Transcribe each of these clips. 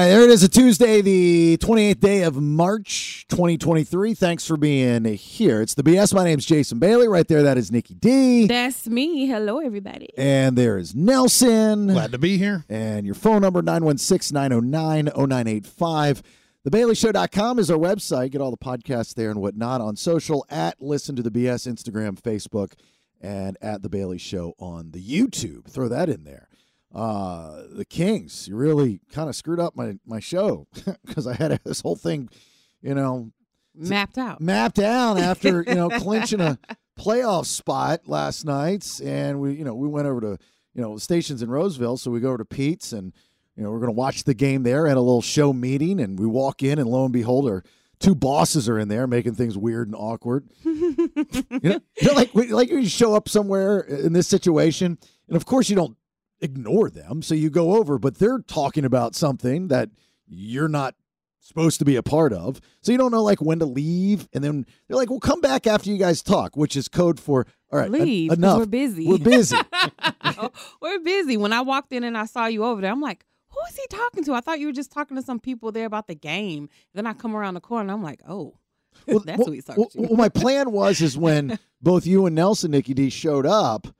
right, there it is, a Tuesday, the 28th day of March, 2023. Thanks for being here. It's the BS. My name's Jason Bailey. Right there, that is Nikki D. That's me. Hello, everybody. And there is Nelson. Glad to be here. And your phone number, 916 909 0985. TheBaileyShow.com is our website. Get all the podcasts there and whatnot on social at Listen to the BS, Instagram, Facebook, and at The Bailey Show on the YouTube. Throw that in there uh, the Kings. You really kind of screwed up my my show because I had this whole thing, you know, mapped out, mapped out after you know clinching a playoff spot last night, and we you know we went over to you know stations in Roseville, so we go over to Pete's and. You know, we're going to watch the game there. Had a little show meeting, and we walk in, and lo and behold, our two bosses are in there making things weird and awkward. you know, you know, like like you show up somewhere in this situation, and of course you don't ignore them. So you go over, but they're talking about something that you're not supposed to be a part of. So you don't know like when to leave. And then they're like, well, come back after you guys talk, which is code for, all right, leave. En- enough. We're busy. We're busy. we're busy. When I walked in and I saw you over there, I'm like, who is he talking to? I thought you were just talking to some people there about the game. Then I come around the corner and I'm like, oh, well, that's well, who he's talking well, to. well, my plan was is when both you and Nelson, Nikki D, showed up –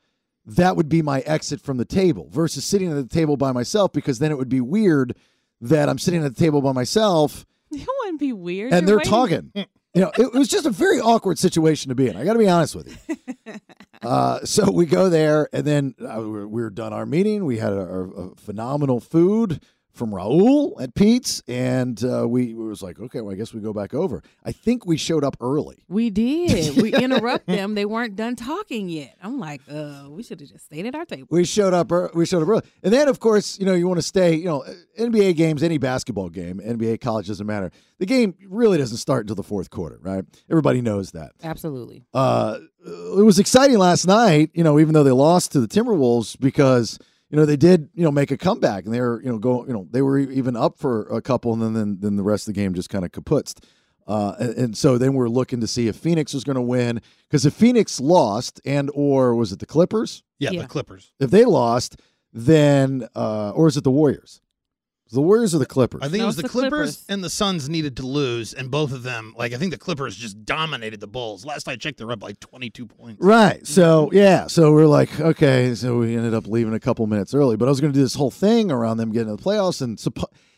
that would be my exit from the table versus sitting at the table by myself because then it would be weird that I'm sitting at the table by myself. It wouldn't be weird. And You're they're talking. you know, it, was just a very awkward situation to be in. I got to be honest with you. uh, so we go there, and then uh, we, were, done our meeting. We had a phenomenal food from Raul at Pete's, and uh, we, we, was like, okay, well, I guess we go back over. I think we showed up early. We did. We interrupt them. They weren't done talking yet. I'm like, uh, we should have just stayed at our table. We showed up. We showed up early, and then of course, you know, you want to stay. You know, NBA games, any basketball game, NBA, college doesn't matter. The game really doesn't start until the fourth quarter, right? Everybody knows that. Absolutely. Uh, it was exciting last night. You know, even though they lost to the Timberwolves because you know, they did, you know, make a comeback and they were, you know, go, you know, they were even up for a couple and then then, then the rest of the game just kind of kaputzed. Uh, and, and, so then we're looking to see if Phoenix was going to win because if Phoenix lost and or was it the Clippers? Yeah, yeah. the Clippers. If they lost, then uh, or is it the Warriors? The Warriors or the Clippers? I think no, it was the, the Clippers, Clippers, and the Suns needed to lose, and both of them, like I think the Clippers just dominated the Bulls. Last I checked, they're up like twenty two points. Right. So yeah. So we're like, okay. So we ended up leaving a couple minutes early, but I was going to do this whole thing around them getting to the playoffs, and so,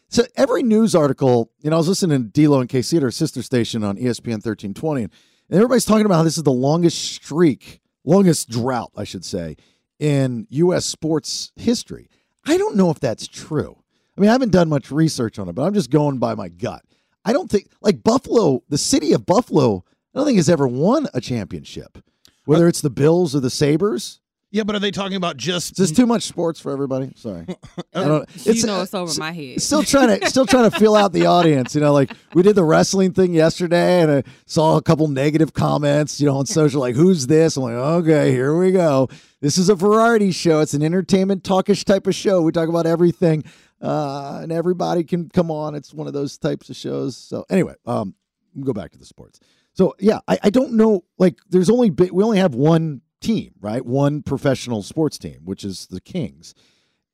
so every news article, you know, I was listening to D'Lo and KC at our sister station on ESPN thirteen twenty, and everybody's talking about how this is the longest streak, longest drought, I should say, in U.S. sports history. I don't know if that's true. I mean, I haven't done much research on it, but I'm just going by my gut. I don't think like Buffalo, the city of Buffalo, I don't think has ever won a championship, whether it's the Bills or the Sabres. Yeah, but are they talking about just? Is this too much sports for everybody? Sorry, I don't. It's, you know, it's uh, over my head. Still trying to, still trying to fill out the audience. You know, like we did the wrestling thing yesterday, and I saw a couple negative comments. You know, on social, like "Who's this?" I'm like, okay, here we go. This is a variety show. It's an entertainment talkish type of show. We talk about everything uh, and everybody can come on. It's one of those types of shows. So anyway, um, go back to the sports. So yeah, I, I don't know. Like, there's only we only have one team, right? One professional sports team, which is the Kings,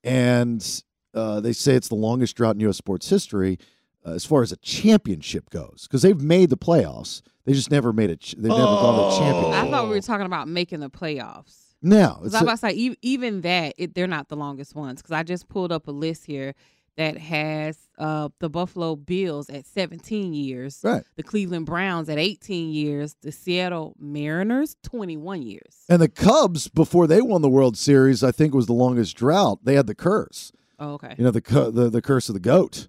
and uh, they say it's the longest drought in U.S. sports history uh, as far as a championship goes, because they've made the playoffs. They just never made it. They never oh. gone to the championship. I thought we were talking about making the playoffs. No, because I was about to say even that it, they're not the longest ones. Because I just pulled up a list here that has uh, the Buffalo Bills at 17 years, right? The Cleveland Browns at 18 years, the Seattle Mariners 21 years, and the Cubs before they won the World Series, I think was the longest drought. They had the curse. Oh, okay. You know the the the curse of the goat,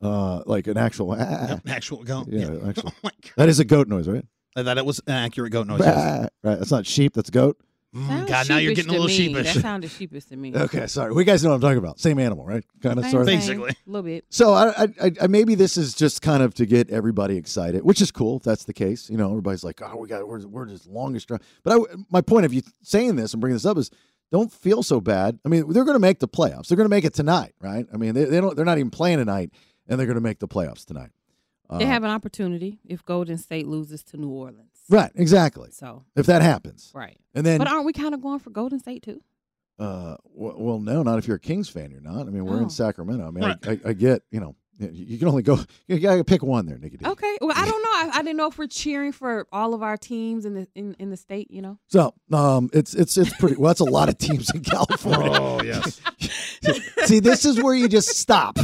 uh, like an actual ah, actual goat. Yeah, yeah. Actual, oh that is a goat noise, right? I thought it was an accurate goat noise. Right, that's not sheep. That's goat. Mm, God, now you're getting a little me. sheepish. That sounded sheepish to me. Okay, sorry. We guys know what I'm talking about. Same animal, right? Kind of, sort of. Basically, a little bit. So I, I, I, maybe this is just kind of to get everybody excited, which is cool. If that's the case, you know, everybody's like, oh, we got we're, we're just longest drive. But I, my point of you saying this and bringing this up is, don't feel so bad. I mean, they're going to make the playoffs. They're going to make it tonight, right? I mean, they, they don't. They're not even playing tonight, and they're going to make the playoffs tonight. They uh, have an opportunity if Golden State loses to New Orleans. Right, exactly. So if that happens, right, and then, but aren't we kind of going for Golden State too? Uh, well, well, no, not if you're a Kings fan. You're not. I mean, we're Oh. in Sacramento. I mean, Right. I, I, I get, you know, You you can only go. You gotta pick one there, Nikki. D. Okay. Well, I don't know. I, I didn't know if we're cheering for all of our teams in the in, in the state. You know. So, um, it's it's it's pretty. Well, that's a lot of teams in California. Oh yes. See, this is where you just stop.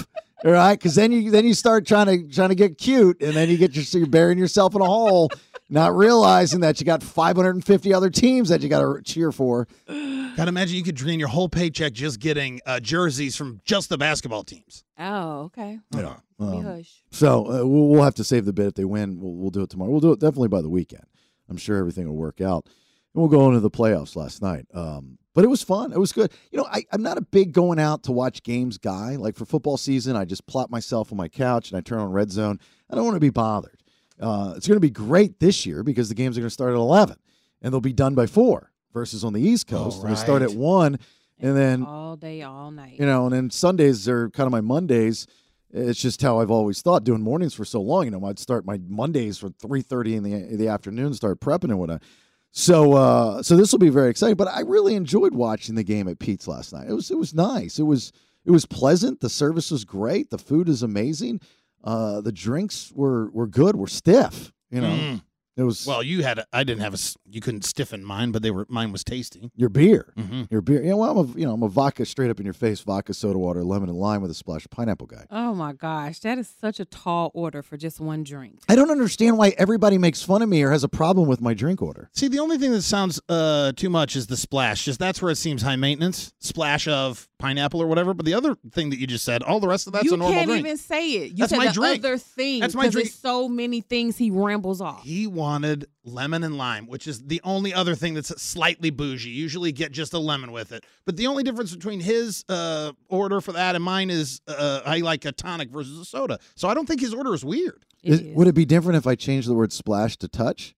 All right, because then you then you start trying to trying to get cute, and then you get your so you're burying yourself in a hole, not realizing that you got 550 other teams that you got to cheer for. Gotta imagine you could drain your whole paycheck just getting uh, jerseys from just the basketball teams. Oh, okay. You know, Let me um, hush. so uh, we'll, we'll have to save the bit if they win. We'll, we'll do it tomorrow. We'll do it definitely by the weekend. I'm sure everything will work out. And we'll go into the playoffs last night. Um, but it was fun. It was good. You know, I, I'm not a big going out to watch games guy. Like for football season, I just plop myself on my couch and I turn on Red Zone. I don't want to be bothered. Uh, it's going to be great this year because the games are going to start at 11 and they'll be done by 4 versus on the East Coast. and They start at 1 and then all day, all night. you know, and then Sundays are kind of my Mondays. It's just how I've always thought doing mornings for so long. You know, I'd start my Mondays for three thirty in the in the afternoon, start prepping and whatnot. So, uh, so this will be very exciting. But I really enjoyed watching the game at Pete's last night. It was it was nice. It was it was pleasant. The service was great. The food is amazing. Uh, the drinks were were good. Were stiff. You know, Mm. it was Well, you had. A, I didn't have a You couldn't stiffen mine, but they were. Mine was tasty. your beer. Mm-hmm. Your beer. Yeah, well, I'm a you know I'm a vodka straight up in your face vodka soda water lemon and lime with a splash of pineapple guy. oh my gosh, that is such a tall order for just one drink. I don't understand why everybody makes fun of me or has a problem with my drink order. See, the only thing that sounds uh, too much is the splash. Just that's where it seems high maintenance. Splash of pineapple or whatever. But the other thing that you just said, all the rest of that's you a normal can't even say it. You That's said my the drink. other thing. That's my 'cause drink. There's so many things he rambles off. He wanted lemon and lime, which is the only other thing that's slightly bougie. Usually get just a lemon with it. But the only difference between his uh, order for that and mine is uh, I like a tonic versus a soda. So I don't think his order is weird. It Is- is. would it be different if I changed the word splash to touch?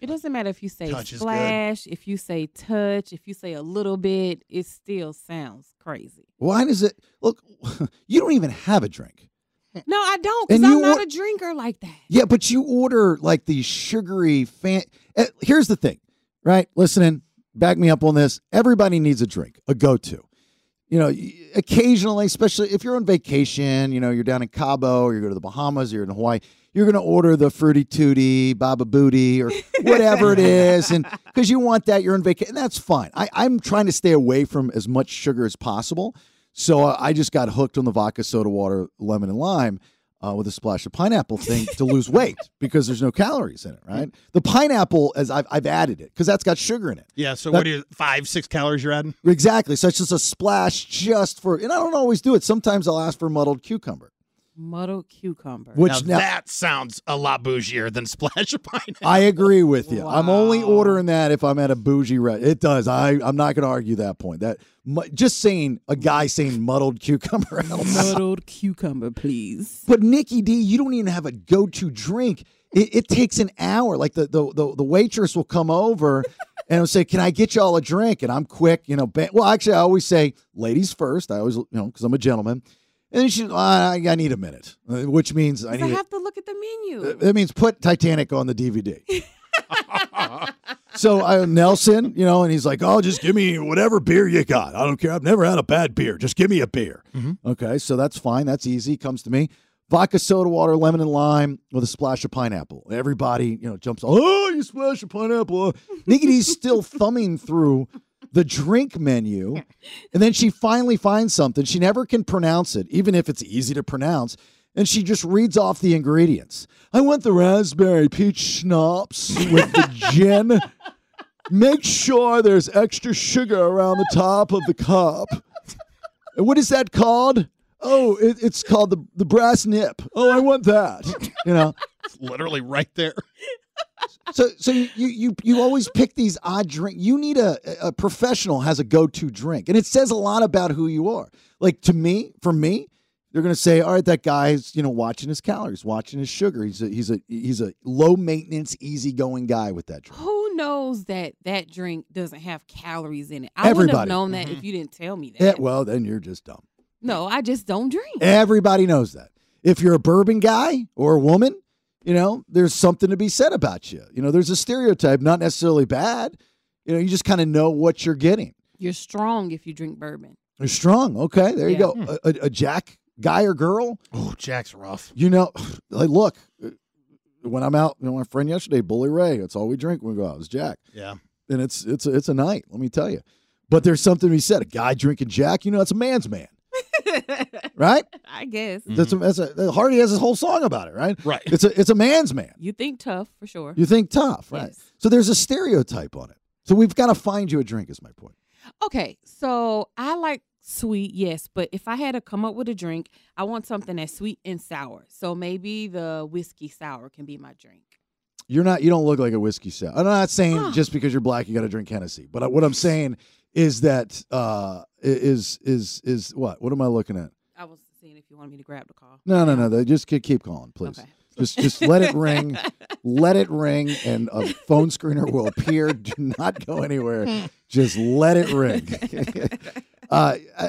It doesn't matter if you say Touch splash, if you say touch, if you say a little bit, it still sounds crazy. Why does it look? You don't even have a drink. No, I don't, because I'm not or- a drinker like that. Yeah, but you order like these sugary fan. eh, Here's the thing, right? Listening, back me up on this. Everybody needs a drink, a go-to. You know, occasionally, especially if you're on vacation, you know, you're down in Cabo or you go to the Bahamas, or you're in Hawaii, you're going to order the Fruity Tooty, Baba Booty, or whatever it is. And because you want that, you're on vacation. And that's fine. I, I'm trying to stay away from as much sugar as possible. So I just got hooked on the vodka soda water, lemon and lime uh, with a splash of pineapple thing to lose weight because there's no calories in it, right? The pineapple, as I've, I've added it because that's got sugar in it. Yeah. So That- what are you, five, six calories you're adding? Exactly. So it's just a splash just for, and I don't always do it. Sometimes I'll ask for muddled cucumber, Muddled cucumber. which now, now, that sounds a lot bougier than splash of pineapple. I agree with you. I'm only ordering that if I'm at a bougie restaurant. It does. I I'm not going to argue that point. That mu- just saying a guy saying muddled cucumber. helps. Muddled cucumber, please. But Nikki D, you don't even have a go-to drink. It, it takes an hour. Like the, the the the waitress will come over and will say, "Can I get y'all a drink?" And I'm quick, you know. Ba- well, actually, I always say ladies first. I always, you know, because I'm a gentleman. And then she, ah, I, I need a minute, uh, which means I I, need. have to look at the menu. Uh, that means put Titanic on the DVD. so I, Nelson, you know, and he's like, "Oh, just give me whatever beer you got. I don't care. I've never had a bad beer. Just give me a beer." Mm-hmm. Okay, so that's fine. That's easy. Comes to me. Vodka, soda water, lemon and lime with a splash of pineapple. Everybody, you know, jumps. Oh, you splash of pineapple. Nikki still thumbing through the drink menu, and then she finally finds something. She never can pronounce it, even if it's easy to pronounce. And she just reads off the ingredients. I want the raspberry peach schnapps with the gin. Make sure there's extra sugar around the top of the cup. And what is that called? Oh, it, it's called the the brass nip. Oh, I want that. You know. It's literally right there. So so you you you always pick these odd drink. You need a a professional has a go to drink, and it says a lot about who you are. Like to me, for me, they're gonna say, all right, that guy's you know watching his calories, watching his sugar. He's a he's a he's a low maintenance, easygoing guy with that drink. Who knows that that drink doesn't have calories in it? I wouldn't have Everybody. known that Mhm. if you didn't tell me that. Yeah, well, then you're just dumb. no, I just don't drink. Everybody knows that. If you're a bourbon guy or a woman, you know, there's something to be said about you. You know, there's a stereotype, not necessarily bad. You know, you just kind of know what you're getting. You're strong if you drink bourbon. You're strong. Okay, there you Yeah. go. Hmm. A, a, a Jack guy or girl, Oh, Jack's rough. you know, like look, when I'm out, you know, my friend yesterday, Bully Ray, that's all we drink when we go out is Jack, Yeah. and it's it's a, it's a night. Let me tell you. But there's something to be said. A guy drinking Jack, you know, it's a man's man, right? I guess. That's a, that's a Hardy has his whole song about it, right? Right. It's a it's a man's man. You think tough for sure. You think tough, right? Yes. So there's a stereotype on it. So we've got to find you a drink. Is my point. Okay, so I like sweet, yes, but if I had to come up with a drink, I want something that's sweet and sour. So maybe the whiskey sour can be my drink. You're not. You don't look like a whiskey sour. I'm not saying Huh. just because you're black you got to drink Hennessy. But what I'm saying is that uh, is is is what? What am I looking at? I was seeing if you want me to grab the call. No, no, no. They just keep keep calling, please. Okay. Just just let it ring. Let it ring, and a phone screener will appear. Do not go anywhere. Just let it ring. uh, I-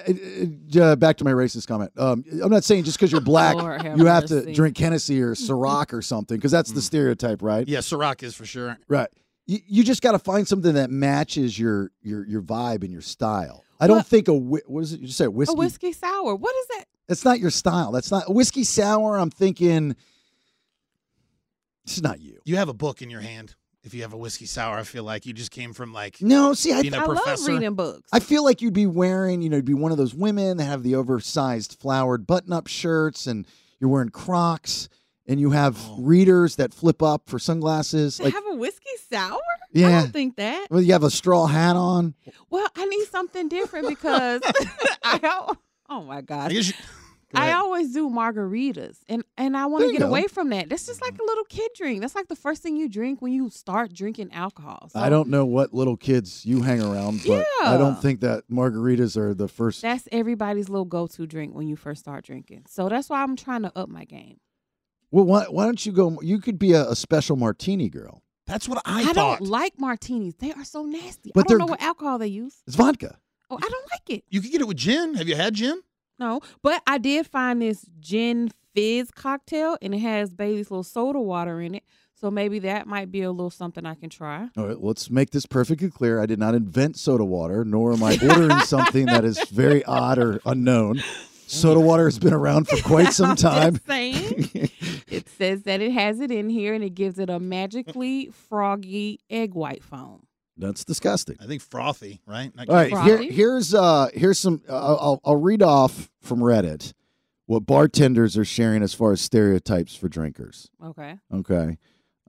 I- uh, back to my racist comment. Um, I'm not saying just because you're black, Lord have you have to mercy. drink Hennessy or Ciroc or something, because that's the stereotype, right? Yeah, Ciroc is for sure. Right. You, you just got to find something that matches your your your vibe and your style. I don't Well- think a what is it? You just say whiskey. A whiskey sour. What is that? That's not your style. That's not a whiskey sour. I'm thinking. This is not you. You have a book in your hand. If you have a whiskey sour, I feel like you just came from like No, see, I being a I love reading books. I feel like you'd be wearing, you know, you'd be one of those women that have the oversized flowered button-up shirts, and you're wearing Crocs, and you have Oh. readers that flip up for sunglasses. To Like, have a whiskey sour? I yeah, don't think that. well, you have a straw hat on. Well, I need something different because I al- oh my I you, Go I always do margaritas, and and I want to get go. away from that. That's just like a little kid drink. That's like the first thing you drink when you start drinking alcohol. So I don't know what little kids you hang around, but I don't think that margaritas are the first. That's everybody's little go-to drink when you first start drinking. So that's why I'm trying to up my game. Well, why, why don't you go? You could be a, a special martini girl. That's what I, thought. I, thought. don't like martinis. They are so nasty. But I don't know they're what alcohol they use. It's vodka. Oh, I don't like it. you could get it with gin. Have you had gin? No, but I did find this gin fizz cocktail, and it has Bailey's little soda water in it. So maybe that might be a little something I can try. All right, let's make this perfectly clear. I did not invent soda water, nor am I ordering something that is very odd or unknown. Soda water has been around for quite some I'm time. just saying. it says that it has it in here, and it gives it a magically froggy egg white foam. That's disgusting. I think frothy, right? Not All right, here, here's uh, here's some. Uh, I'll I'll read off from Reddit what bartenders are sharing as far as stereotypes for drinkers. Okay. Okay.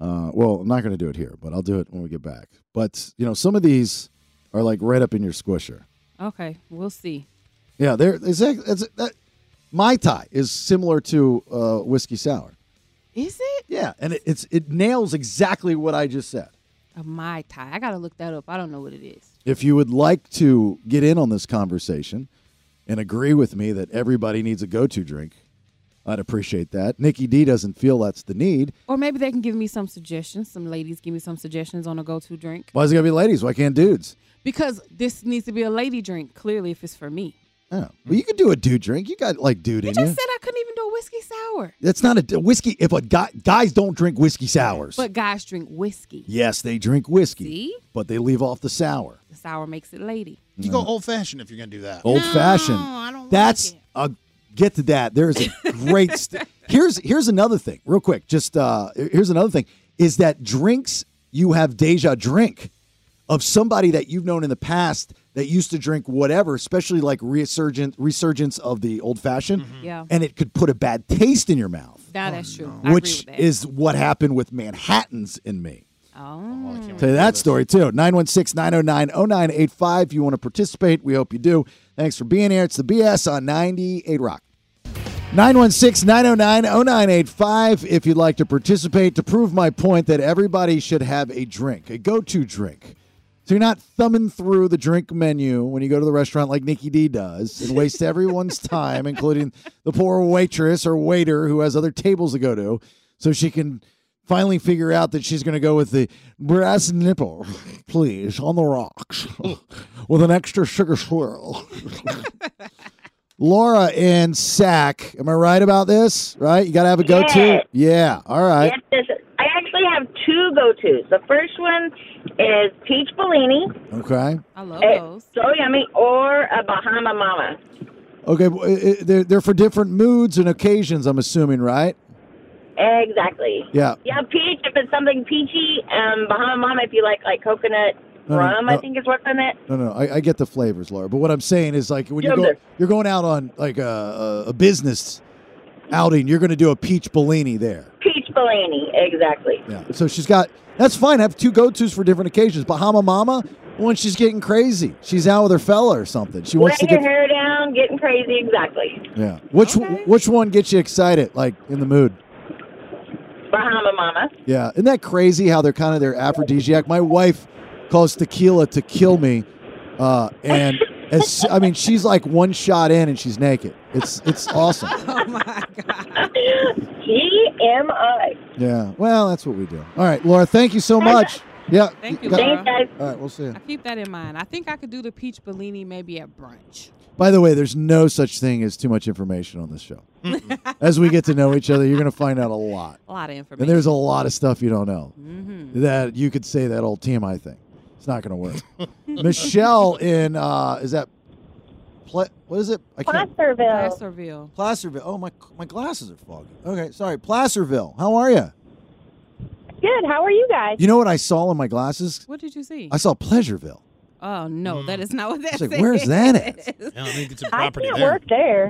Uh, well, I'm not going to do it here, but I'll do it when we get back. But you know, some of these are like right up in your squisher. Okay. We'll see. Yeah, there. It's, it's, that, Mai Tai is similar to uh, whiskey sour. Is it Yeah, and it, it's it nails exactly what I just said. a mai tai? I gotta look that up. I don't know what it is. If you would like to get in on this conversation and agree with me that everybody needs a go-to drink, I'd appreciate that. Nikki D doesn't feel that's the need. Or maybe they can give me some suggestions. Some ladies give me some suggestions on a go-to drink Why is it gonna be ladies? Why can't dudes? because this needs to be a lady drink. Clearly, if it's for me. Oh, well, you could do a dude drink. You got like dude You in just you. said I couldn't even do a whiskey sour. That's not a whiskey. If a guy guys don't drink whiskey sours. But guys drink whiskey. yes, they drink whiskey, See? but they leave off the sour. The sour makes it lady. You go old fashioned if you're gonna do that. Old fashioned. No, I don't That's like it. uh, get to that. There's a great. St- here's here's another thing, real quick. Just uh, here's another thing is that drinks you have deja drink of somebody that you've known in the past that used to drink whatever, especially like resurgent resurgence of the old fashioned, mm-hmm. Yeah. and it could put a bad taste in your mouth, That that's true. I which agree with that. is what happened with Manhattan's in me. oh. Tell you that story too. 916 909 0985. If you want to participate, we hope you do. Thanks for being here. It's the BS on 98 Rock. 916 909 0985. If you'd like to participate to prove my point that everybody should have a drink, a go to drink. So you're not thumbing through the drink menu when you go to the restaurant like Nikki D does and waste everyone's time, including the poor waitress or waiter who has other tables to go to, so she can finally figure out that she's going to go with the brass nipple, please, on the rocks, with an extra sugar swirl. Laura in Sac, am I right about this? Right? You got to have a go to? Yes. Yeah. All right. Yes, this, I actually have two go-tos. The first one is peach Bellini. Okay. I love It's those. so yummy, or a Bahama Mama. Okay, but i- i- they're they're for different moods and occasions. I'm assuming, right? Exactly. Yeah. Yeah, peach. If it's something peachy, um, Bahama Mama. If you like like coconut No, no, rum, I no. think is what's in it. No, no, I, I get the flavors, Laura. But what I'm saying is, like, when Yeah, you go, okay. you're going out on like a, a, a business outing, you're going to do a peach Bellini there. Peach Exactly. Yeah. So she's got that's fine. I have two go tos for different occasions. Bahama Mama, when she's getting crazy, she's out with her fella or something. She wants to get hair down, getting crazy. Exactly. yeah. Which Okay. which one gets you excited, like in the mood? Bahama Mama. Yeah, isn't that crazy how they're kind of their aphrodisiac? My wife calls tequila to kill me, uh, and as I mean, she's like one shot in and she's naked. It's it's awesome. Oh my god. TMI. Yeah, well, that's what we do. All right, Laura, thank you so much. Yeah, Thank you, got- Laura. Thanks. All right, we'll see you. I keep that in mind. I think I could do the peach Bellini maybe at brunch. By the way, there's no such thing as too much information on this show. As we get to know each other, you're going to find out a lot, A lot of information. and there's a lot of stuff you don't know. hmm That you could say that old TMI thing. It's not going to work. Michelle in uh, is that Ple- what is it? I can't. Placerville. Placerville. Placerville. Oh my, my glasses are foggy. Okay, sorry. Placerville. How are you? Good. How are you guys? You know what I saw in my glasses? What did you see? I saw Pleasureville. oh no, that is not what that It's like, says. where's that at? Yeah, I think it's a I property can't there. work there.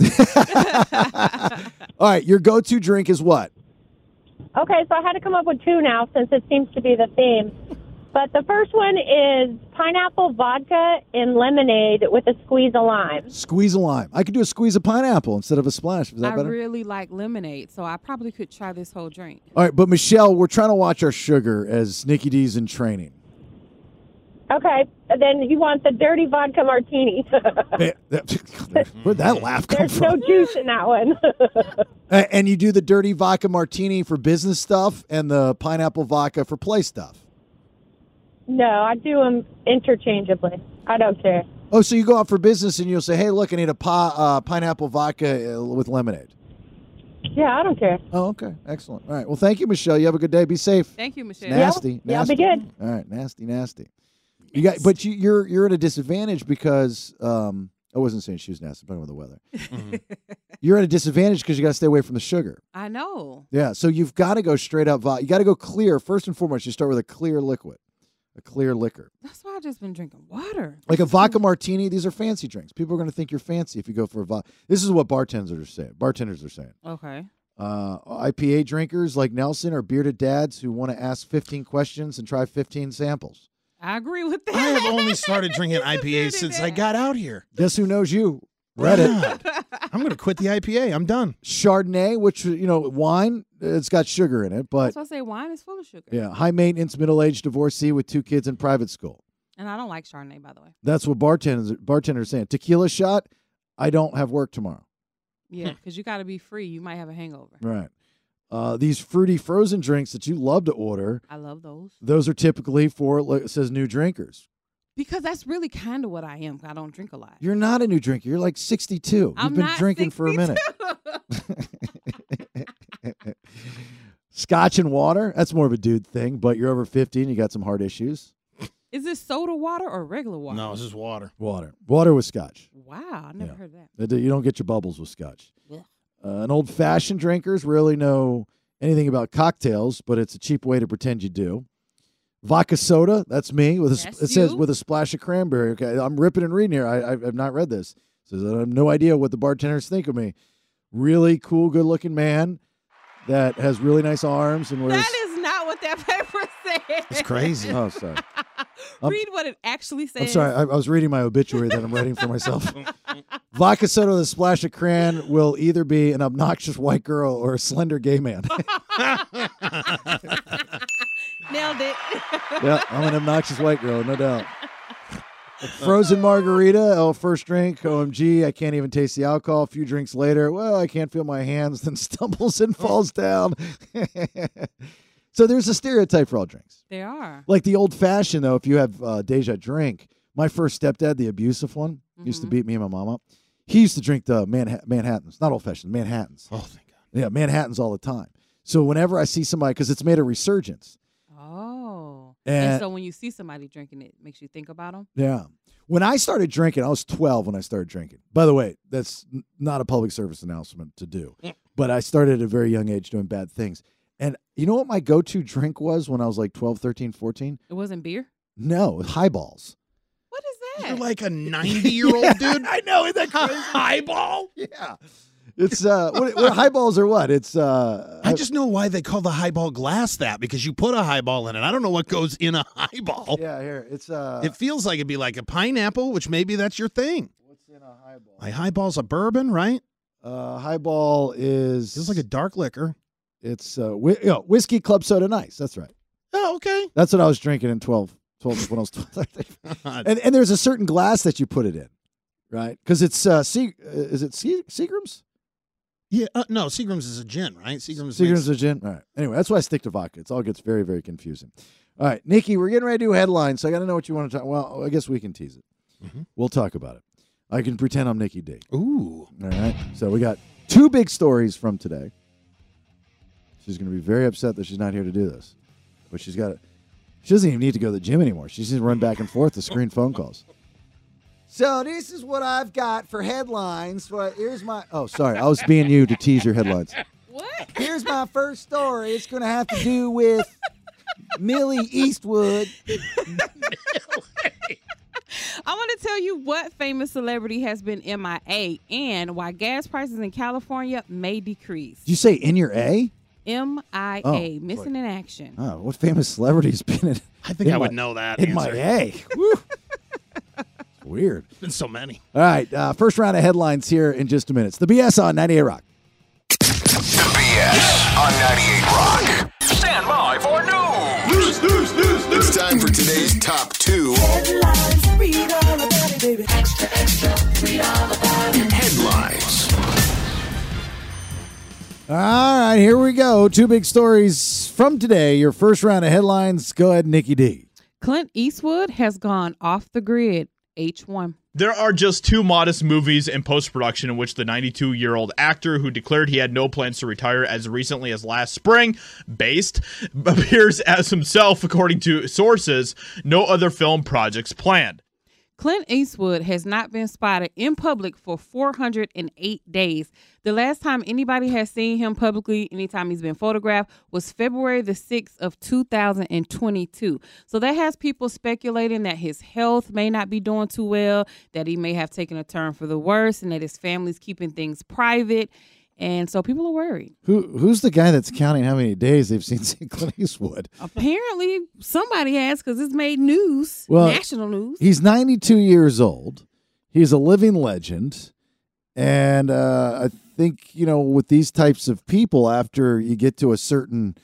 All right, your go-to drink is what? okay, so I had to come up with two now since it seems to be the theme. But the first one is pineapple vodka and lemonade with a squeeze of lime. Squeeze a lime. I could do a squeeze of pineapple instead of a splash. Is that I better? I really like lemonade, so I probably could try this whole drink. All right, but Michelle, we're trying to watch our sugar as Nikki D's in training. Okay, then you want the dirty vodka martini. Man, eh, that- Where'd that laugh come There's no from? juice in that one. A- And you do the dirty vodka martini for business stuff and the pineapple vodka for play stuff. No, I do them interchangeably. I don't care. Oh, so you go out for business and you'll say, "Hey, look, I need a pi- uh, pineapple vodka uh, with lemonade." Yeah, I don't care. Oh, okay, excellent. All right, well, thank you, Michelle. You have a good day. Be safe. Thank you, Michelle. Nasty, Yeah, I'll nasty. be good. All right, nasty, nasty. You got, but you, you're you're at a disadvantage because um, I wasn't saying she was nasty, but with the weather. You're at a disadvantage because you got to stay away from the sugar. I know. Yeah, so you've got to go straight up vodka. You got to go clear first and foremost. You start with a clear liquid, a clear liquor, That's why I've just been drinking water. like a vodka martini. These are fancy drinks. People are going to think you're fancy if you go for a vodka. This is what bartenders are saying. Bartenders are saying. Okay. Uh, IPA drinkers like Nelson are bearded dads who want to ask 15 questions and try 15 samples. I agree with that. I have only started drinking IPAs since I got out here. Guess who knows you? Reddit. I'm going to quit the IPA. I'm done. Chardonnay, which you know, wine, it's got sugar in it, but That's why I say wine is full of sugar. yeah, high maintenance, middle aged divorcee with two kids in private school. And I don't like Chardonnay, by the way. That's what bartenders bartenders saying. Tequila shot. I don't have work tomorrow. Yeah, because you got to be free. You might have a hangover. Right. Uh, these fruity frozen drinks that you love to order, I love those those are typically for like it says new drinkers. Because that's really kind of what I am. I don't drink a lot. You're not a new drinker. You're like 62. You've been not drinking for a minute. Scotch and water. That's more of a dude thing, but you're over 50 and you got some heart issues. is this soda water or regular water? No, this is water. Water. Water with scotch. Wow, I never Yeah. heard that. That You don't get your bubbles with scotch. Ugh. Uh, an old fashioned drinkers really know anything about cocktails, but it's a cheap way to pretend you do. Vodka soda, that's me. With a, sp- That's it says you. with a splash of cranberry. Okay, I'm ripping and reading here. I, I have not read this. It says I have no idea what the bartenders think of me. Really cool, good looking man that has really nice arms and wears. That is not what that paper says. It's crazy. oh, sorry. I'm- um, Read what it actually says. I'm sorry. I, I was reading my obituary that I'm writing for myself. Vodka soda with a splash of cran will either be an obnoxious white girl or a slender gay man. Nailed it. yeah, I'm an obnoxious white girl, no doubt. A frozen margarita, oh, first drink, OMG, I can't even taste the alcohol. A few drinks later, well, I can't feel my hands, then stumbles and falls down. so there's a stereotype for all drinks. they are. Like the old fashioned, though, if you have uh, Deja drink, my first stepdad, the abusive one, used to Mhm. beat me and my mom up. He used to drink the Manha- Manhattans, not old fashioned, Manhattans. Oh, thank God. Yeah, Manhattans all the time. So whenever I see somebody, because it's made a resurgence, Oh. And, And, so when you see somebody drinking, it makes you think about them. yeah. When I started drinking, I was 12 when I started drinking. By the way, that's not a public service announcement to do. But I started at a very young age doing bad things. And you know what my go to drink was when I was like 12, 13, 14? It wasn't beer. No, highballs. What is that? You're like a 90 year old dude. I know, isn't that crazy? Highball? yeah. It's uh what, what highballs are what? It's uh I just know why they call the highball glass that because you put a highball in it. I don't know what goes in a highball. Yeah, here. It's uh It feels like it'd be like a pineapple, which maybe that's your thing. what's in a highball? A highball's a bourbon, right? Uh highball is Feels like a dark liquor. it's uh whi- you know, whiskey club soda nice. That's right. Oh, okay. That's what I was drinking in 12 12 when I was 12. and and there's a certain glass that you put it in, right? Cuz it's uh Se- uh, is it Se- Seagram's? Yeah, uh, no, Seagram's is a gin, right? Seagram's. Seagram's makes- a gin. All right. Anyway, that's why I stick to vodka. It all gets very very confusing. All right, Nikki, we're getting ready to do headlines. So I got to know what you want to talk. Well, I guess we can tease it. Mhm. We'll talk about it. I can pretend I'm Nikki D. Ooh. All right. So we got two big stories from today. She's going to be very upset that she's not here to do this, but she's got. She doesn't even need to go to the gym anymore. She's just run back and forth to screen phone calls. So this is what I've got for headlines. Well, here's my. Oh, sorry, I was being you to tease your headlines. What? Here's my first story. It's going to have to do with Millie Eastwood. I want to tell you what famous celebrity has been MIA and why gas prices in California may decrease. Did you say in your A? MIA, Oh, missing in action. Oh, what famous celebrity's been in? I think in I my- would know that. in my answer. A. Woo. Weird. Been so many. All right, uh, first round of headlines here in just a minute. It's the BS on 98 Rock. The BS on 98 Rock. Stand by for news. News, news, news, news. It's time for today's top two Headlines. Read all about it, baby. Extra, extra. Read all about it. headlines. All right, here we go. Two big stories from today. Your first round of headlines. Go ahead, Nikki D. Clint Eastwood has gone off the grid. H1. There are just two modest movies in post production in which the 92 year old actor who declared he had no plans to retire as recently as last spring, based, appears as himself, according to sources. No other film projects planned. Clint Eastwood has not been spotted in public for 408 days. The last time anybody has seen him publicly, anytime he's been photographed, was February the 6th of 2022. So that has people speculating that his health may not be doing too well, that he may have taken a turn for the worse, and that his family's keeping things private. And so people are worried. Who Who's the guy that's counting how many days they've seen Clint Eastwood? Apparently, somebody has because it's made news, Well, national news. He's 92 years old. He's a living legend. And uh, I think, you know, with these types of people, after you get to a certain,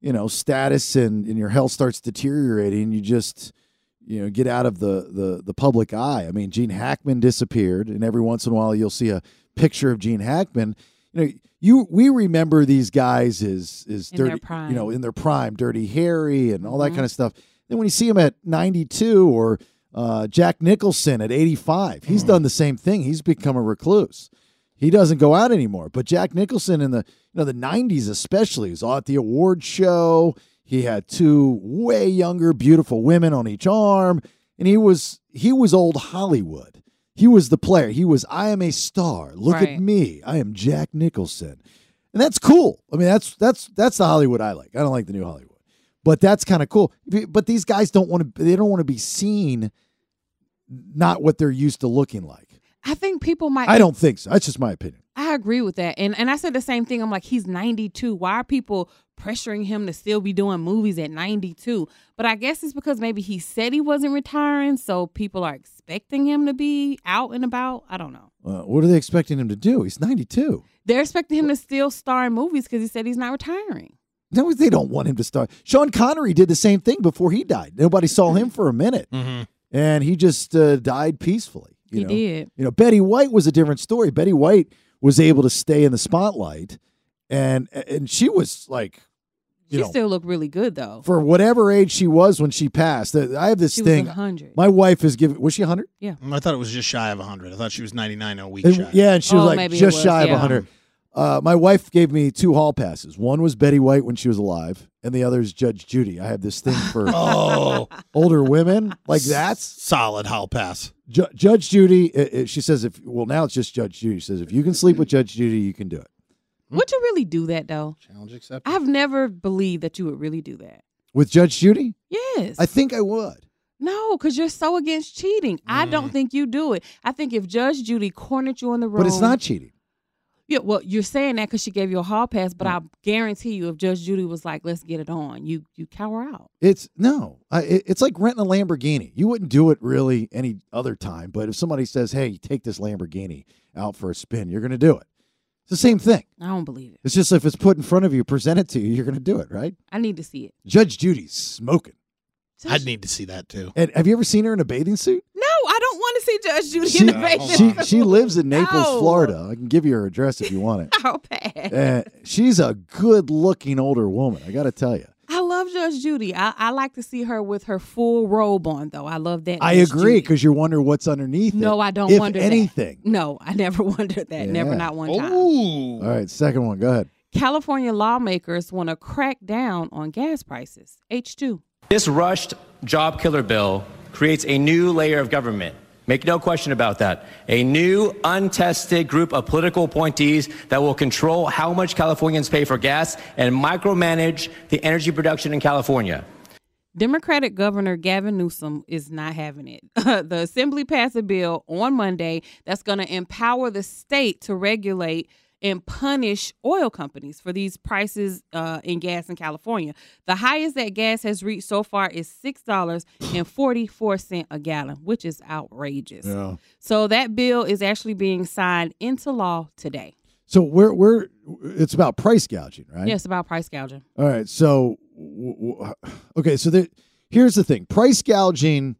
you know, status and, and your health starts deteriorating, you just, you know, get out of the, the, the public eye. I mean, Gene Hackman disappeared, and every once in a while you'll see a picture of Gene Hackman. You know, you we remember these guys as is dirty, you know, in their prime, Dirty Harry and all that Mhm. kind of stuff. Then when you see him at 92 or uh, Jack Nicholson at 85, he's done the same thing. He's become a recluse. He doesn't go out anymore. But Jack Nicholson in the you know the 90s especially was at the award show. He had two way younger, beautiful women on each arm, and he was he was old Hollywood. He was the player. He was I am a star. Look at me. I am Jack Nicholson. And that's cool. I mean, that's that's that's the Hollywood I like. I don't like the new Hollywood. But that's kind of cool. But these guys don't want to they don't want to be seen not what they're used to looking like. I think people might I don't think so. That's just my opinion. I agree with that. And and I said the same thing. I'm like, he's 92. Why are people pressuring him to still be doing movies at 92? But I guess it's because maybe he said he wasn't retiring, so people are expecting him to be out and about. I don't know. Uh, what are they expecting him to do? He's 92. They're expecting him to still star in movies because he said he's not retiring. No, they don't want him to start. Sean Connery did the same thing before he died. Nobody saw him for a minute, Mm-hmm. and he just uh, died peacefully. You he know? did. You know, Betty White was a different story. Betty White was able to stay in the spotlight, and and she was like, you She know, still looked really good though. for whatever age she was when she passed. I have this She thing. was 100. My wife has given. Was she 100? Yeah. I thought it was just shy of 100. I thought she was 99 a week And- shy. yeah, and she was Oh, like just was, shy of yeah. 100. Uh, my wife gave me two hall passes. One was Betty White when she was alive, and the other is Judge Judy. I have this thing for Oh, older women. Like that's solid. Hall pass. Ju- Judge Judy. i- i- she says if well now it's just Judge Judy. She says if you can sleep with Judge Judy, you can do it. Mm-hmm. Would you really do that though? Challenge accepted. I've never believed that you would really do that. With Judge Judy, Yes. I think I would. no, because you're so against cheating. I don't mm. think you do it. I think if Judge Judy cornered you in the room, But it's not cheating. Yeah, well, you're saying that because she gave you a hall pass, but I guarantee you, if Judge Judy was like, "Let's get it on," you you cower out. It's no. I, it- it's like renting a Lamborghini. You wouldn't do it really any other time, but if somebody says, "Hey, take this Lamborghini out for a spin," you're going to do it. It's the same thing. I don't believe it. It's just if it's put in front of you, presented to you, you're going to do it, right? I need to see it. Judge Judy's smoking. I'd need to see that too. And have you ever seen her in a bathing suit? No, I don't want to see Judge Judy She, in a bathing suit. she lives in Naples, No. Florida. I can give you her address if you want it. Hall pass. Uh, she's a good looking older woman. I got to tell you. I love Judge Judy. I, I like to see her with her full robe on, though. I love that. I agree because you're wondering what's underneath. No, it, I don't if wonder that. anything. No, I never wondered that. Never, not one time. Ooh. All right, second one. Go ahead. California lawmakers want to crack down on gas prices. H2. This rushed job killer bill creates a new layer of government. Make no question about that. A new, untested group of political appointees that will control how much Californians pay for gas and micromanage the energy production in California. Democratic Governor Gavin Newsom is not having it. the Assembly passed a bill on Monday that's going to empower the state to regulate and punish oil companies for these prices uh, in gas in California. The highest that gas has reached so far is six dollars and forty four cent a gallon, which is outrageous. Yeah. So that bill is actually being signed into law today. So we're we're it's about price gouging, right? Yes, about price gouging. All right. So w- w- okay. So the, here's the thing: price gouging.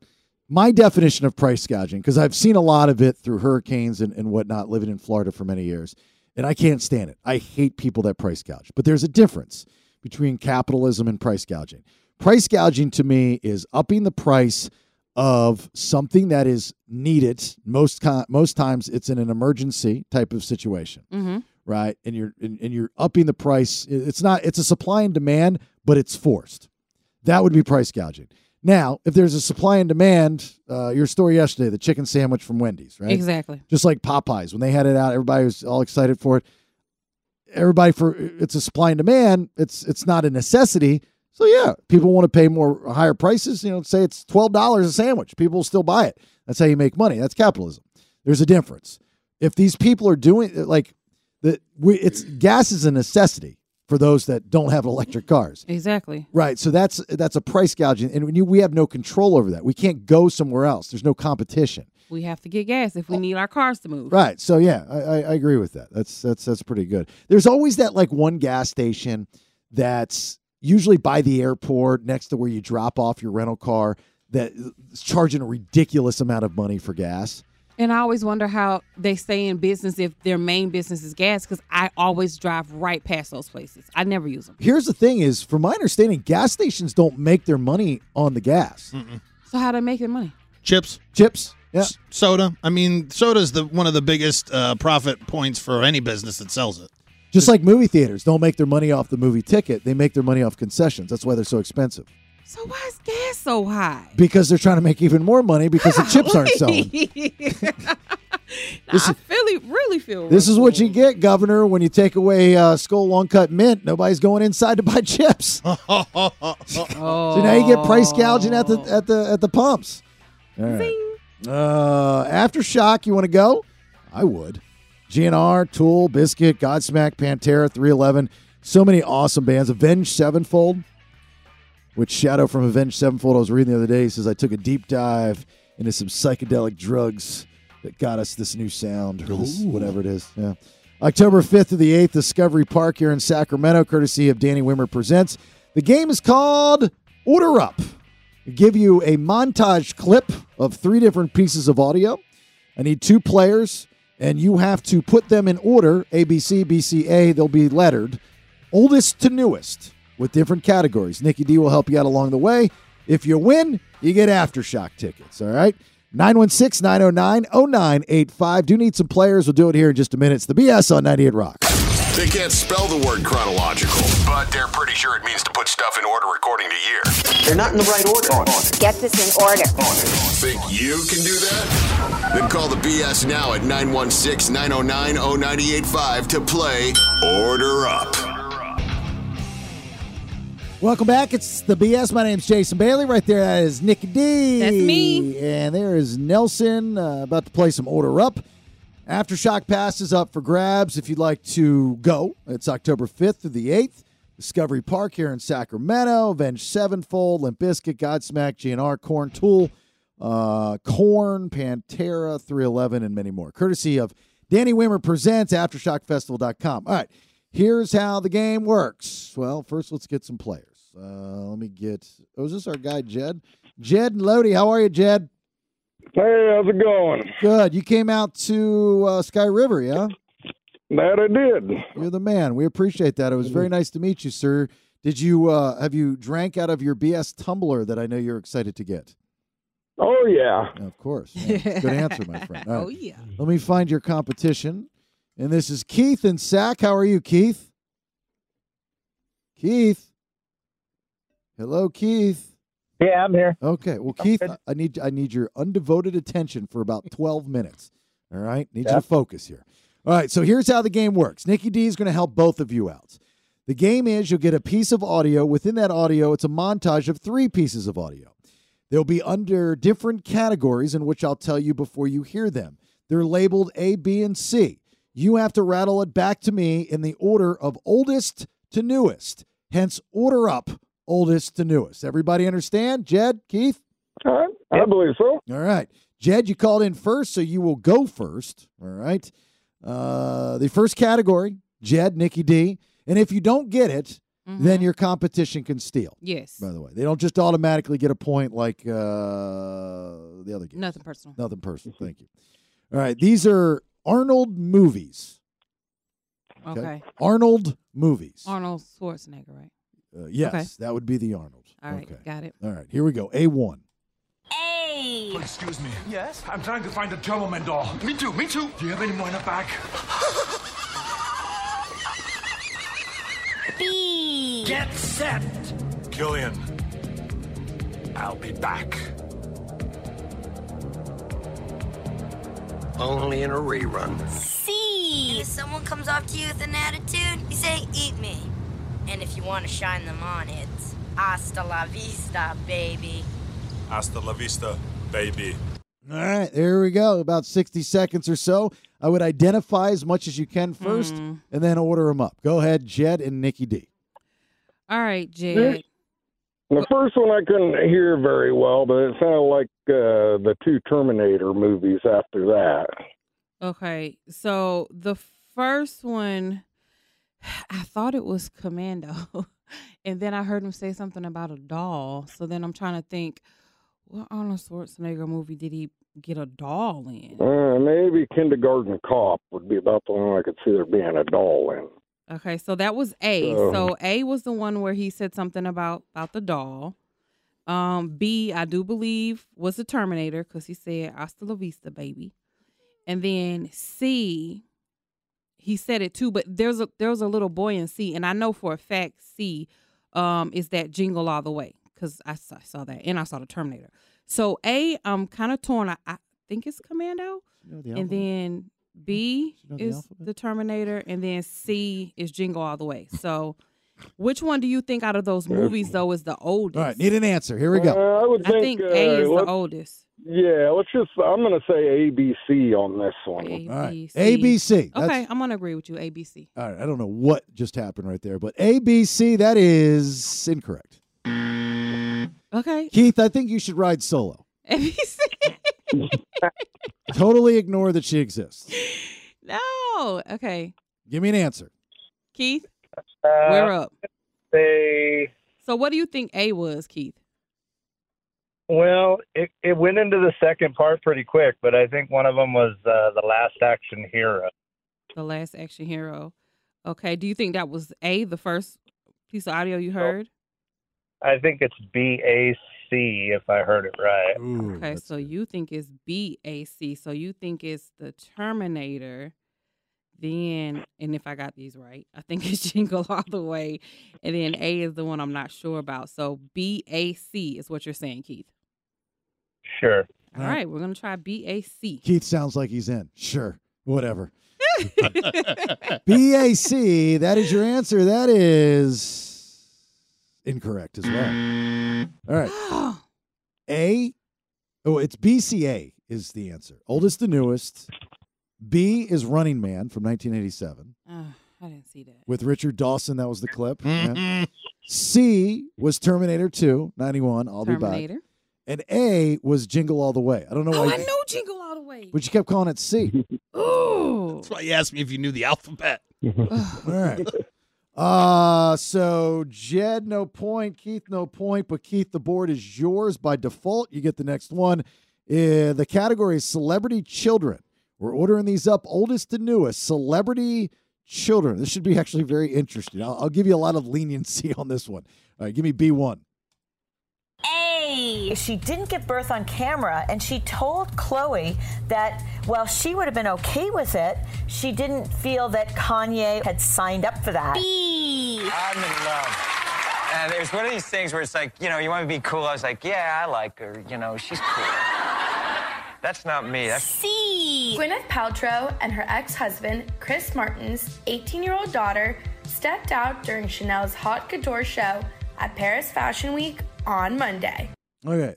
My definition of price gouging, because I've seen a lot of it through hurricanes and, and whatnot, living in Florida for many years, and I can't stand it. I hate people that price gouge. But there's a difference between capitalism and price gouging. Price gouging to me is upping the price of something that is needed. Most con- most times, it's in an emergency type of situation Mm-hmm. right? And you're and, and you're upping the price. It's not it's a supply and demand, but it's forced. That would be price gouging. Now, if there's a supply and demand, uh, your story yesterday, the chicken sandwich from Wendy's, right? Exactly. Just like Popeyes, when they had it out, everybody was all excited for it. Everybody for it's a supply and demand. It's it's not a necessity. So yeah, people want to pay more higher prices. You know, say it's twelve dollars a sandwich. People will still buy it. That's how you make money. That's capitalism. There's a difference. If these people are doing like the we it's gas is a necessity for those that don't have electric cars. Exactly. Right. So that's that's a price gouging, and you, we have no control over that. We can't go somewhere else. There's no competition. We have to get gas if we need our cars to move. Right. So yeah, I, I, I agree with that. That's that's that's pretty good. There's always that like one gas station that's usually by the airport next to where you drop off your rental car that is charging a ridiculous amount of money for gas. And I always wonder how they stay in business if their main business is gas because I always drive right past those places. I never use them. Here's the thing: is from my understanding, gas stations don't make their money on the gas. So how do they make their money? Chips, Chips. Yeah. s- soda. I mean, soda's the one of the biggest uh, profit points for any business that sells it. Just like movie theaters don't make their money off the movie ticket, they make their money off concessions. That's why they're so expensive. So why is gas so high? Because they're trying to make even more money because the chips aren't selling. I really, really feel This is what you wrong. get, Governor, when you take away uh, Skoal Long Cut Mint. Nobody's going inside to buy chips. Oh. So now you get price gouging at the at the at the pumps. All right. Uh, aftershock, you want to go? I would. GNR, Tool, Bizkit, Godsmack, Pantera, 311. So many awesome bands. Avenged Sevenfold, which Shadow from Avenged Sevenfold, I was reading the other day, says, I took a deep dive into some psychedelic drugs that got us this new sound, or this, whatever it is. Yeah. October 5th to the 8th, Discovery Park here in Sacramento, courtesy of Danny Wimmer Presents. The game is called Order Up. I give you a montage clip of three different pieces of audio. I need two players, and you have to put them in order A, B, C, B, C, A. They'll be lettered, oldest to newest, with different categories. Nikki D will help you out along the way. If you win, you get Aftershock tickets, all right? 916 909 0985. Do need some players. We'll do it here in just a minute. It's the BS on 98 Rock. They can't spell the word chronological, but they're pretty sure it means to put stuff in order according to year. They're not in the right order. Get this in order. Think you can do that? Then call the BS now at 916 909 0985 to play Order Up. Welcome back. It's the BS. My name's Jason Bailey. Right there, that is Nicky D. That's me. And there is Nelson uh, about to play some Order Up. Aftershock Pass is up for grabs if you'd like to go. It's October 5th through the 8th. Discovery Park here in Sacramento. Avenged Sevenfold, Limp Bizkit, Godsmack, GNR, Korn Tool, uh, Korn, Pantera, 311, and many more. Courtesy of Danny Wimmer presents AftershockFestival.com. All right, here's how the game works. Well, first let's get some players. Uh, let me get. Oh, is this our guy Jed? Jed and Lodi, how are you, Jed? Hey, how's it going? Good. You came out to uh, Sky River, yeah? That I did. You're the man. We appreciate that. It was very nice to meet you, sir. Did you uh, have you drank out of your BS tumbler that I know you're excited to get? Oh yeah. Of course. Yeah, Good answer, my friend. All right. Oh yeah. Let me find your competition. And this is Keith and Sack. How are you, Keith? Keith. Hello, Keith. Yeah, I'm here. Okay. Well, Keith. I need I need your undevoted attention for about 12 minutes. All right? Need you to focus here. All right, so here's how the game works. Nikki D is going to help both of you out. The game is you'll get a piece of audio. Within that audio, it's a montage of three pieces of audio. They'll be under different categories in which I'll tell you before you hear them. They're labeled A, B, and C. You have to rattle it back to me in the order of oldest to newest. Hence, order up oldest to newest. Everybody understand? Jed, Keith? All right. I believe so. All right. Jed, you called in first, so you will go first. All right. Uh, the first category, Jed, Nikki D. And if you don't get it, then your competition can steal. Yes. By the way, they don't just automatically get a point like uh, the other game. Nothing personal. Nothing personal. Thank you. All right. These are Arnold movies. Okay. Arnold movies. Arnold Schwarzenegger, right? Uh, yes, Okay. that would be the Arnold. All right. Okay. Got it. All right. Here we go. A1. A excuse me. Yes? I'm trying to find the Turboman doll. Me too, me too. Do you have any more in the back? B. Get set! Killian. I'll be back. Only in a rerun. C. And if someone comes up to you with an attitude, you say, eat me. And if you want to shine them on, it's hasta la vista, baby. Hasta la vista, baby. All right, there we go. About 60 seconds or so. I would identify as much as you can first Mm. and then order them up. Go ahead, Jed and Nikki D. All right, Jed. The first one I couldn't hear very well, but it sounded like uh, the two Terminator movies after that. Okay. So the first one, I thought it was Commando. and then I heard him say something about a doll. So then I'm trying to think, what Arnold Schwarzenegger movie did he get a doll in? Uh, maybe Kindergarten Cop would be about the one I could see there being a doll in. Okay, so that was A. So- So A was the one where he said something about about the doll. Um, B, I do believe was the Terminator because he said "Hasta la vista, baby," and then C, he said it too. But there's a there's a little boy in C, and I know for a fact C, um, is that Jingle All the Way because I saw, I saw that and I saw the Terminator. So A, I'm kind of torn. I, I think it's Commando, know the and then B know the is alphabet? the Terminator, and then C is Jingle All the Way. So, which one do you think out of those movies though is the oldest? All right, need an answer. Here we go. Uh, I would I think, think A uh, is the oldest. Yeah, let's just. I'm going to say ABC on this one. A, All right, B, C. ABC. That's- Okay, I'm gonna agree with you. A, B, C. All right, I don't know what just happened right there, but ABC, that is incorrect. Okay, Keith, I think you should ride solo. A, B, C. Totally ignore that she exists. no. Okay, Give me an answer. Keith, Uh, we're up. They So, what do you think A was, Keith? Well, it it went into the second part pretty quick, but I think one of them was uh, the Last Action Hero. The Last Action Hero. Okay. Do you think that was A, the first piece of audio you heard? I think it's B A C if I heard it right. Ooh, Okay, so good. you think it's BAC. So you think it's the Terminator. then, and if I got these right, I think it's Jingle All the Way. And then A is the one I'm not sure about. So B A C is what you're saying, Keith. Sure. All right, we're gonna try B A C. Keith sounds like he's in. Sure, whatever. BAC, that is your answer. That is incorrect as well. All right. A, oh, it's BCA is the answer. Oldest to newest. B is Running Man from 1987 Oh, I didn't see that. with Richard Dawson. That was the clip. Yeah. C was Terminator 2, 91. I'll be back. Terminator. And A was Jingle All the Way. I don't know Oh, why, I know Jingle All the Way. but you kept calling it C. Ooh. That's why you asked me if you knew the alphabet. All right. Uh so Jed no point, Keith no point, but Keith the board is yours by default. You get the next one. Uh, the category is celebrity children. We're ordering these up oldest to newest celebrity children. This should be actually very interesting. I'll, I'll give you a lot of leniency on this one. All right, give me B1. A. She didn't give birth on camera, and she told Khloé that while she would have been okay with it, she didn't feel that Kanye had signed up for that. I'm in love. And it was one of these things where it's like, you know, you want to be cool. I was like, yeah, I like her. You know, she's cool. That's not me. That's C. Gwyneth Paltrow and her ex-husband, Chris Martin's 18-year-old daughter, stepped out during Chanel's Haute Couture show at Paris Fashion Week on Monday. Okay,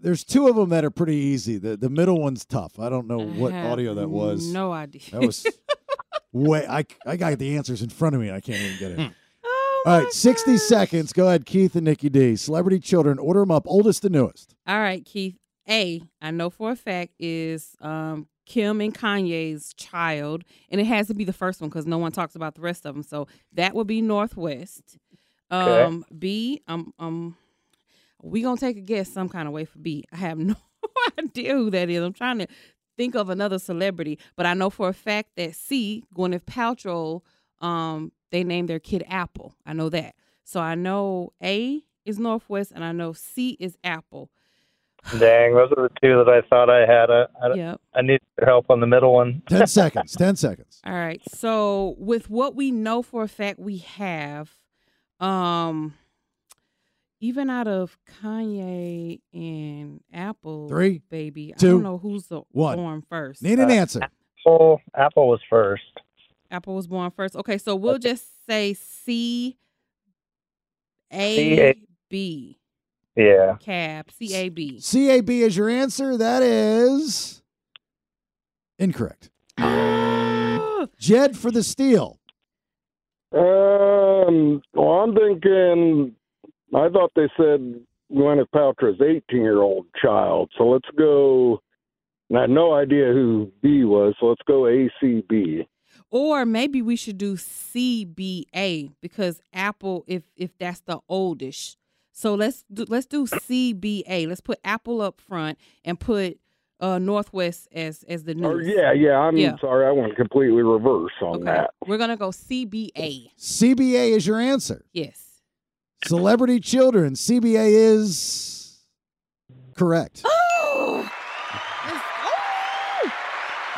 there's two of them that are pretty easy. The the middle one's tough. I don't know what have audio that was. no idea. That was way. I I got the answers in front of me. and I can't even get it. Oh All right, 60 seconds. Go ahead, Keith and Nikki D. Celebrity children. Order them up. Oldest to newest. All right, Keith. A, I know for a fact is um, Kim and Kanye's child, and it has to be the first one because no one talks about the rest of them. So that would be North West. Okay. Um, B, um, um, we gonna take a guess some kind of way for B. I have no idea who that is. I'm trying to think of another celebrity, but I know for a fact that C, Gwyneth Paltrow, um, they named their kid Apple. I know that. So I know A is North West, and I know C is Apple. Dang, those are the two that I thought I had. I, I, Yep. I need your help on the middle one. 10 seconds. 10 seconds. All right. So with what we know for a fact we have, um, even out of Kanye and Apple, Three, baby, I two, don't know who's the one. born first. Need an answer. Apple, Apple was first. Apple was born first. Okay, so we'll just say C A C-A- B Yeah. cab C A B. Is your answer. That is incorrect. Jed for the steal. Um, well, I'm thinking. I thought they said Gwyneth Paltrow's 18 year old child. So let's go. And I had no idea who B was. So let's go ACB. Or maybe we should do CBA because Apple, if if that's the oldest. So let's do, let's do CBA. Let's put Apple up front and put uh North West as as the Or, newest. yeah, yeah. I'm Yeah. sorry. I went completely reverse on Okay. that. We're gonna go CBA. CBA is your answer. Yes. Celebrity children. CBA is correct. Oh.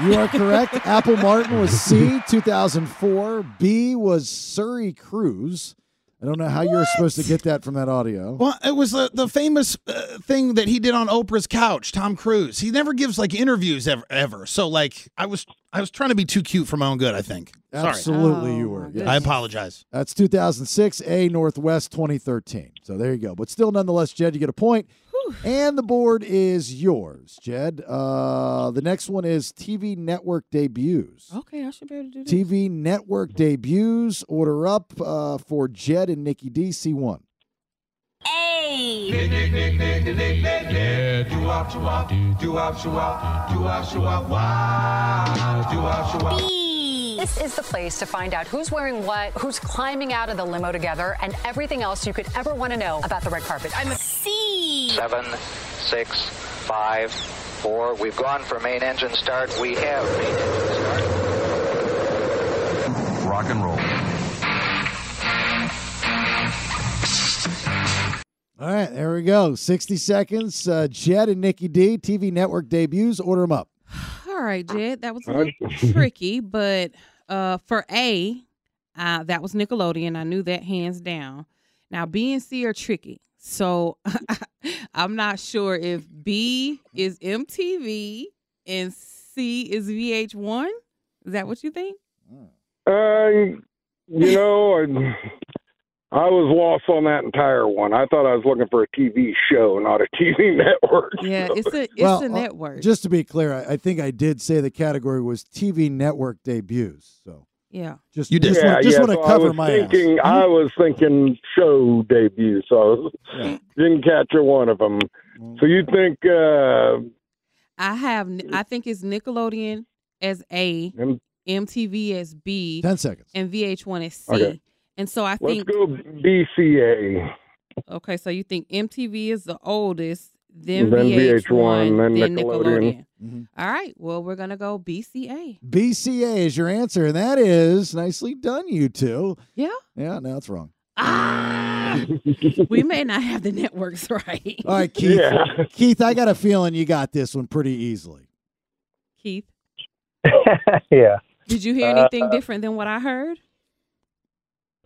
You are correct. Apple Martin was C, 2004. B was Suri Cruise. I don't know how you were supposed to get that from that audio. Well, it was the, the famous uh, thing that he did on Oprah's couch, Tom Cruise. He never gives like interviews ever, ever. So like I was I was trying to be too cute for my own good, I think. Sorry. Absolutely, you were. yes. I apologize. That's 2006, A North West 2013. So there you go. But still, nonetheless, Jed, you get a point. And the board is yours, Jed. Uh, the next one is TV network debuts. Okay, I should be able to do this. TV network debuts. Order up uh, for Jed and Nikki D. C1. This is the place to find out who's wearing what, who's climbing out of the limo together, and everything else you could ever want to know about the red carpet. I'm a C. Seven, six, five, four. We've gone for main engine start. We have main engine start. Rock and roll. All right, there we go. 60 seconds. Uh, Jed and Nikki D. TV network debuts. Order them up. All right, Jed. That was a little tricky, but uh, for A, uh, that was Nickelodeon. I knew that hands down. Now B and C are tricky, so I'm not sure if B is MTV and C is VH1. Is that what you think? Uh, you know, I, I was lost on that entire one. I thought I was looking for a TV show, not a TV network. Yeah, it's a it's Well, a uh, network. Just to be clear, I, I think I did say the category was TV network debuts. So yeah. just You did. Just, yeah, want, just yeah, want to so I cover was my ass. thinking, I was thinking show debut, so I was, didn't catch a one of them. So you think uh, I have I think it's Nickelodeon as A, M- MTV as B, Ten seconds. and VH1 as C. Okay. And so I let's think go BCA, okay, so you think MTV is the oldest, then, then VH1, VH1, then then Nickelodeon. Nickelodeon. All right, well we're gonna go BCA. BCA is your answer, and that is nicely done, you two. Yeah. Yeah, no, that's wrong. Ah, we may not have the networks right. All right, Keith. Yeah. Keith, I got a feeling you got this one pretty easily. Keith, yeah. did you hear Uh, anything different than what I heard?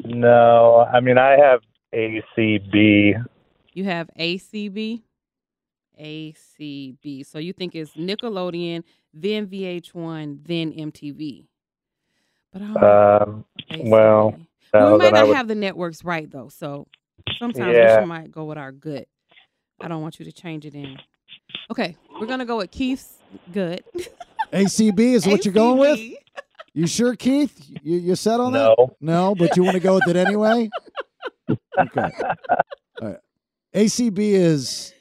No, I mean I have ACB. You have ACB, ACB. So you think it's Nickelodeon, then VH1, then MTV. But I don't know. Um, well, no, we might not would- have the networks right though. So sometimes Yeah. we might go with our gut. I don't want you to change it in. Okay, we're gonna go with Keith's gut. ACB is what you're going with? ACB. You sure, Keith? You, you set on No. that? No, but you want to go with it anyway? Okay. All right. ACB is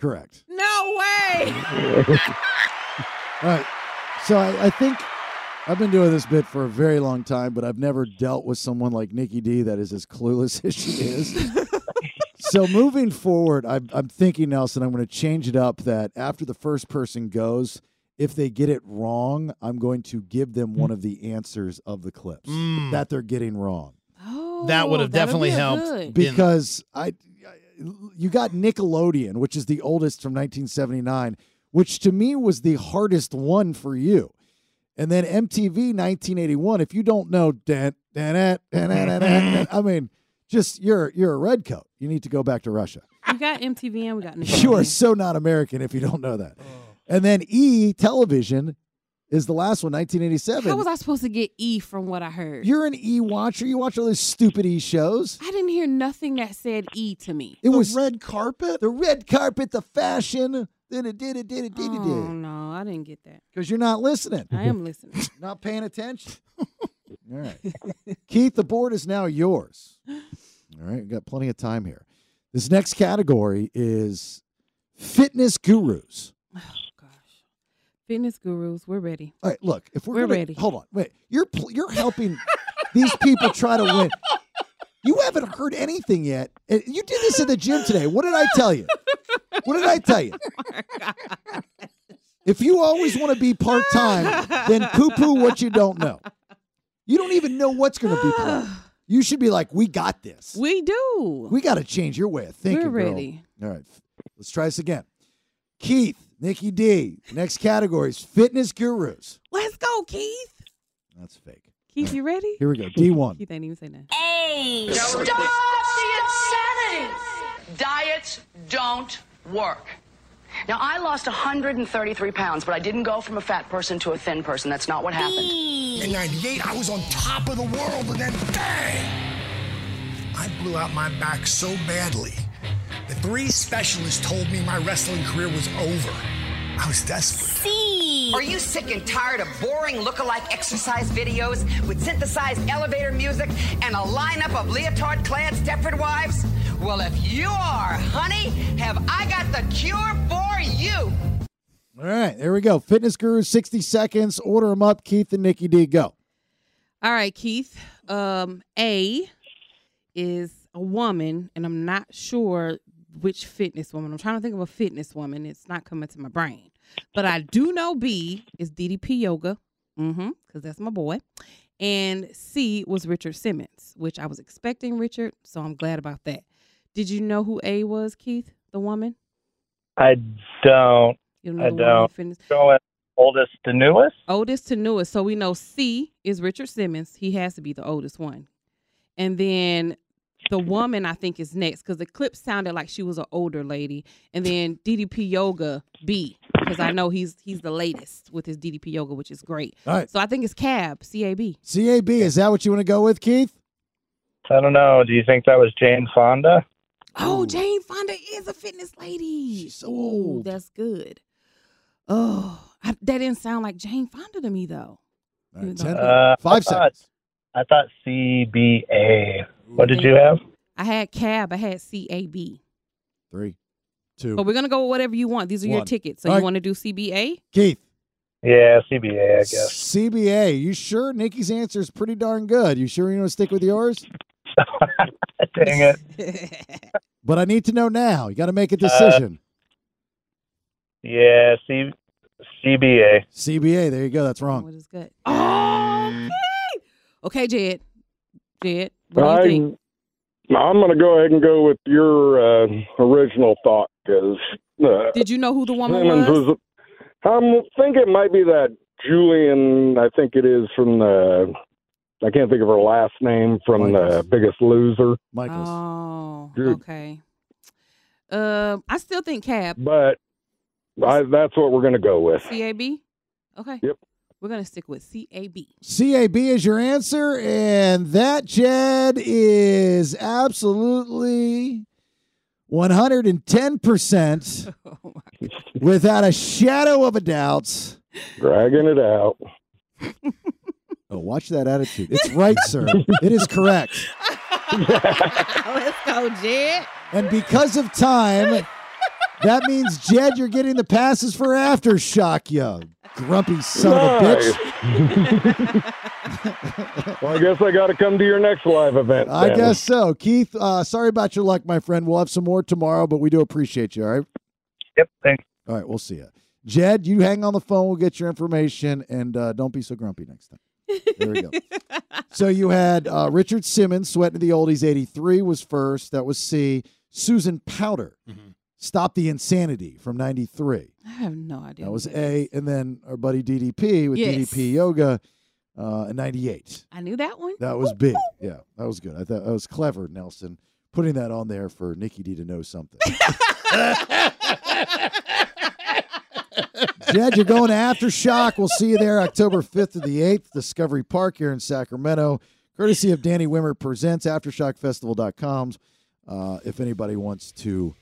correct. No way. All right. So I, I think I've been doing this bit for a very long time, but I've never dealt with someone like Nikki D that is as clueless as she is. so moving forward, I'm, I'm thinking, Nelson, I'm going to change it up that after the first person goes, if they get it wrong, I'm going to give them one of the answers of the clips Mm. that they're getting wrong. Oh, That would have that'll definitely be a helped. good. in- because I, you got Nickelodeon, which is the oldest from 1979, which to me was the hardest one for you. And then MTV 1981. If you don't know, dan, dan, dan, dan, dan, dan, dan, I mean, just you're you're a redcoat. You need to go back to Russia. We got MTV and we got Nickelodeon. You are so not American if you don't know that. And then E Television is the last one, 1987. How was I supposed to get E from what I heard? You're an E watcher. You watch all those stupid E shows. I didn't hear nothing that said E to me. It was red carpet. the red carpet, the fashion. Then it did it, did it, did it, did. Oh did. no, I didn't get that. Because you're not listening, I am listening. not paying attention. All right. Keith, the board is now yours. All right. We've got plenty of time here. This next category is fitness gurus. Fitness gurus, we're ready. All right, look, if we're, We're gonna, ready. hold on, wait, you're you're helping these people try to win. You haven't heard anything yet. And You did this in the gym today. What did I tell you? What did I tell you? Oh if you always want to be part time, then poo poo what you don't know. You don't even know what's going to be. You should be like, we got this. We do. We got to change your way of thinking. We're girl. ready. All right, let's try this again. Keith, Nikki D. Next category is fitness gurus. Let's go, Keith. That's fake. Keith, you ready? Here we go. D1. Keith ain't even say nothing. Hey. Stop the insanity! Diets don't work. Now, I lost 133 pounds, but I didn't go from a fat person to a thin person. That's not what happened. In 98, I was on top of the world, and then bang! I blew out my back so badly that three specialists told me my wrestling career was over. I was desperate. See? Are you sick and tired of boring look-alike exercise videos with synthesized elevator music and a lineup of leotard-clad Stepford wives? Well, if you are, honey, have I got the cure for you. All right, there we go. Fitness gurus, 60 seconds. Order them up. Keith and Nikki D. Go. All right, Keith. Um, A is a woman, and I'm not sure which fitness woman. I'm trying to think of a fitness woman. It's not coming to my brain. But I do know B is DDP Yoga. Mm-hmm. Because that's my boy. And C was Richard Simmons, which I was expecting Richard, so I'm glad about that. Did you know who A was, Keith? The woman? I don't. You don't know I don't. fitness? Going Oldest to newest? Oldest to newest. So we know C is Richard Simmons. He has to be the oldest one. And then the woman I think is next because the clip sounded like she was an older lady. And then DDP Yoga B because I know he's he's the latest with his DDP Yoga, which is great. All right. So I think it's Cab C A B. CAB, is that what you want to go with, Keith? I don't know. Do you think that was Jane Fonda? Oh, Jane Fonda is a fitness lady. She's so old. That's good. Oh, I, that didn't sound like Jane Fonda to me though. Even though- Uh, Five I thought, I thought CBA. What did you have? I had Cab. I had C A B. Three, two. But we're gonna go with whatever you want. These are your One. tickets. So All you right. want to do CBA? Keith. Yeah, CBA, I guess. CBA. You sure? Nikki's answer is pretty darn good. You sure you want to stick with yours? Dang it. But I need to know now. You got to make a uh, decision. Yeah, C- CBA. CBA. There you go. That's wrong. What is good? Okay. Okay, Jed. Jed, what do you I, think? I'm going to go ahead and go with your uh, original thought because uh, Did you know who the woman Simmons was? was. I'm think it might be that Julian. I think it is from the. I can't think of her last name from the Biggest Loser. Michaels. Oh, Dude. okay. Um, I still think Cab. But I, that's what we're going to go with. CAB. Okay. Yep. We're gonna stick with CAB. CAB is your answer, and that Jed is absolutely 110% without a shadow of a doubt. Dragging it out. Oh, watch that attitude. It's right, sir. It is correct. Let's go, Jed. And because of time, that means Jed, you're getting the passes for aftershock, you grumpy son of a bitch. well, I guess I got to come to your next live event. I then. guess so. Keith, uh, sorry about your luck, my friend. We'll have some more tomorrow, but we do appreciate you, all right? Yep, thanks. All right, we'll see you. Jed, you hang on the phone. We'll get your information, and uh, don't be so grumpy next time. There we go. so you had uh, Richard Simmons, Sweating the Oldies 83 was first. That was C. Susan Powter, Stop the Insanity from 93. I have no idea. That was A. And then our buddy DDP with Yes. DDP Yoga uh, in 98. I knew that one. That was big. Yeah, that was good. I thought that was clever, Nelson, putting that on there for Nikki D to know something. Jed, you're going to Aftershock. We'll see you there October 5th to the 8th, Discovery Park here in Sacramento. Courtesy of Danny Wimmer presents AftershockFestival.com. Uh, if anybody wants to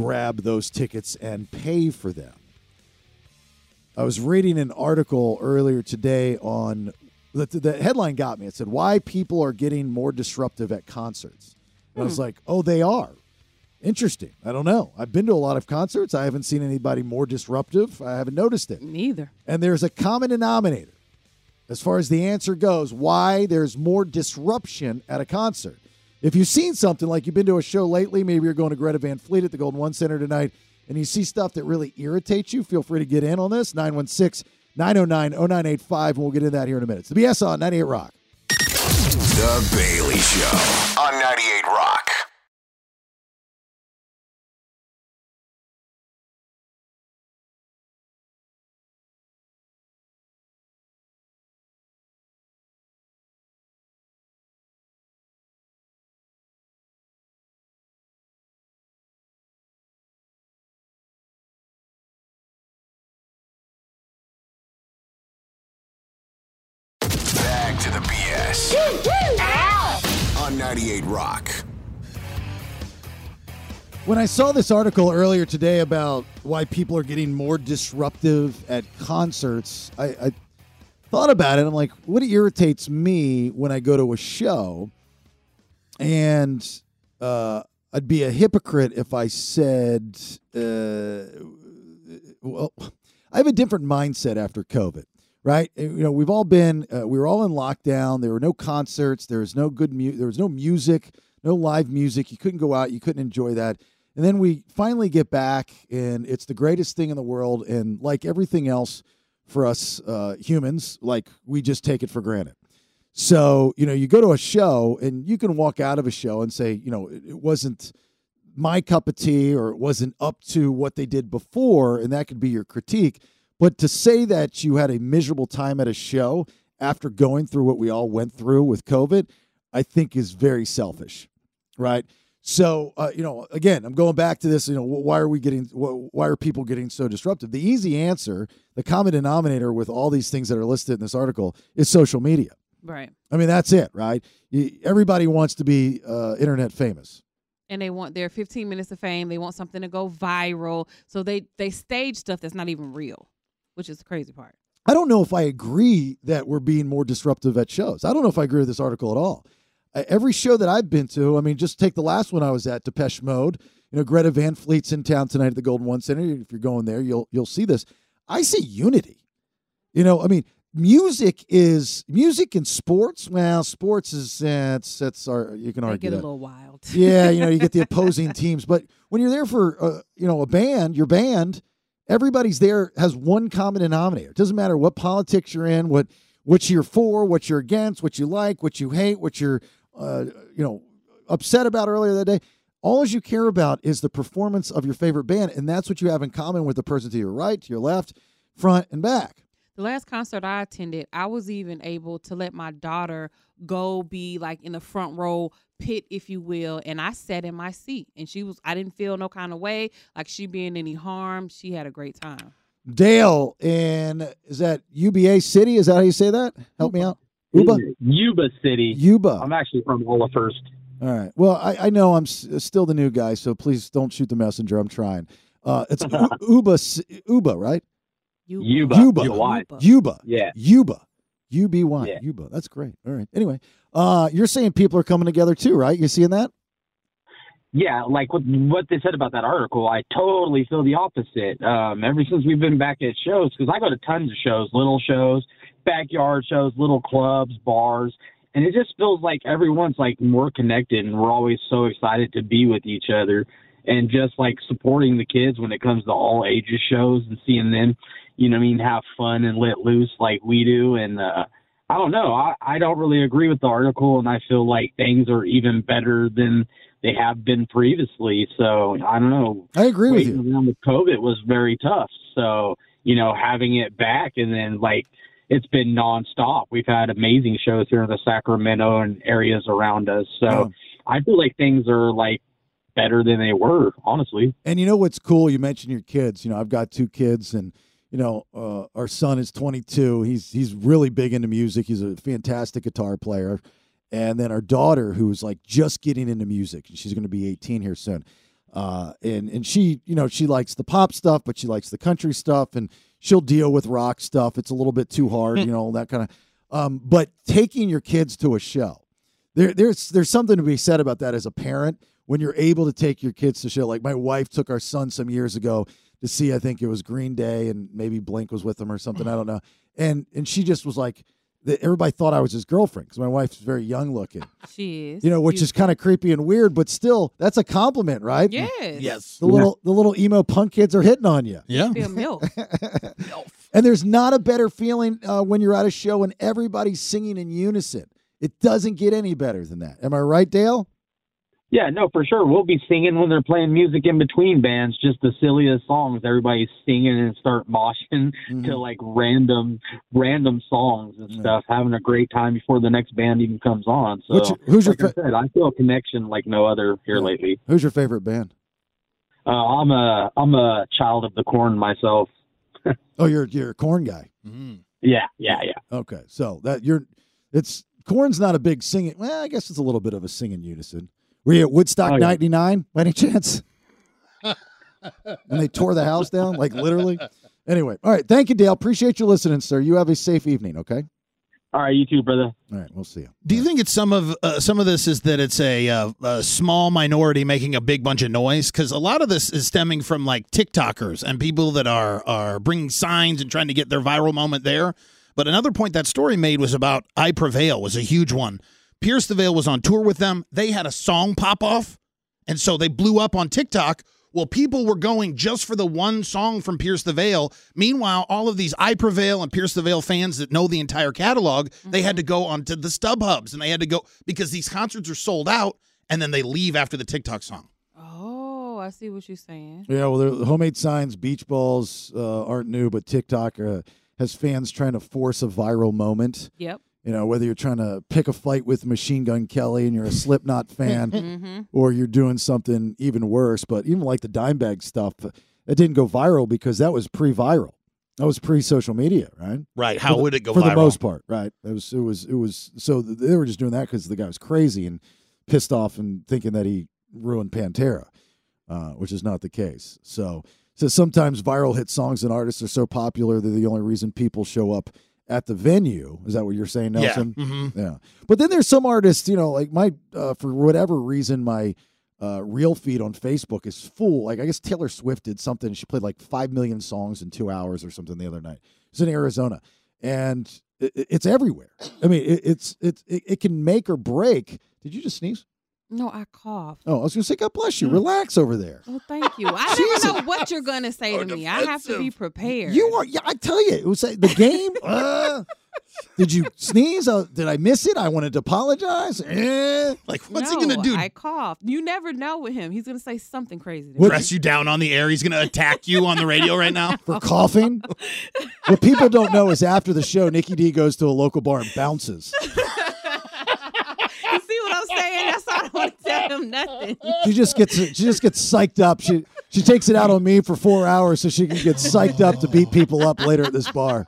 grab those tickets and pay for them. I was reading an article earlier today on the, the headline got me. It said why people are getting more disruptive at concerts. And I was Hmm. like, oh, they are. Interesting. I don't know. I've been to a lot of concerts. I haven't seen anybody more disruptive. I haven't noticed it. Neither. And there's a common denominator as far as the answer goes why there's more disruption at a concert. If you've seen something like you've been to a show lately, maybe you're going to Greta Van Fleet at the Golden One Center tonight, and you see stuff that really irritates you, feel free to get in on this. 916 909 0985, and we'll get into that here in a minute. It's the BS on 98 Rock. The Bailey Show on 98 Rock. To on 98 Rock. When I saw this article earlier today about why people are getting more disruptive at concerts, I, I thought about it. I'm like, what irritates me when I go to a show, and uh, I'd be a hypocrite if I said, uh, well, I have a different mindset after COVID. Right, you know, we've all been, uh, we were all in lockdown. There were no concerts. There was no good, mu- there was no music, no live music. You couldn't go out. You couldn't enjoy that. And then we finally get back, and it's the greatest thing in the world. And like everything else for us uh, humans, like we just take it for granted. So, you know, you go to a show and you can walk out of a show and say, you know, it, it wasn't my cup of tea or it wasn't up to what they did before. And that could be your critique. But to say that you had a miserable time at a show after going through what we all went through with COVID, I think is very selfish, right? So, uh, you know, again, I'm going back to this. You know, why are we getting? Why are people getting so disruptive? The easy answer, the common denominator with all these things that are listed in this article, is social media. Right. I mean, that's it, right? Everybody wants to be uh, internet famous. And they want their 15 minutes of fame. They want something to go viral. So they they stage stuff that's not even real, which is the crazy part. I don't know if I agree that we're being more disruptive at shows. I don't know if I agree with this article at all. Uh, Every show that I've been to, I mean, just take the last one I was at, Depeche Mode. You know, Greta Van Fleet's in town tonight at the Golden One Center. If you're going there, you'll you'll see this. I see unity. You know, I mean, music is music and sports. Well, sports is uh, it's it's our you can They argue get a little wild. yeah, you know, you get the opposing teams, but when you're there for uh, you know a band, your band, everybody's there has one common denominator. It doesn't matter what politics you're in, what what you're for, what you're against, what you like, what you hate, what you're uh, you know upset about earlier that day. All you care about is the performance of your favorite band, and that's what you have in common with the person to your right, to your left, front, and back. The last concert I attended, I was even able to let my daughter go be like in the front row pit, if you will, and I sat in my seat, and she was. I didn't feel no kind of way, like she being any harm. She had a great time. Dale in is that UBA City? Is that how you say that? Help me out. Uba. Yuba City. Yuba. I'm actually from Olivehurst. All right. Well, I, I know I'm s- still the new guy, so please don't shoot the messenger. I'm trying. Uh, it's U- Uba, Uba, right? Yuba. Yuba. Yuba. Yuba. Yeah. Yuba. U B Y. Yuba. That's great. All right. Anyway, uh, you're saying people are coming together too, right? You seeing that? Yeah, like what what they said about that article, I totally feel the opposite. Um, ever since we've been back at shows, because I go to tons of shows, little shows, backyard shows, little clubs, bars, and it just feels like everyone's like more connected, and we're always so excited to be with each other, and just like supporting the kids when it comes to all ages shows and seeing them, you know, what I mean, have fun and let loose like we do, and uh, I don't know. I, I don't really agree with the article, and I feel like things are even better than they have been previously. So I don't know. I agree with Waiting around with COVID was very tough. So you know, having it back and then like it's been nonstop. We've had amazing shows here in the Sacramento and areas around us. So I feel like things are like better than they were, honestly. And you know what's cool? You mentioned your kids. You know, I've got two kids, and you know, uh, our son is 22. He's he's really big into music. He's a fantastic guitar player. And then our daughter, who's like just getting into music, and she's going to be 18 here soon. Uh, and and she, you know, she likes the pop stuff, but she likes the country stuff, and she'll deal with rock stuff. It's a little bit too hard, you know, that kind of. Um, but taking your kids to a show, there, there's there's something to be said about that as a parent when you're able to take your kids to show. Like my wife took our son some years ago to see, I think it was Green Day, and maybe Blink was with them or something. I don't know. And and she just was like, that everybody thought I was his girlfriend because my wife's very young looking. She is. You know, which is kind of creepy and weird, but still, that's a compliment, right? Yes. Yes. The little the little emo punk kids are hitting on you. Yeah. Feel milk. And there's not a better feeling uh, when you're at a show and everybody's singing in unison. It doesn't get any better than that. Am I right, Dale? Yeah, no, for sure. We'll be singing when they're playing music in between bands, just the silliest songs. Everybody's singing and start moshing to like random, random songs and stuff, having a great time before the next band even comes on. So, What's your- who's your like I said, I feel a connection like no other here lately. Who's your favorite band? Uh, I'm a I'm a child of the corn myself. Oh, you're you're a Korn guy. Yeah, yeah, yeah. Okay, so that you're it's Korn's not a big singing. Well, I guess it's a little bit of a singing unison. Were you at Woodstock Oh, yeah. '99 by any chance? and they tore the house down, like literally. Anyway, all right. Thank you, Dale. Appreciate you listening, sir. You have a safe evening. Okay. All right, you too, brother. All right, we'll see you. Do you think it's some of uh, some of this is that it's a, uh, a small minority making a big bunch of noise? Because a lot of this is stemming from like TikTokers and people that are are bringing signs and trying to get their viral moment there. But another point that story made was about I Prevail was a huge one. Pierce the Veil was on tour with them. They had a song pop off, and so they blew up on TikTok. Well, people were going just for the one song from Pierce the Veil. Meanwhile, all of these I Prevail and Pierce the Veil fans that know the entire catalog, they had to go onto the stub hubs and they had to go because these concerts are sold out and then they leave after the TikTok song. Oh, I see what you're saying. Yeah, well, the homemade signs, beach balls uh, aren't new, but TikTok uh, has fans trying to force a viral moment. Yep. You know, whether you're trying to pick a fight with Machine Gun Kelly and you're a Slipknot fan, Mhm. or you're doing something even worse. But even like the Dimebag stuff, it didn't go viral because that was pre-viral. That was pre-social media, right? Right. How the- would it go for the most part? Right. It was. It was. It was. So they were just doing that because the guy was crazy and pissed off and thinking that he ruined Pantera, uh, which is not the case. So, so sometimes viral hit songs and artists are so popular they're the only reason people show up at the venue. Is that what you're saying, Yeah. Nelson? Mhm. Yeah. But then there's some artists, you know, like my uh, for whatever reason my uh, real feed on Facebook is full. Like I guess Taylor Swift did something. She played like five million songs in two hours or something the other night. It's in Arizona, and it, it's everywhere. I mean, it, it's it's it, it can make or break. Did you just sneeze? No, I coughed. Oh, I was gonna say, God bless you. Relax over there. Well, thank you. I never know what you're gonna say to me. I have to be prepared. You are. Yeah, I tell you, it was uh, the game. uh, did you sneeze? Uh, did I miss it? I wanted to apologize. Eh. Like, what's no, he gonna do? I coughed. You never know with him. He's gonna say something crazy. To me. Dress you down on the air. He's going to attack you on the radio right now. for coughing. what people don't know is after the show, Nikki D goes to a local bar and bounces. You see what I'm saying? That's why I don't want to tell him nothing. She just gets she just gets psyched up. She she takes it out on me for four hours so she can get psyched up to beat people up later at this bar.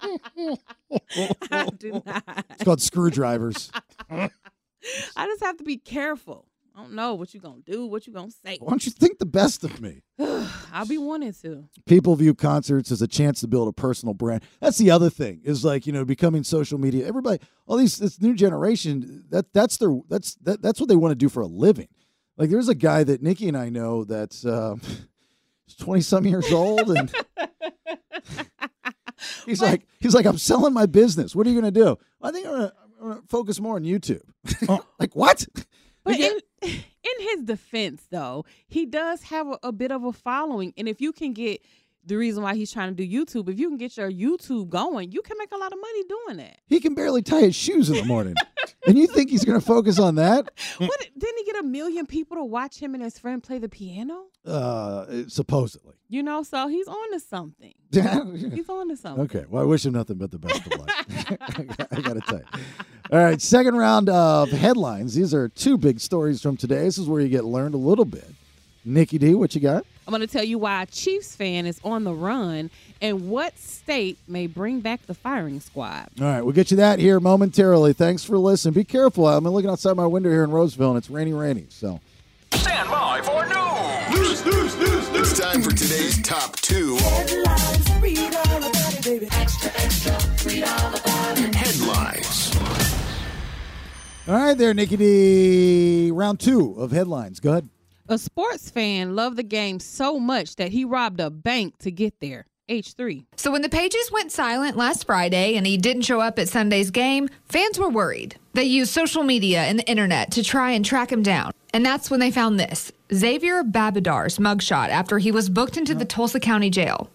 I do not. It's called screwdrivers. I just have to be careful. I don't know what you're gonna do, what you're gonna say. Why don't you think the best of me? I'll be wanting to. People view concerts as a chance to build a personal brand. That's the other thing is like you know becoming social media. Everybody, all these this new generation that that's their that's that, that's what they want to do for a living. Like there's a guy that Nikki and I know that's uh, twenty some years old and he's like he's like I'm selling my business. What are you going to do? I think I'm going to focus more on YouTube. like what? But in, in his defense, though, he does have a, a bit of a following, and if you can get the reason why he's trying to do YouTube, if you can get your YouTube going, you can make a lot of money doing that. He can barely tie his shoes in the morning. and you think he's going to focus on that? What didn't he get a million people to watch him and his friend play the piano? Uh, supposedly. You know, so he's on to something. He's on to something. Okay. Well, I wish him nothing but the best of luck. I got to tell you. All right. Second round of headlines. These are two big stories from today. This is where you get learned a little bit. Nikki D, what you got? I'm going to tell you why a Chiefs fan is on the run and what state may bring back the firing squad. All right. We'll get you that here momentarily. Thanks for listening. Be careful. I'm looking outside my window here in Roseville, and it's rainy, rainy. So. Stand by for news. It's time for today's top two. Headlines. All right, there, Nikki D. Round two of headlines. Go ahead. A sports fan loved the game so much that he robbed a bank to get there. H3. So when the pages went silent last Friday and he didn't show up at Sunday's game, fans were worried. They used social media and the internet to try and track him down. And that's when they found this Xavier Babudar's mugshot after he was booked into the Tulsa County Jail.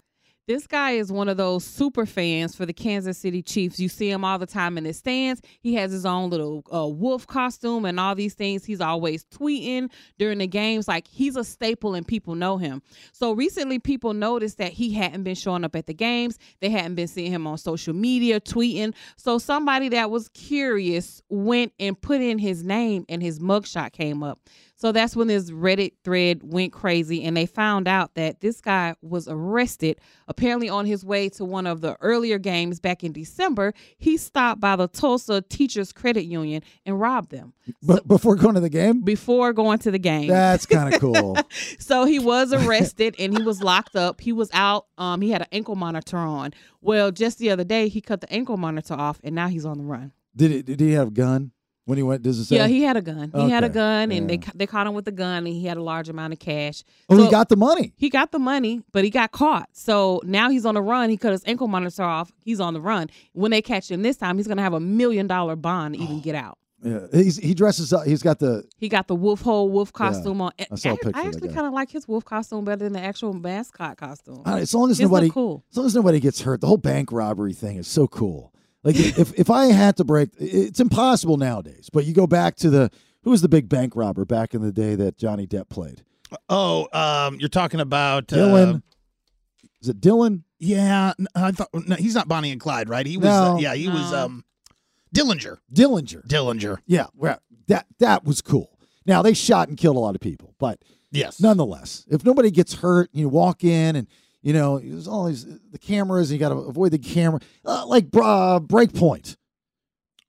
This guy is one of those super fans for the Kansas City Chiefs. You see him all the time in the stands. He has his own little uh, wolf costume and all these things. He's always tweeting during the games. Like he's a staple and people know him. So recently, people noticed that he hadn't been showing up at the games. They hadn't been seeing him on social media tweeting. So somebody that was curious went and put in his name and his mugshot came up. So that's when this Reddit thread went crazy, and they found out that this guy was arrested. Apparently, on his way to one of the earlier games back in December, he stopped by the Tulsa Teachers Credit Union and robbed them But before going to the game? before going to the game. That's kind of cool. so he was arrested and he was locked up. He was out. Um, he had an ankle monitor on. Well, just the other day, he cut the ankle monitor off, and now he's on the run. Did he, did he have a gun when he went? Does it say? Yeah, he had a gun. He had a gun, and yeah. they they caught him with the gun, and he had a large amount of cash. Oh, So- he got the money. He got the money, but he got caught. So now he's on the run. He cut his ankle monitor off. He's on the run. When they catch him this time, he's gonna have a million dollar bond to even get out. Yeah, he's he dresses up. He's got the He got the wolf hole wolf costume on. I saw a picture I actually kind of like his wolf costume better than the actual mascot costume. Uh, as long as His nobody, cool. as long as nobody gets hurt, the whole bank robbery thing is so cool. Like if if I had to break, it's impossible nowadays. But you go back to the who was the big bank robber back in the day that Johnny Depp played. Oh, um, you're talking about uh, Dylan. Is it Dylan? Yeah, I thought no, he's not Bonnie and Clyde, right? He was. No. uh, yeah, he was. Um, Dillinger. Dillinger. Dillinger. Yeah, well, that that was cool. Now they shot and killed a lot of people, but Yes. nonetheless, if nobody gets hurt, you walk in and you know there's all these the cameras. You got to avoid the camera, uh, like uh, Breakpoint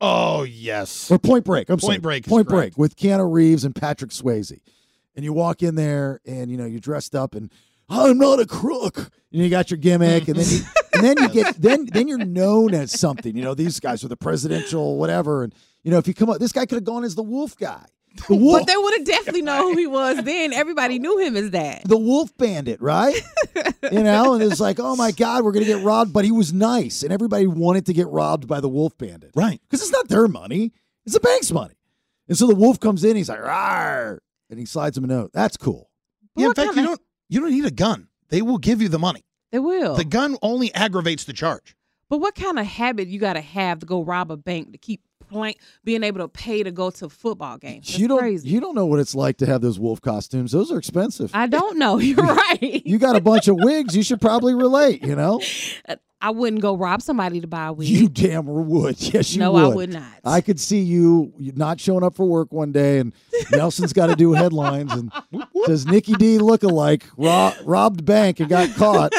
Oh yes. or Point Break. I'm sorry, Point Break Point. Break with Keanu Reeves and Patrick Swayze. And you walk in there and you know you're dressed up and I'm not a crook. And you got your gimmick, and then you, and then you get then then you're known as something. You know these guys are the presidential whatever, and you know if you come up, this guy could have gone as the Wolf guy, the Wolf, But they would have definitely known who he was then. Everybody knew him as that. the Wolf Bandit, right? you know, and it's like, oh my God, we're gonna get robbed, but he was nice, and everybody wanted to get robbed by the Wolf Bandit, Right. Because it's not their money; it's the bank's money. And so the Wolf comes in, he's like, Rawr, and he slides him a note. That's cool. Yeah, in fact, you kinda- don't. You don't need a gun. They will give you the money. They will. The gun only aggravates the charge. But what kind of habit you got to have to go rob a bank to keep playing, being able to pay to go to football games? That's you don't crazy. you don't know what it's like to have those wolf costumes. Those are expensive. I don't know. You're right. you got a bunch of wigs. You should probably relate. You know, I wouldn't go rob somebody to buy a wig. you damn would. Yes, you no, would. I would not. I could see you not showing up for work one day, and Nelson's got to do headlines and says Nicky D lookalike ro- robbed bank and got caught.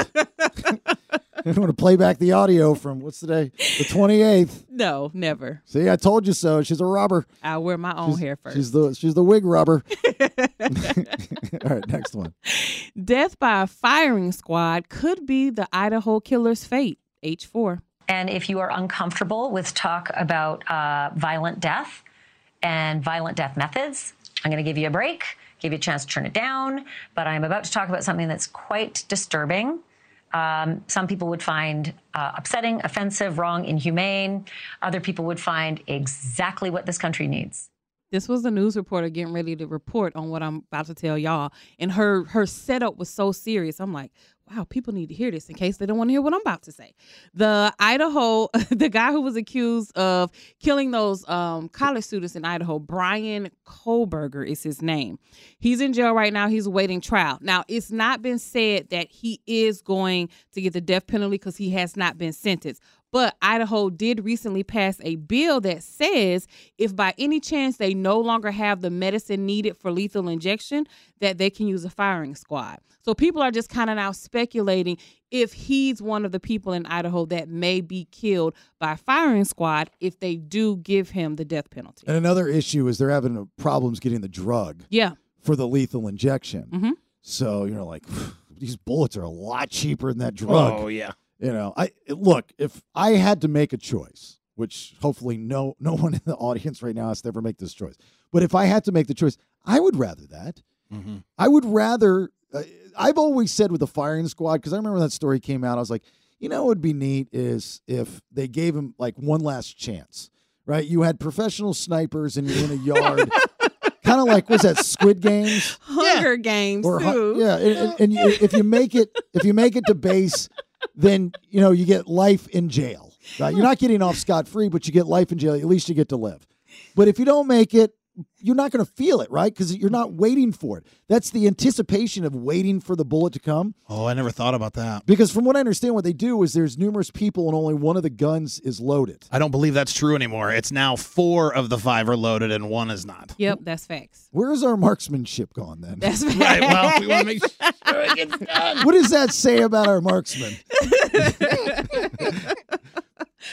I'm going to play back the audio from what's the day? The 28th. no, never. See, I told you so. She's a robber. I wear my own She's- hair first. She's the she's the wig rubber. All right, next one. Death by a firing squad could be the Idaho killer's fate. H4. And if you are uncomfortable with talk about uh, violent death and violent death methods, I'm going to give you a break, give you a chance to turn it down. But I'm about to talk about something that's quite disturbing. Um, some people would find uh, upsetting, offensive, wrong, inhumane. Other people would find exactly what this country needs. This was a news reporter getting ready to report on what I'm about to tell y'all, and her her setup was so serious. I'm like, wow, people need to hear this in case they don't want to hear what I'm about to say. The Idaho, the guy who was accused of killing those um, college students in Idaho, Bryan Kohberger is his name. He's in jail right now. He's awaiting trial. Now, it's not been said that he is going to get the death penalty because he has not been sentenced. But Idaho did recently pass a bill that says if by any chance they no longer have the medicine needed for lethal injection, that they can use a firing squad. So people are just kind of now speculating if he's one of the people in Idaho that may be killed by firing squad if they do give him the death penalty. And another issue is they're having problems getting the drug Yeah. for the lethal injection. Mhm. So you're like, these bullets are a lot cheaper than that drug. Oh yeah. You know, I look if I had to make a choice, which hopefully no no one in the audience right now has to ever make this choice. But if I had to make the choice, I would rather that. Mm-hmm. I would rather. Uh, I've always said with the firing squad because I remember when that story came out. I was like, you know, what would be neat is if they gave him like one last chance, right? You had professional snipers and you're in a yard, kind of like was that Squid Games? Hunger Games Or hu- too. yeah, and, and- and you, if you make it, if you make it to base, then you know you get life in jail. Right? You're not getting off scot free, but you get life in jail. At least you get to live. But if you don't make it, you're not going to feel it, right? Because you're not waiting for it. That's the anticipation of waiting for the bullet to come. Oh, I never thought about that. Because from what I understand, what they do is there's numerous people and only one of the guns is loaded. I don't believe that's true anymore. It's now four of the five are loaded and one is not. Yep, that's facts. Where is our marksmanship gone then? That's Right. Well, we want to make sure it gets done. what does that say about our marksman?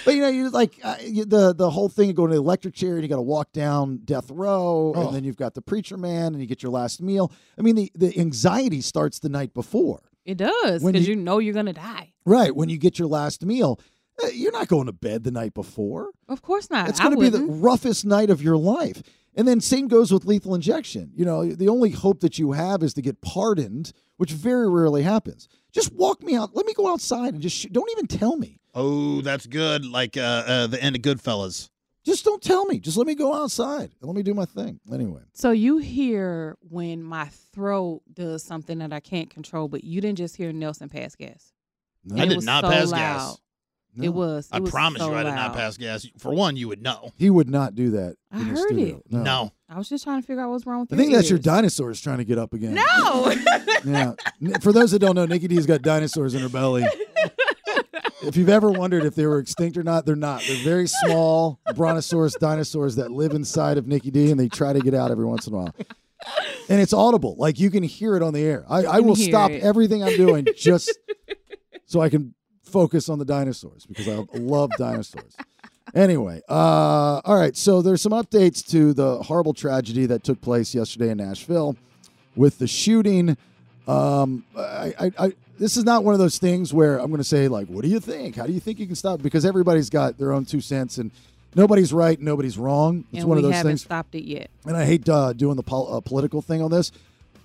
but you know, you like uh, you, the the whole thing of going to the electric chair and you got to walk down death row, Oh. and then you've got the preacher man, and you get your last meal. I mean, the the anxiety starts the night before, It does When because you- you, know you're gonna die. right? When you get your last meal, uh, you're not going to bed the night before. Of course not. It's going to be the roughest night of your life. And then same goes with lethal injection. You know, the only hope that you have is to get pardoned, which very rarely happens. Just walk me out. Let me go outside and just sh- don't even tell me. Oh, that's good. Like uh, uh, the end of Goodfellas. Just don't tell me. Just let me go outside and let me do my thing. Anyway, So you hear when my throat does something that I can't control, but you didn't just hear Nelson pass gas. No. I it did was not so pass loud. gas. No. It was. It I was promise so you, I did loud. not pass gas. For one, you would know. He would not do that. I in heard studio. it. No. No. I was just trying to figure out what's wrong with I your think that's your dinosaurs trying to get up again. No. Yeah. For those that don't know, Nicky D's got dinosaurs in her belly. if you've ever wondered if they were extinct or not, they're not. They're very small brontosaurus dinosaurs that live inside of Nicky D and they try to get out every once in a while. And it's audible. Like you can hear it on the air. I, I will stop it. everything I'm doing just so I can focus on the dinosaurs because I love dinosaurs. Anyway, uh, all right. So there's some updates to the horrible tragedy that took place yesterday in Nashville with the shooting. Um, I, I, I, this is not one of those things where I'm going to say like, "What do you think? How do you think you can stop?" Because everybody's got their own two cents, and nobody's right, nobody's wrong. It's and one of those haven't things stopped it yet. and I hate uh, doing the pol- uh, political thing on this.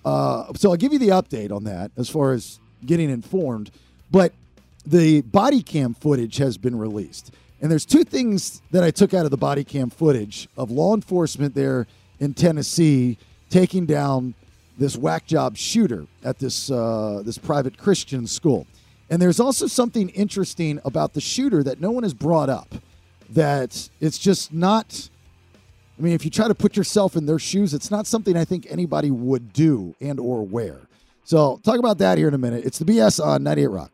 Uh, so I'll give you the update on that as far as getting informed. But the body cam footage has been released. And there's two things that I took out of the body cam footage of law enforcement there in Tennessee taking down this whack job shooter at this uh, this private Christian school. And there's also something interesting about the shooter that no one has brought up. That it's just not I mean, if you try to put yourself in their shoes, it's not something I think anybody would do and or wear. So talk about that here in a minute. It's the BS on 98 Rock.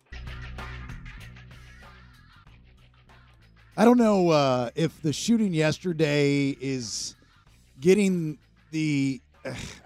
I don't know uh, if the shooting yesterday is getting the,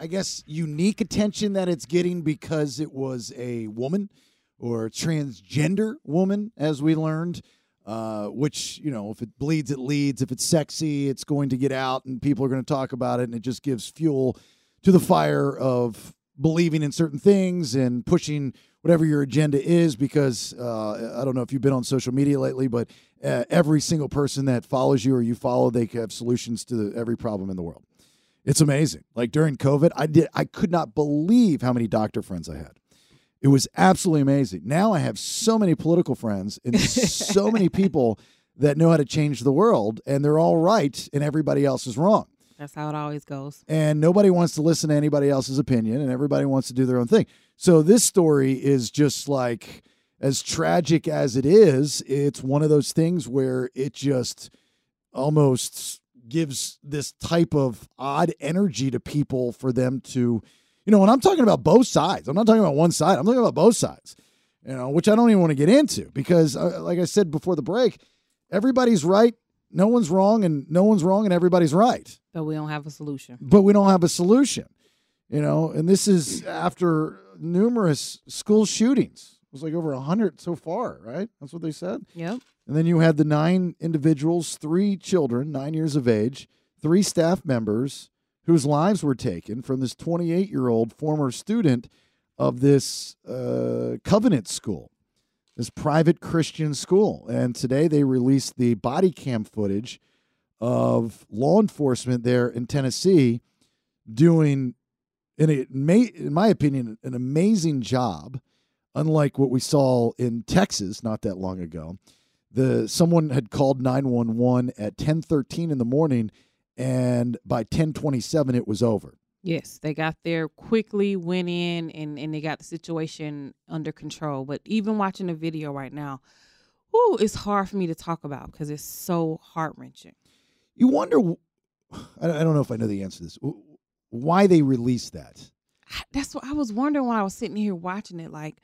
I guess, unique attention that it's getting because it was a woman or transgender woman, as we learned. Uh, which you know, if it bleeds, it leads. If it's sexy, it's going to get out, and people are going to talk about it, and it just gives fuel to the fire of believing in certain things and pushing whatever your agenda is. Because uh, I don't know if you've been on social media lately, but uh, every single person that follows you or you follow, they have solutions to every problem in the world. It's amazing. Like during COVID, I did I could not believe how many doctor friends I had. It was absolutely amazing. Now I have so many political friends and so many people that know how to change the world, and they're all right, and everybody else is wrong. That's how it always goes. And nobody wants to listen to anybody else's opinion, and everybody wants to do their own thing. So this story is just like as tragic as it is. It's one of those things where it just almost gives this type of odd energy to people for them to, you know, and I'm talking about both sides. I'm not talking about one side. I'm talking about both sides, you know, which I don't even want to get into because, uh, like I said before the break, everybody's right. No one's wrong, and no one's wrong, and everybody's right But we don't have a solution. but we don't have a solution. You know, and this is after numerous school shootings. It was like over 100 so far, right? That's what they said. Yep. And then you had the nine individuals, three children, nine years of age, three staff members whose lives were taken from this 28 year old former student of this uh, Covenant school, this private Christian school. And today they released the body cam footage of law enforcement there in Tennessee doing, in, a, in my opinion, an amazing job, unlike what we saw in Texas not that long ago. The someone had called 911 at 10:13 in the morning and by 10:27 it was over. Yes, they got there quickly, went in, and, and they got the situation under control. But even watching the video right now, whoo, it's hard for me to talk about because it's so heart wrenching. You wonder I I don't know if I know the answer to this. Why they released that? That's what I was wondering when I was sitting here watching it. Like,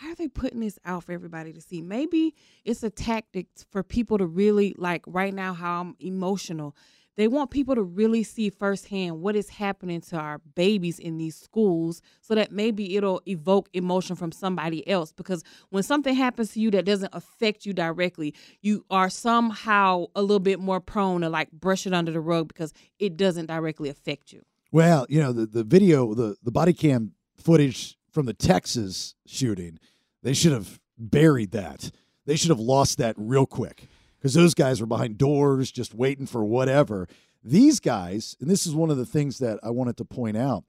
why are they putting this out for everybody to see? Maybe it's a tactic for people to really like right now how I'm emotional. They want people to really see firsthand what is happening to our babies in these schools so that maybe it'll evoke emotion from somebody else. Because when something happens to you that doesn't affect you directly, you are somehow a little bit more prone to like brush it under the rug because it doesn't directly affect you. Well, you know, the, the video, the, the body cam footage from the Texas shooting, they should have buried that. They should have lost that real quick because those guys were behind doors just waiting for whatever. These guys, and this is one of the things that I wanted to point out.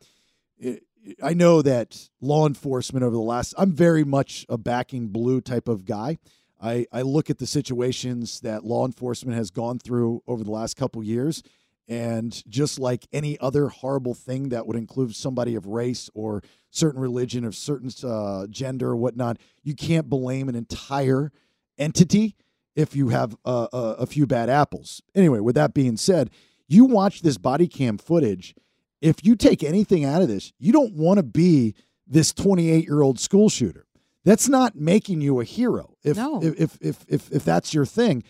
It, I know that law enforcement over the last, I'm very much a backing blue type of guy. I, I look at the situations that law enforcement has gone through over the last couple years. And just like any other horrible thing that would include somebody of race or certain religion or certain uh, gender or whatnot, you can't blame an entire entity if you have a, a, a few bad apples. Anyway, with that being said, you watch this body cam footage. If you take anything out of this, you don't want to be this 28 year old school shooter. That's not making you a hero. If, No. if, if, if, if, if that's your thing,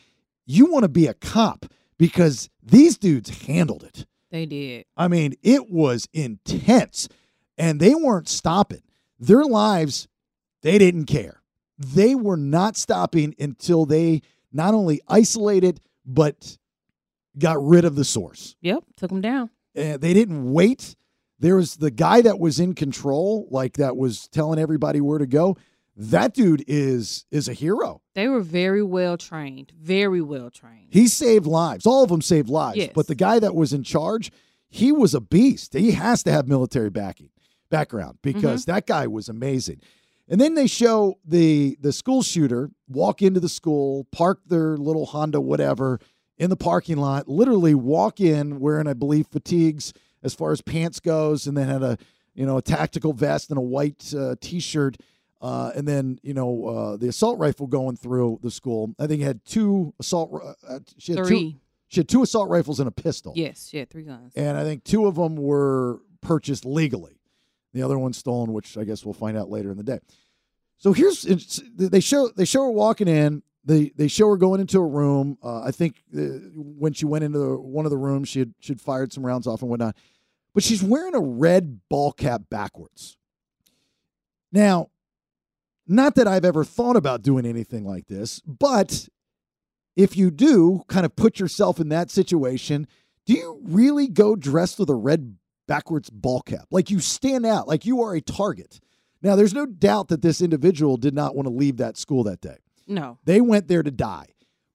you want to be a cop because these dudes handled it. They did. I mean, it was intense and they weren't stopping. Their lives, they didn't care. They were not stopping until they not only isolated, but got rid of the source. Yep. Took them down. And they didn't wait. There was the guy that was in control, like that was telling everybody where to go. That dude is is a hero. They were very well trained. Very well trained. He saved lives. All of them saved lives. Yes. But the guy that was in charge, he was a beast. He has to have military backing background because that guy was amazing. And then they show the the school shooter walk into the school, park their little Honda whatever in the parking lot, literally walk in wearing I believe fatigues as far as pants goes and then had a you know a tactical vest and a white uh, t-shirt uh, and then you know uh, the assault rifle going through the school. I think had two assault. Uh, she had Two, Three. she had two assault rifles and a pistol. Yes. She had three guns. And I think two of them were purchased legally. The other one stolen, which I guess we'll find out later in the day. So here's they show they show her walking in. They they show her going into a room. Uh, I think uh, when she went into the, one of the rooms, she had she'd fired some rounds off and whatnot. But she's wearing a red ball cap backwards. Now, not that I've ever thought about doing anything like this, but if you do kind of put yourself in that situation, do you really go dressed with a red backwards ball cap? Like you stand out, like you are a target. Now, there's no doubt that this individual did not want to leave that school that day. No. They went there to die.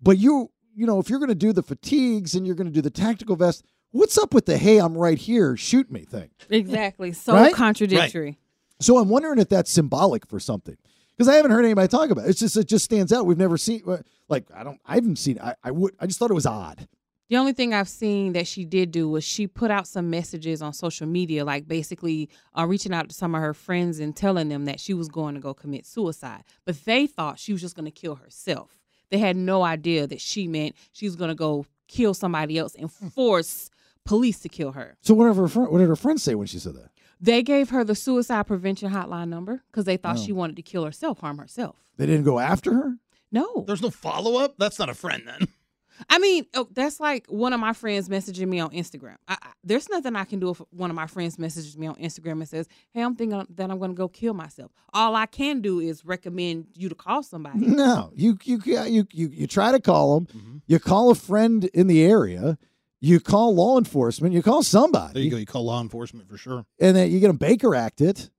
But you, you know, if you're going to do the fatigues and you're going to do the tactical vest, what's up with the hey, I'm right here, shoot me thing? Exactly. So Right? contradictory. So I'm wondering if that's symbolic for something. Because I haven't heard anybody talk about it. It's just it just stands out. We've never seen like I don't I haven't seen I, I would I just thought it was odd. The only thing I've seen that she did do was she put out some messages on social media, like basically uh, reaching out to some of her friends and telling them that she was going to go commit suicide. But they thought she was just going to kill herself. They had no idea that she meant she was going to go kill somebody else and force police to kill her. So what did her friend, what did her friends say when she said that? They gave her the suicide prevention hotline number because they thought Oh. she wanted to kill herself, harm herself. They didn't go after her? No. There's no follow up. That's not a friend then. I mean, oh, that's like one of my friends messaging me on Instagram. I, I, there's nothing I can do if one of my friends messages me on Instagram and says, "Hey, I'm thinking that I'm going to go kill myself." All I can do is recommend you to call somebody. No, you you you you you try to call them. Mm-hmm. You call a friend in the area. You call law enforcement. You call somebody. There you go. You call law enforcement for sure. and then you get them Baker Act it.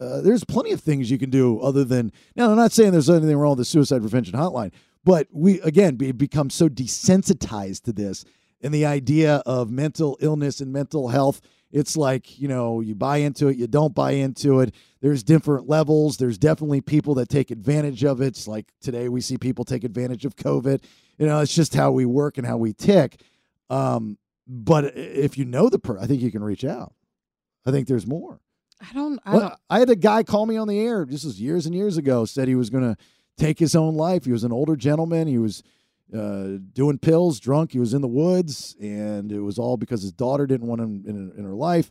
Uh, there's plenty of things you can do other than now. I'm not saying there's anything wrong with the suicide prevention hotline, but we again be, become so desensitized to this and the idea of mental illness and mental health. It's like you know you buy into it, you don't buy into it. There's different levels. There's definitely people that take advantage of it. It's like today we see people take advantage of COVID. You know, it's just how we work and how we tick. Um, but if you know the per, I think you can reach out. I think there's more. I don't. I Well, don't. I had a guy call me on the air. This was years and years ago. Said he was going to take his own life. He was an older gentleman. He was uh, doing pills, drunk. He was in the woods, and it was all because his daughter didn't want him in, in her life.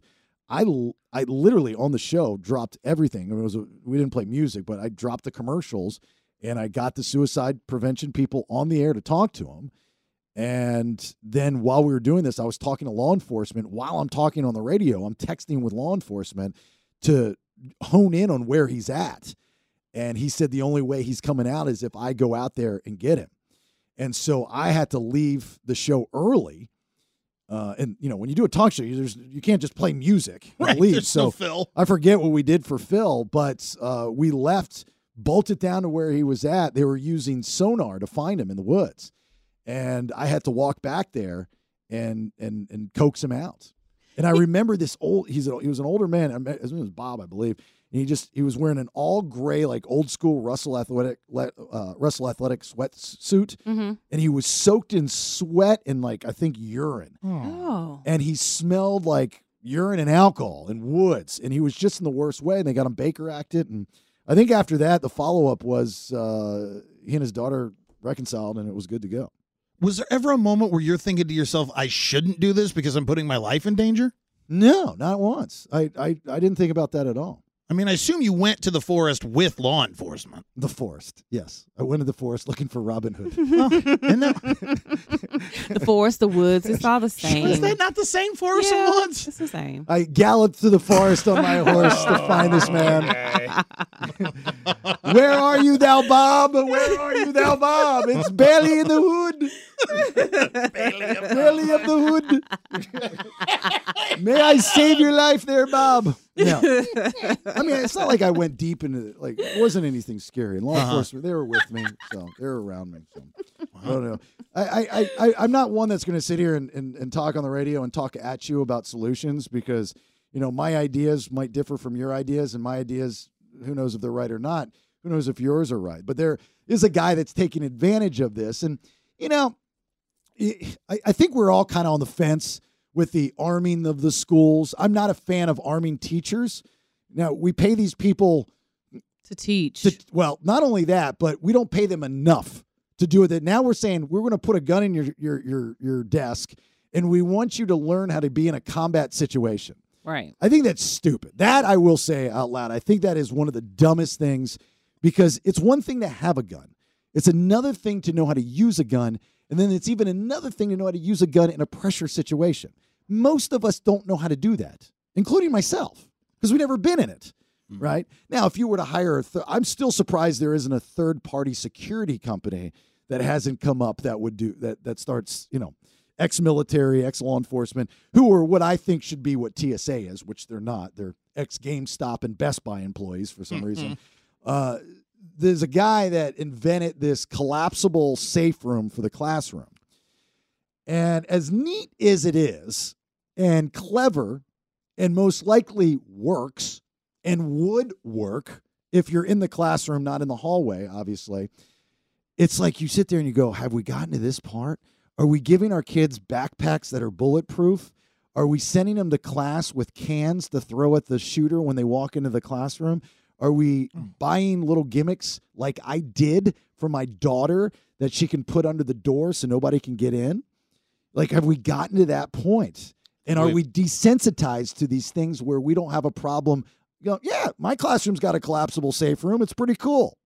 I, I literally on the show dropped everything. I mean, it was a, we didn't play music, but I dropped the commercials, and I got the suicide prevention people on the air to talk to him. And then while we were doing this, I was talking to law enforcement. While I'm talking on the radio, I'm texting with law enforcement to hone in on where he's at. And he said the only way he's coming out is if I go out there and get him. And so I had to leave the show early. Uh, and you know, when you do a talk show, you, there's, you can't just play music and Right, leave. so Phil. I forget what we did for Phil, but uh, we left, bolted down to where he was at. They were using sonar to find him in the woods, and I had to walk back there and and and coax him out. And I remember this old. He's a, he was an older man. I met- His name was Bob, I believe. And he just he was wearing an all gray like old school Russell athletic le- uh, Russell athletic sweatsuit, Mhm. and he was soaked in sweat and like I think urine Oh. and he smelled like urine and alcohol and woods and he was just in the worst way and they got him baker acted and i think after that the follow-up was uh he and his daughter reconciled, and it was good to go. Was there ever a moment where you're thinking to yourself, I shouldn't do this because I'm putting my life in danger? No, not once. I, I, I didn't think about that at all. I mean, I assume you went to the forest with law enforcement. The forest, yes. I went to the forest looking for Robin Hood. the forest, the woods, it's all the same. Is that not the same forest Yeah, and woods? It's the same. I galloped through the forest on my horse to find this man. Where are you, thou Bob? Where are you, thou Bob? It's Bailey in the hood. Bailey of the hood. May I save your life there, Bob? No. I mean, it's not like I went deep into it. Like, it wasn't anything scary. And law Uh-huh. enforcement, they were with me. So they were around me. So I don't know. I, I, I, I'm not one that's going to sit here and, and, and talk on the radio and talk at you about solutions because, you know, my ideas might differ from your ideas, and my ideas, who knows if they're right or not. Who knows if yours are right. But there is a guy that's taking advantage of this. And, you know, I, I think we're all kind of on the fence with the arming of the schools. I'm not a fan of arming teachers. Now, we pay these people to teach. well, not only that, but we don't pay them enough to do with it. Now we're saying we're going to put a gun in your your your your desk and we want you to learn how to be in a combat situation. Right. I think that's stupid. That I will say out loud. I think that is one of the dumbest things because it's one thing to have a gun. It's another thing to know how to use a gun. And then it's even another thing to know how to use a gun in a pressure situation. Most of us don't know how to do that, including myself, because we've never been in it. Right now, if you were to hire a, th- I'm still surprised there isn't a third party security company that hasn't come up that would do that. That starts, you know, ex military, ex law enforcement, who are what I think should be what TSA is, which they're not. They're ex GameStop and Best Buy employees for some reason. Uh, there's a guy that invented this collapsible safe room for the classroom. And as neat as it is, and clever, and most likely works and would work if you're in the classroom, not in the hallway, obviously. It's like you sit there and you go, Have we gotten to this part? Are we giving our kids backpacks that are bulletproof? Are we sending them to class with cans to throw at the shooter when they walk into the classroom? Are we hmm. buying little gimmicks like I did for my daughter that she can put under the door so nobody can get in? Like, have we gotten to that point? And are we desensitized to these things where we don't have a problem? You know, yeah, my classroom's got a collapsible safe room. It's pretty cool.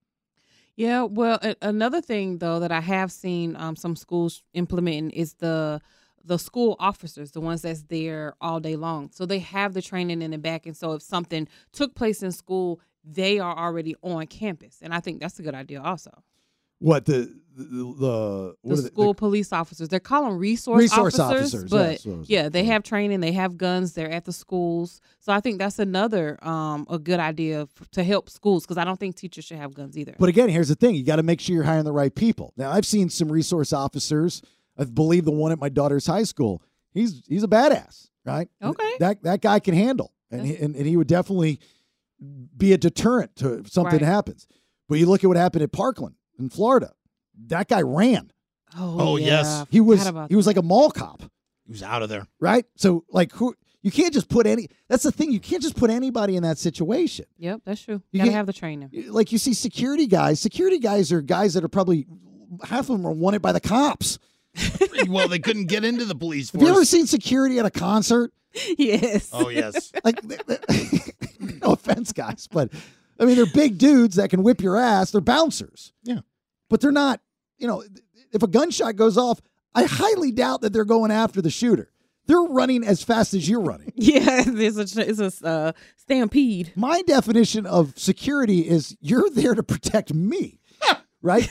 Yeah, well, a- another thing though that I have seen um, some schools implementing is the the school officers, the ones that's there all day long. So they have the training in the back, and so if something took place in school, they are already on campus, and I think that's a good idea also. What the the, the, the school police officers, they're calling resource, Resource officers, officers, but those- yeah, they have training, they have guns, they're at the schools. So I think that's another um, a good idea f- to help schools because I don't think teachers should have guns either. But again, here's the thing: you got to make sure you're hiring the right people. Now, I've seen some resource officers. I believe the one at my daughter's high school. He's he's a badass, right? Okay. That that guy can handle, and he, and, and he would definitely be a deterrent to if something Right. happens. But you look at what happened at Parkland in Florida. That guy ran. Oh, Oh, yes. yeah. he was Forgot about he was like a mall cop, He was out of there. right? So like who you can't just put any. That's the thing. You can't just put anybody in that situation. Yep, that's true. You You gotta have the training. like you see security guys. Security guys are guys that are probably half of them are wanted by the cops. well, they couldn't get into the police Have you ever seen security at a concert? yes. oh yes. Like, no offense, guys, but I mean they're big dudes that can whip your ass. They're bouncers. Yeah. but they're not. You know, if a gunshot goes off, I highly doubt that they're going after the shooter. They're running as fast as you're running. Yeah, it's a it's a uh, stampede. My definition of security is you're there to protect me, right?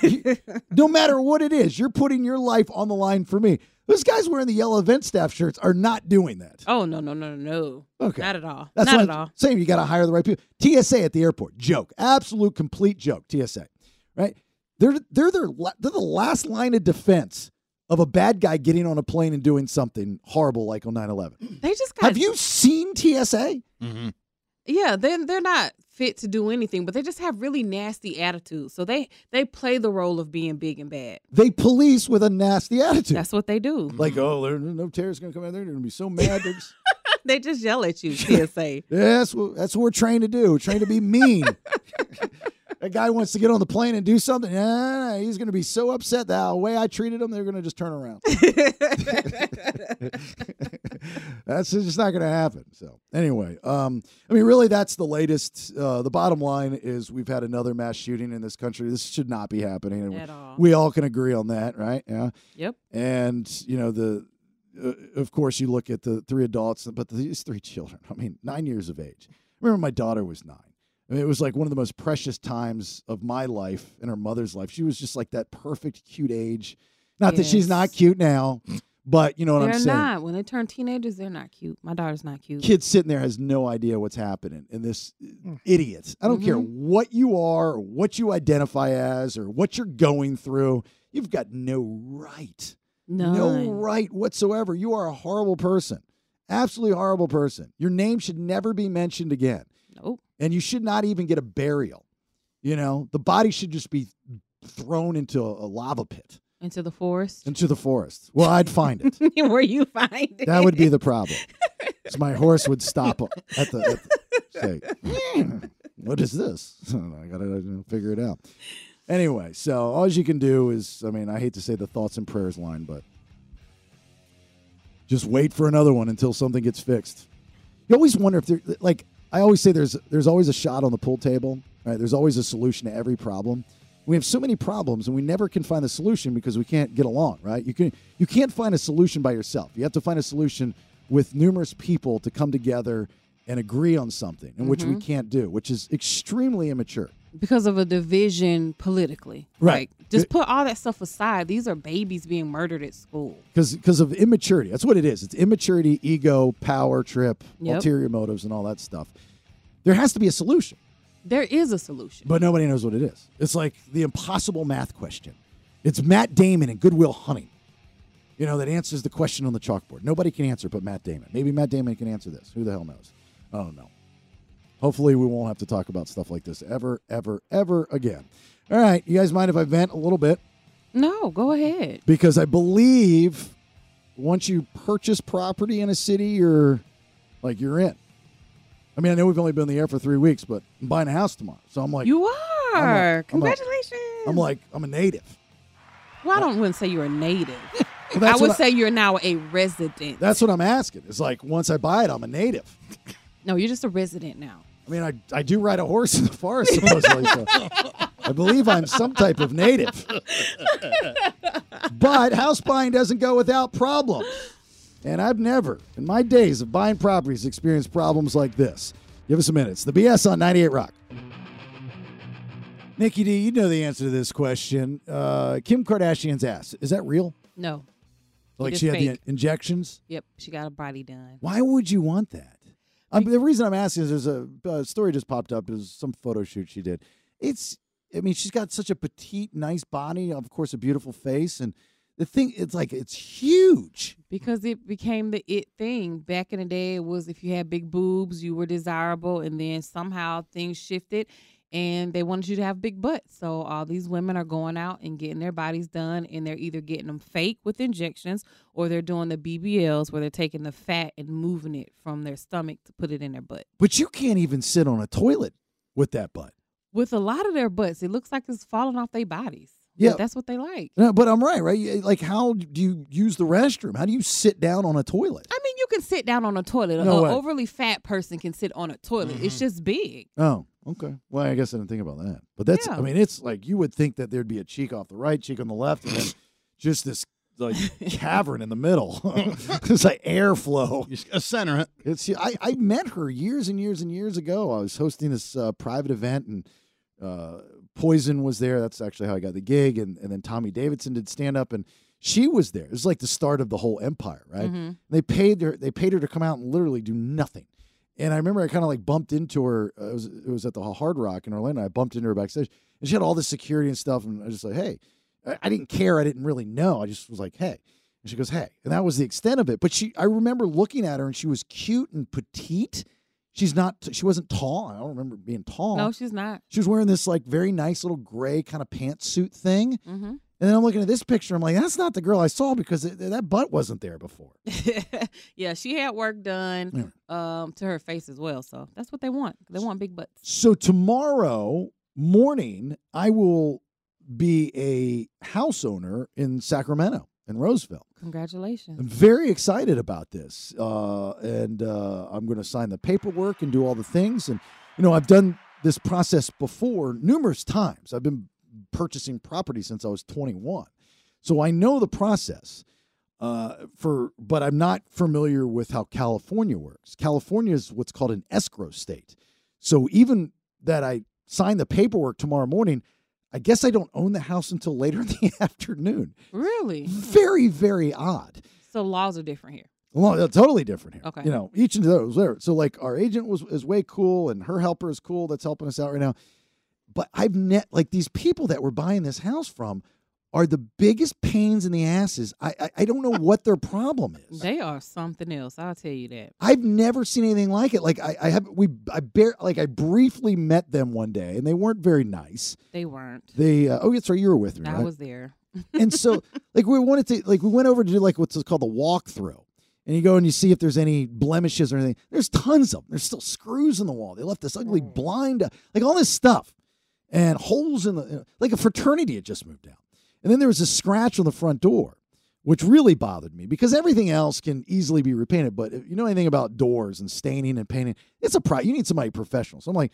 No matter what it is, you're putting your life on the line for me. Those guys wearing the yellow event staff shirts are not doing that. Oh no no no no no. Okay. Not at all. That's Not at I'm all. saying. You got to hire the right people. TSA at the airport, joke, absolute complete joke. TSA, right? They're they're their la- they're the last line of defense of a bad guy getting on a plane and doing something horrible like on 9-11. They just got Have you seen TSA? Mm-hmm. Yeah, they're they're not fit to do anything, but they just have really nasty attitudes. So they they play the role of being big and bad. They police with a nasty attitude. That's what they do. like, oh, there, no terrorists gonna come in there. They're gonna be so mad. Just- they just yell at you. TSA. Yeah, that's what that's what we're trained to do. We're trained to be mean. a guy wants to get on the plane and do something. Yeah, he's going to be so upset that the way I treated him, they're going to just turn around. that's just not going to happen. So anyway, um, I mean, really, that's the latest. Uh, the bottom line is we've had another mass shooting in this country. This should not be happening. And At all. We all can agree on that, right? Yeah. Yep. And you know the. Uh, of course, you look at the three adults, but these three children. I mean, nine years of age. I remember my daughter was nine. I mean, it was like one of the most precious times of my life and her mother's life. She was just like that perfect, cute age. Not that she's not cute now, but you know what they're I'm saying. not. When they turn teenagers, they're not cute. My daughter's not cute. Kid sitting there has no idea what's happening, and this idiot. I don't care Mhm. what you are, or what you identify as, or what you're going through. You've got no right, no right whatsoever. You are a horrible person, absolutely horrible person. Your name should never be mentioned again. Nope. And you should not even get a burial. You know, the body should just be thrown into a, a lava pit, Into the forest. into the forest. Well, I'd find it. Where you find it. That would be the problem. my horse would stop at the, at the say, "Hmm, "What is this?" I gotta figure it out. Anyway, so all you can do is, I mean, I hate to say the thoughts and prayers line, but just wait for another one until something gets fixed. You always wonder if they're like, I always say there's there's always a shot on the pool table. Right? There's always a solution to every problem. We have so many problems, and we never can find the solution because we can't get along. Right? You can you can't find a solution by yourself. You have to find a solution with numerous people to come together and agree on something, in which we Mhm. can't do, which is extremely immature. Because of a division politically. Right. Like, just put all that stuff aside. These are babies being murdered at school. because because of immaturity. That's what it is. It's immaturity, ego, power trip, Yep. ulterior motives, and all that stuff. There has to be a solution, There is a solution. but nobody knows what it is. It's like the impossible math question. It's Matt Damon and Good Will Hunting. You know that answers the question on the chalkboard. Nobody can answer but Matt Damon. Maybe Matt Damon can answer this. Who the hell knows? I don't know. Hopefully, we won't have to talk about stuff like this ever, ever, ever again. All right, you guys mind if I vent a little bit? No, go ahead. because I believe once you purchase property in a city, you're like you're in. I mean, I know we've only been in the air for three weeks, but I'm buying a house tomorrow, so I'm like, you I'm a- are. I'm a- Congratulations. I'm like, I'm a native. well, I don't wouldn't say you're a native. Well, I would I- say you're now a resident. That's what I'm asking. It's like once I buy it, I'm a native. No, you're just a resident now. I mean, I, I do ride a horse in the forest supposedly, so I believe I'm some type of native. But house buying doesn't go without problems. And I've never, in my days of buying properties, experienced problems like this. Give us a minute. It's the BS on 98 Rock. Nicky D, you know the answer to this question. Uh, Kim Kardashian's ass. Is that real? No. Like she had the injections? Yep, she got a body done. Why would you want that? Um, the reason I'm asking is there's a, a story just popped up. It was some photo shoot she did. It's, I mean, she's got such a petite, nice body. Of course, a beautiful face, and the thing, it's like it's huge. Because it became the it thing. Back in the day, it was if you had big boobs, you were desirable, and then somehow things shifted and they wanted you to have big butts. So all these women are going out and getting their bodies done, and they're either getting them fake with injections or they're doing the BBLs where they're taking the fat and moving it from their stomach to put it in their butt. But you can't even sit on a toilet with that butt. With a lot of their butts, it looks like it's falling off their bodies. But Yeah. that's what they like. No, but I'm right, right? Like, how do you use the restroom? How do you sit down on a toilet? I mean, you can sit down on a toilet. No An way. overly fat person can sit on a toilet. It's mm-hmm. just big. Oh, okay. Well, I guess I didn't think about that. But that's, I mean, it's like you would think that there'd be a cheek off the right, cheek on the left, and then just this like cavern in the middle. it's like airflow. A center. It's I, I met her years and years and years ago. I was hosting this uh, private event and uh, Poison was there. That's actually how I got the gig. And, and then Tommy Davidson did stand up and she was there. It was like the start of the whole empire, right? Mhm. They paid her. They paid her to come out and literally do nothing. And I remember I kind of like bumped into her. Uh, it was it was at the Hard Rock in Orlando. I bumped into her backstage, and she had all this security and stuff. And I was just like, "Hey," I, I didn't care. I didn't really know. I just was like, "Hey," and she goes, "Hey," and that was the extent of it. But she, I remember looking at her, and she was cute and petite. She's not. She wasn't tall. I don't remember being tall. No, she's not. She was wearing this like very nice little gray kind of pantsuit thing. Mm-hmm. And then I'm looking at this picture. I'm like, that's not the girl I saw because it, that butt wasn't there before. yeah, she had work done um, to her face as well. So that's what they want. They want big butts. So tomorrow morning, I will be a house owner in Sacramento, in Roseville. Congratulations. I'm very excited about this, uh, and uh, I'm going to sign the paperwork and do all the things. And you know, I've done this process before numerous times. I've been purchasing property since I was 21, so I know the process. Uh, for but I'm not familiar with how California works. California is what's called an escrow state. So even that I sign the paperwork tomorrow morning, I guess I don't own the house until later in the afternoon. Really? Very, very odd. So laws are different here. Well, they're totally different here. Okay. You know, each of those there. So like our agent was is way cool and her helper is cool that's helping us out right now. But I've net like these people that we're buying this house from are the biggest pains in the asses. I I, I don't know what their problem is. They are something else. I'll tell you that. I've never seen anything like it. Like I, I have we I bare like I briefly met them one day and they weren't very nice. They weren't. They uh, oh yes, sorry, you were with me. I right? was there. and so like we wanted to like we went over to do like what's called the walkthrough and you go and you see if there's any blemishes or anything there's tons of them there's still screws in the wall they left this ugly blind like all this stuff and holes in the like a fraternity had just moved out. And then there was a scratch on the front door which really bothered me because everything else can easily be repainted. But if you know anything about doors and staining and painting it's a pro you need somebody professional. So i'm like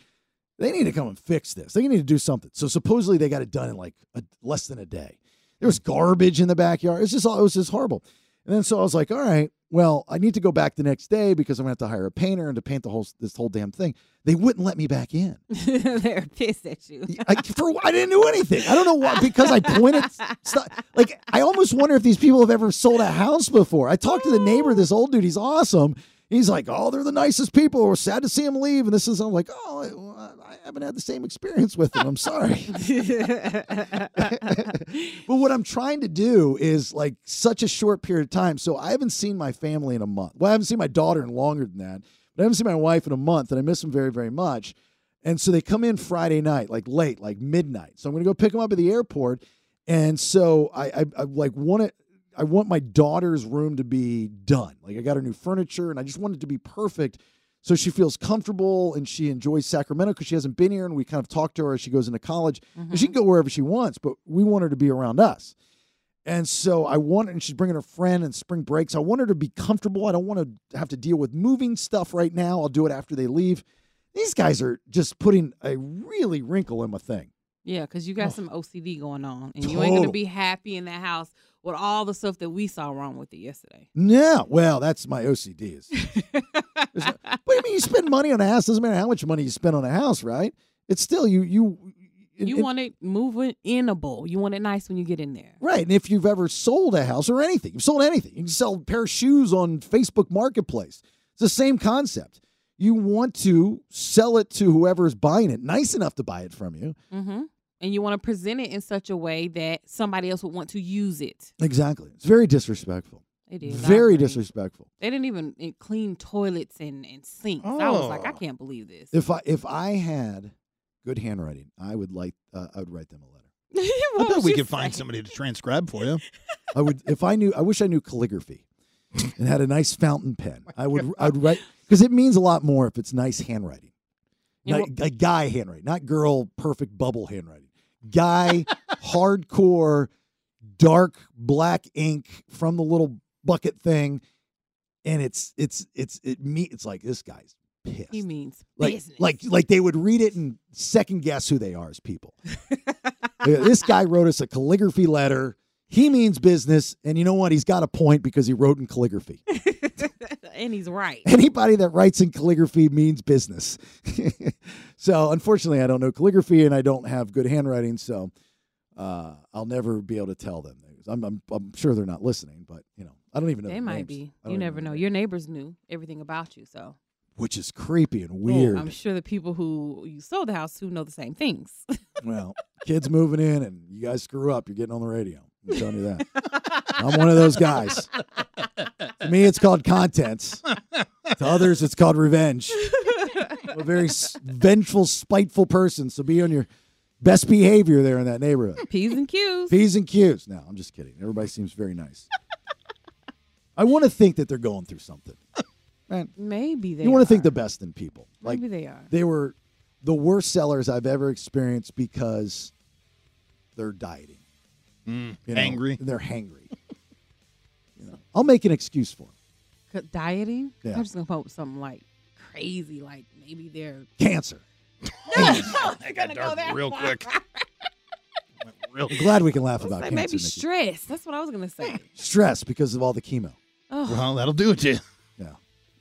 they need to come and fix this. They need to do something. So supposedly they got it done in like a, less than a day. There was garbage in the backyard. It's just all it was just horrible. And then so I was like, all right, well, I need to go back the next day because I'm gonna have to hire a painter and to paint the whole this whole damn thing. They wouldn't let me back in. They're pissed at you. I, for I didn't do anything. I don't know why because I pointed stuff. Like I almost wonder if these people have ever sold a house before. I talked to the neighbor, this old dude. He's awesome. He's like, oh, they're the nicest people. We're sad to see him leave. And this is, I'm like, oh, I haven't had the same experience with them. I'm sorry. but what I'm trying to do is like such a short period of time. So I haven't seen my family in a month. Well, I haven't seen my daughter in longer than that, but I haven't seen my wife in a month, and I miss them very, very much. And so they come in Friday night, like late, like midnight. So I'm going to go pick them up at the airport. And so I, I, I like want it. I want my daughter's room to be done. Like I got her new furniture, and I just want it to be perfect so she feels comfortable and she enjoys Sacramento because she hasn't been here and we kind of talk to her as she goes into college. And she mm-hmm. can go wherever she wants, but we want her to be around us. And so I want, and she's bringing her friend and spring breaks. I want her to be comfortable. I don't want to have to deal with moving stuff right now. I'll do it after they leave. These guys are just putting a really wrinkle in my thing. Yeah, because you got some OCD going on, and you ain't gonna be happy in that house with all the stuff that we saw wrong with it yesterday. Yeah, well, that's my OCD. Is, no- but I mean, you spend money on a house. Doesn't matter how much money you spend on a house, right? It's still you. You. it- You it- want it moving inable. You want it nice when you get in there. Right. And if you've ever sold a house or anything, you've sold anything, you can sell a pair of shoes on Facebook Marketplace. It's the same concept. You want to sell it to whoever's buying it, nice enough to buy it from you. Mm-hmm. And you want to present it in such a way that somebody else would want to use it. Exactly. It's very disrespectful. It is. Very agree. disrespectful. They didn't even eh, clean toilets and, and sinks. I was like, I Oh. can't believe this. If I if I had good handwriting, I would like uh, I would write them a letter. I bet we could find somebody to transcribe for you. I would if I knew. I wish I knew calligraphy and had a nice fountain pen. I would. I would write because it means a lot more if it's nice handwriting. Yeah, Not, a guy handwriting, not girl perfect bubble handwriting. Guy hardcore dark black ink from the little bucket thing, and it's it's it's it me. It's like this guy's pissed. He means like business. like like they would read it and second guess who they are as people. This guy wrote us a calligraphy letter. He means business, and you know what? He's got a point because he wrote in calligraphy. and he's right. Anybody that writes in calligraphy means business. so, unfortunately, I don't know calligraphy and I don't have good handwriting, so uh, I'll never be able to tell them. I'm, I'm, I'm sure they're not listening, but you know, I don't even know. They might names. be. You never know. Your neighbors knew everything about you, so which is creepy and weird. I'm sure the people who you sold the house to know the same things. Well, kids moving in and you guys screw up, you're getting on the radio. I'm telling you that. I'm one of those guys. To me, it's called contents. To others, it's called revenge. I'm a very s- vengeful, spiteful person. So be on your best behavior there in that neighborhood. P's and Q's. P's and Q's. No, I'm just kidding. Everybody seems very nice. I want to think that they're going through something. Man, Maybe they. you want to think the best in people. Like Maybe they are. they were the worst sellers I've ever experienced because they're dieting. Mm, you know, angry. They're hangry. you know, I'll make an excuse for them. Dieting? Yeah. I'm just gonna put something like crazy, like maybe they're Cancer. No, I got dark real quick. real I'm glad we can laugh about like cancer. maybe Nicky. stress. That's what I was gonna say. Stress because of all the chemo. Oh, Well, that'll do it to you. Yeah.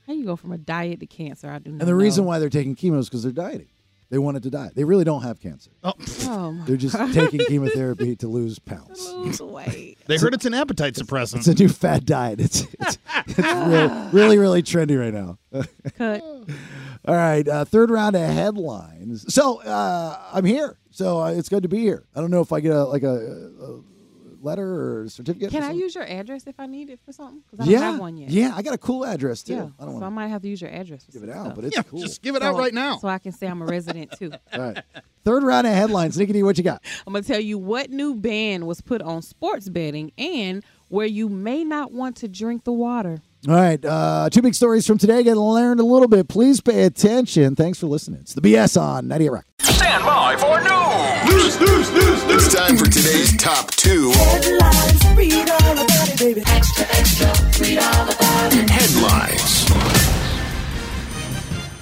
how you go from a diet to cancer? I do not know. And the reason why they're taking chemo is because they're dieting. They wanted to die. They really don't have cancer. Oh, Oh, my They're just God. taking chemotherapy to lose pounds. Lose weight. They heard it's an appetite suppressant. It's a new fad diet. It's it's, it's really, really really trendy right now. Cut. All right, uh, third round of headlines. So uh, I'm here. So uh, it's good to be here. I don't know if I get a like a, a letter or certificate. Can or I use your address if I need it for something? Because I don't yeah, have one yet. yeah. I got a cool address too. Yeah, I don't so I might have to use your address. Give it out, stuff. but it's Yeah, cool. just give it So- out right now. so I can say I'm a resident too. All right, third round of headlines. Nicky, D, what you got? I'm gonna tell you what new ban was put on sports betting and where you may not want to drink the water. All right, uh, two big stories from today. Get learned a little bit. Please pay attention. Thanks for listening. It's the BS on 98 Rock. Stand by for news. News, news, news, news. It's time for today's top two headlines.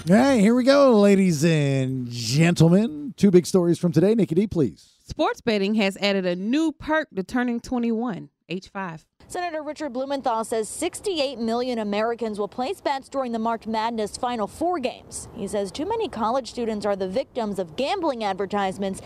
All right, here we go, ladies and gentlemen. Two big stories from today. Nicky D, please. Sports betting has added a new perk to turning 21, H5. Senator Richard Blumenthal says 68 million Americans will place bets during the March Madness Final Four games. He says too many college students are the victims of gambling advertisements.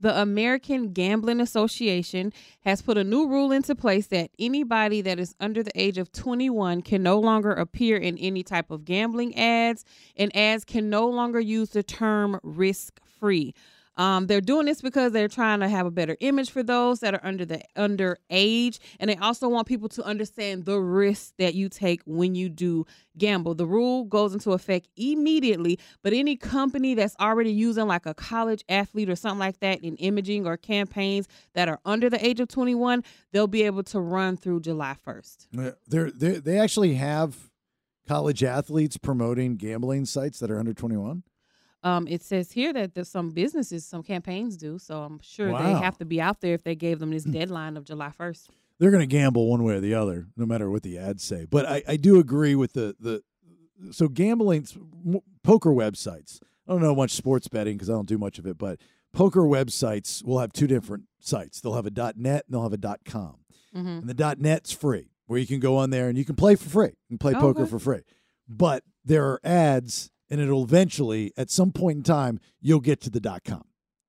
The American Gambling Association has put a new rule into place that anybody that is under the age of 21 can no longer appear in any type of gambling ads, and ads can no longer use the term risk free. Um, they're doing this because they're trying to have a better image for those that are under the under age, and they also want people to understand the risk that you take when you do gamble. The rule goes into effect immediately, but any company that's already using like a college athlete or something like that in imaging or campaigns that are under the age of 21, they'll be able to run through July 1st. They're, they they actually have college athletes promoting gambling sites that are under 21. Um, it says here that there's some businesses, some campaigns do, so I'm sure they have to be out there if they gave them this deadline of July 1st. They're going to gamble one way or the other, no matter what the ads say. But I, I do agree with the the so gambling poker websites. I don't know much sports betting because I don't do much of it, but poker websites will have two different sites. They'll have a .net and they'll have a .com. Mhm. And the .net's free, where you can go on there and you can play for free. Can play Oh, poker okay. for free. But there are ads, and it'll eventually, at some point in time, you'll get to the dot .com,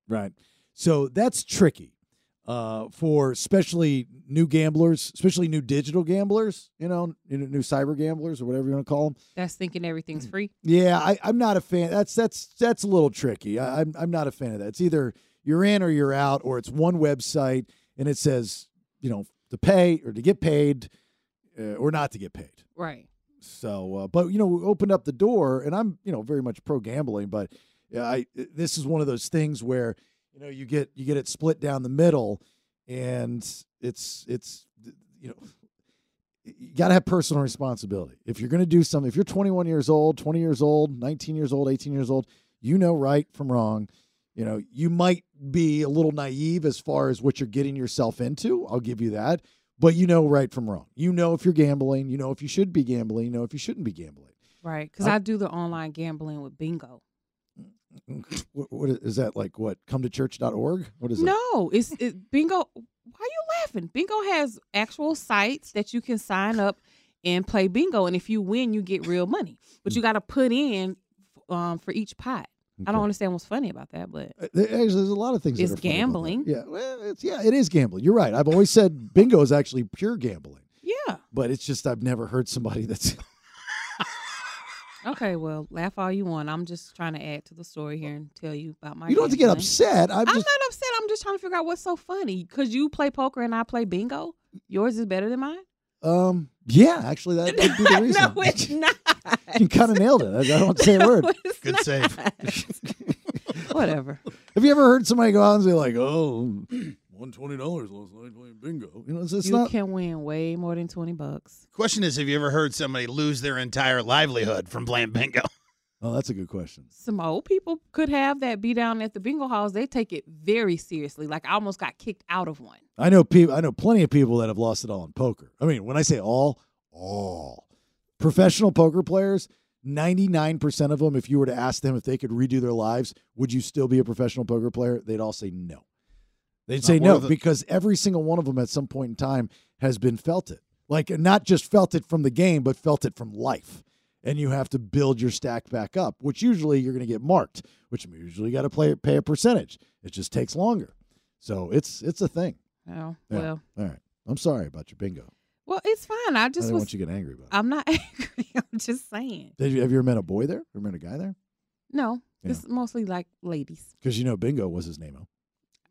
right? So that's tricky uh, for especially new gamblers, especially new digital gamblers. You know, new cyber gamblers or whatever you want to call them. That's thinking everything's free. Yeah, I, I'm not a fan. That's that's that's a little tricky. I, I'm I'm not a fan of that. It's either you're in or you're out, or it's one website and it says you know to pay or to get paid, uh, or not to get paid. Right. So, uh, but you know, we opened up the door, and I'm you know very much pro gambling, but I this is one of those things where you know you get you get it split down the middle, and it's it's you know you got to have personal responsibility. If you're going to do something, if you're 21 years old, 20 years old, 19 years old, 18 years old, you know right from wrong. You know, you might be a little naive as far as what you're getting yourself into. I'll give you that. But you know right from wrong. You know if you're gambling, you know if you should be gambling, you know if you shouldn't be gambling. Right. Because Uh, I do the online gambling with bingo. What, what is, that like what come to church.org? What is it? No, it's it, bingo. Why are you laughing? Bingo has actual sites that you can sign up and play bingo, and if you win, you get real money. But you got to put in um, for each pot. I don't understand what's funny about that, but Uh, There- There's, there's a lot of things. that It's are funny about that. gambling. Yeah, well, it's yeah, it is gambling. You're right. I've always said bingo is actually pure gambling, yeah. but it's just I've never heard somebody that's Okay, well, laugh all you want. I'm just trying to add to the story here and tell you about my. You don't have to get upset. I'm I'm just not upset. I'm just trying to figure out what's so funny. Cause you play poker and I play bingo. Yours is better than mine. um yeah, actually that would be the reason. no, it's not. you kind of nailed it. I, I don't say a word. Good save. Whatever. Have you ever heard somebody go out and say like, "Oh, won twenty dollars last night playing bingo"? You know, it's, it's you not. can win way more than twenty bucks. Question is, have you ever heard somebody lose their entire livelihood from playing bingo? Oh, that's a good question. Some old people could have that be down at the bingo halls. They take it very seriously. Like I almost got kicked out of one. I know people. I know plenty of people that have lost it all in poker. I mean, when I say all, all professional poker players, ninety nine percent of them, if you were to ask them if they could redo their lives, would you still be a professional poker player? They'd all say no. They'd It's say no worth because every single one of them at some point in time has been felt it. Like not just felt it from the game, but felt it from life. And you have to build your stack back up, which usually you're going to get marked, which usually you got to play pay a percentage. It just takes longer. So it's it's a thing. Oh Yeah. well, All right. I'm sorry about your bingo. Well, it's fine. I I just didn't was. want you to get angry about I'm not angry. I'm just saying. Did you have you ever met a boy there? Ever met a guy there? No, Yeah. it's mostly like ladies. Because you know bingo was his name.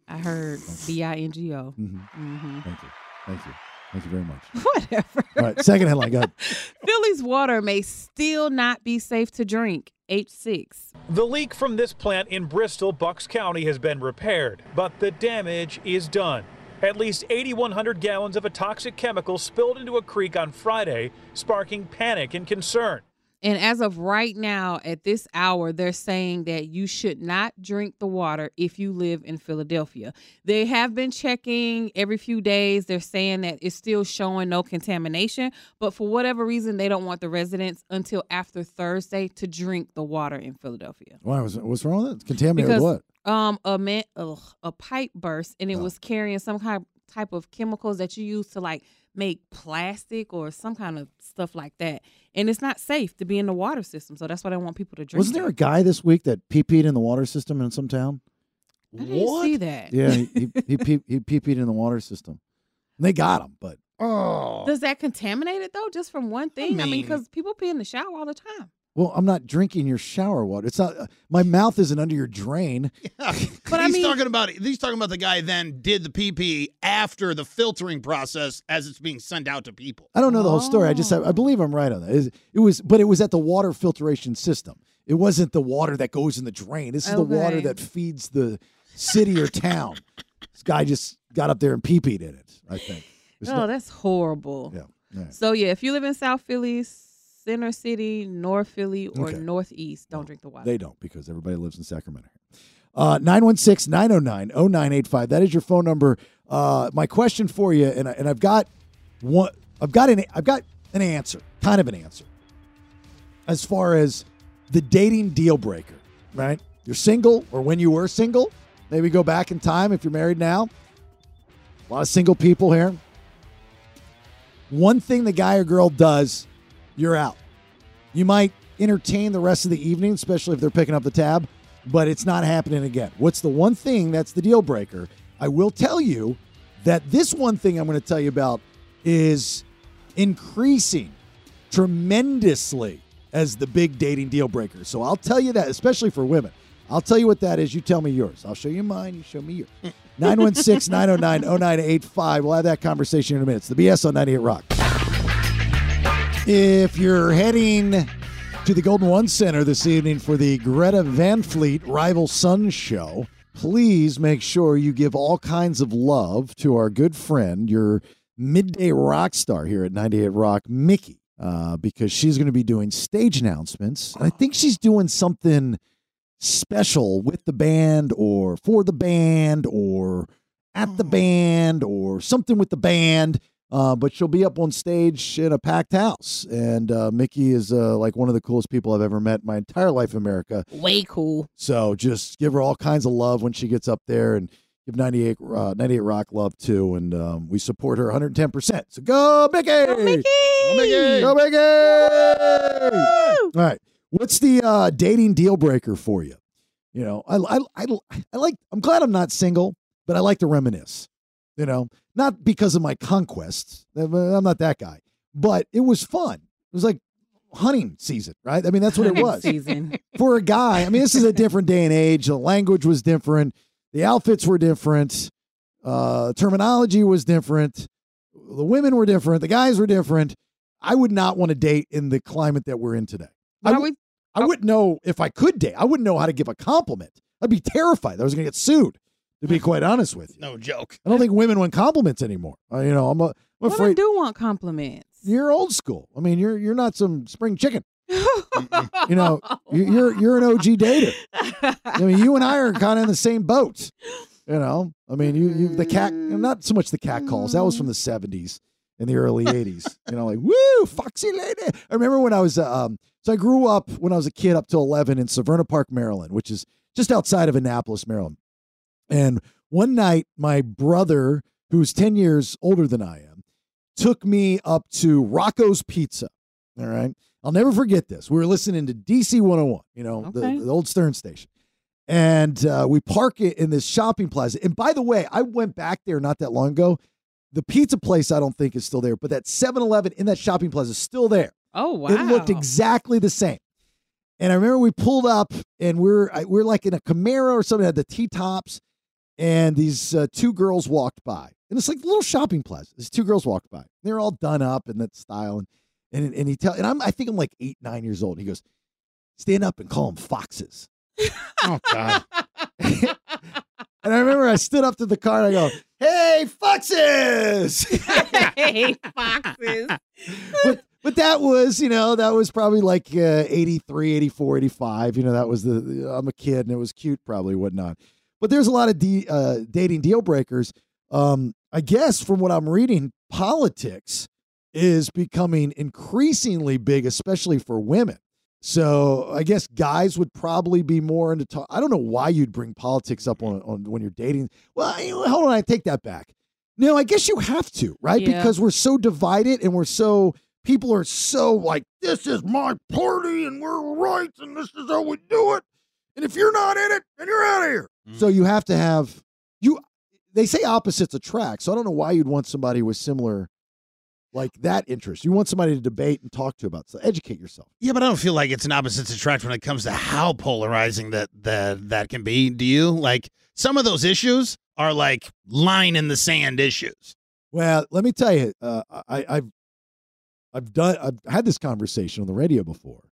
I heard B I N G O. Mm-hmm. Mm-hmm. Thank you. Thank you. Thank you very much. Whatever. All right. Second headline. Go ahead. Philly's water may still not be safe to drink. H6. The leak from this plant in Bristol, Bucks County, has been repaired, but the damage is done. At least 8,100 gallons of a toxic chemical spilled into a creek on Friday, sparking panic and concern. And as of right now, at this hour, they're saying that you should not drink the water if you live in Philadelphia. They have been checking every few days. They're saying that it's still showing no contamination, but for whatever reason, they don't want the residents until after Thursday to drink the water in Philadelphia. Why was what's wrong with it? Contaminated because what? Oh. um a man ugh, a pipe burst and it was carrying some kind of type of chemicals that you use to like make plastic or some kind of stuff like that and it's not safe to be in the water system so that's why they want people to drink Wasn't there it. a guy this week that pee peed in the water system in some town? I didn't see that Yeah, he he he, pee, he pee peed in the water system. And they got him, but oh, does that contaminate it though just from one thing i mean mean- because people pee in the shower all the time well, I'm not drinking your shower water. It's not. Uh, my mouth isn't under your drain. But I he's mean- talking about he's talking about the guy then did the PP after the filtering process as it's being sent out to people. I don't know the whole story. I just I believe I'm right on that. It it was, but it was at the water filtration system. It wasn't the water that goes in the drain. This is the water that feeds the city or town. This guy just got up there and pee peed in it. I think. It's oh not- that's horrible Yeah. yeah. so yeah if you live in south philly center city north philly or Okay. northeast don't drink the water They don't because everybody lives in Sacramento. Uh, 916 909 0985. That is your phone number. Uh, my question for you, and, I, and I've got one, I've got an, I've got an answer, kind of an answer, as far as the dating deal breaker, right? You're single, or when you were single, maybe go back in time if you're married now. A lot of single people here. One thing the guy or girl does, you're out. You might entertain the rest of the evening, especially if they're picking up the tab, but it's not happening again. What's the one thing that's the deal breaker? I will tell you that this one thing I'm going to tell you about is increasing tremendously as the big dating deal breaker. So I'll tell you that, especially for women. I'll tell you what that is. You tell me yours. I'll show you mine. You show me yours. 916 909 0985. We'll have that conversation in a minute. It's the BS on 98 Rock. If you're heading to the Golden One Center this evening for the Greta Van Fleet Rival Sons Show, please make sure you give all kinds of love to our good friend, your midday rock star here at 98 Rock, Mickey, uh, because she's going to be doing stage announcements. And I think she's doing something special with the band or for the band or at the band or something with the band. Uh, but she'll be up on stage in a packed house. And uh, Mickey is uh, like one of the coolest people I've ever met in my entire life in America. way cool So just give her all kinds of love when she gets up there and give 98, uh, 98 Rock love too. And um, we support her 110%. So go, Mickey! Go, Mickey! Go, Mickey! Go, Mickey! All right. What's the uh, dating deal breaker for you? You know, I, I, I, I like, I'm glad I'm not single, but I like to reminisce. You know, not because of my conquests. I'm not that guy, but it was fun. It was like hunting season, right? I mean, that's what it was. season. For a guy, I mean, this is a different day and age. The language was different. The outfits were different. Uh, terminology was different. The women were different. The guys were different. I would not want to date in the climate that we're in today. I, Are w- I wouldn't know if I could date. I wouldn't know how to give a compliment. I'd be terrified. that I was going to get sued. To be quite honest with you, No joke. I don't think women want compliments anymore. Uh, you know, I'm, a, I'm Women do want compliments you're old school. I mean, you're you're not some spring chicken. You know, you- you're you're an OG dater. I mean, you and I are kind of in the same boat. You know, I mean, you you the cat, not so much the cat calls. That was from the '70s and the early '80s. You know, like woo, foxy lady. I remember when I was uh, um, so I grew up when I was a kid up to 11 in Severna Park, Maryland, which is just outside of Annapolis, Maryland. And one night, my brother, who's 10 years older than I am, took me up to Rocco's Pizza. All right. I'll never forget this. We were listening to DC 101, you know, Okay. the, the old Stern station. And uh, we park it in this shopping plaza. And by the way, I went back there not that long ago. The pizza place, I don't think, is still there, but that 7 Eleven in that shopping plaza is still there. Oh wow! It looked exactly the same. And I remember we pulled up and we're we're like in a Camaro or something had the T tops, and these uh, two girls walked by, and it's like a little shopping plaza. These two girls walked by. They're all done up in that style, and and and he tell and I'm I think I'm like eight nine years old. He goes, stand up and call them foxes. Oh God! And I remember I stood up to the car and I go, "Hey, foxes!" hey, foxes. but but that was, you know, that was probably like uh, 83, 84, 85. You know, that was the, the- I'm a kid and it was cute, probably whatnot. But there's a lot of de- uh, dating deal breakers. Um, I guess from what I'm reading, politics is becoming increasingly big, especially for women. So I guess guys would probably be more into talk. I don't know why you'd bring politics up on, on when you're dating. Well, hold on, I take that back. No, I guess you have to, right? Yeah. Because we're so divided and we're so people are so like, this is my party and we're right and this is how we do it. And if you're not in it, then you're out of here. So you have to have you. They say opposites attract. So I don't know why you'd want somebody with similar like that interest. You want somebody to debate and talk to about. So educate yourself. Yeah, but I don't feel like it's an opposites attract when it comes to how polarizing that that that can be. Do you like some of those issues are like line in the sand issues? Well, let me tell you, uh, I, I've I've done I've had this conversation on the radio before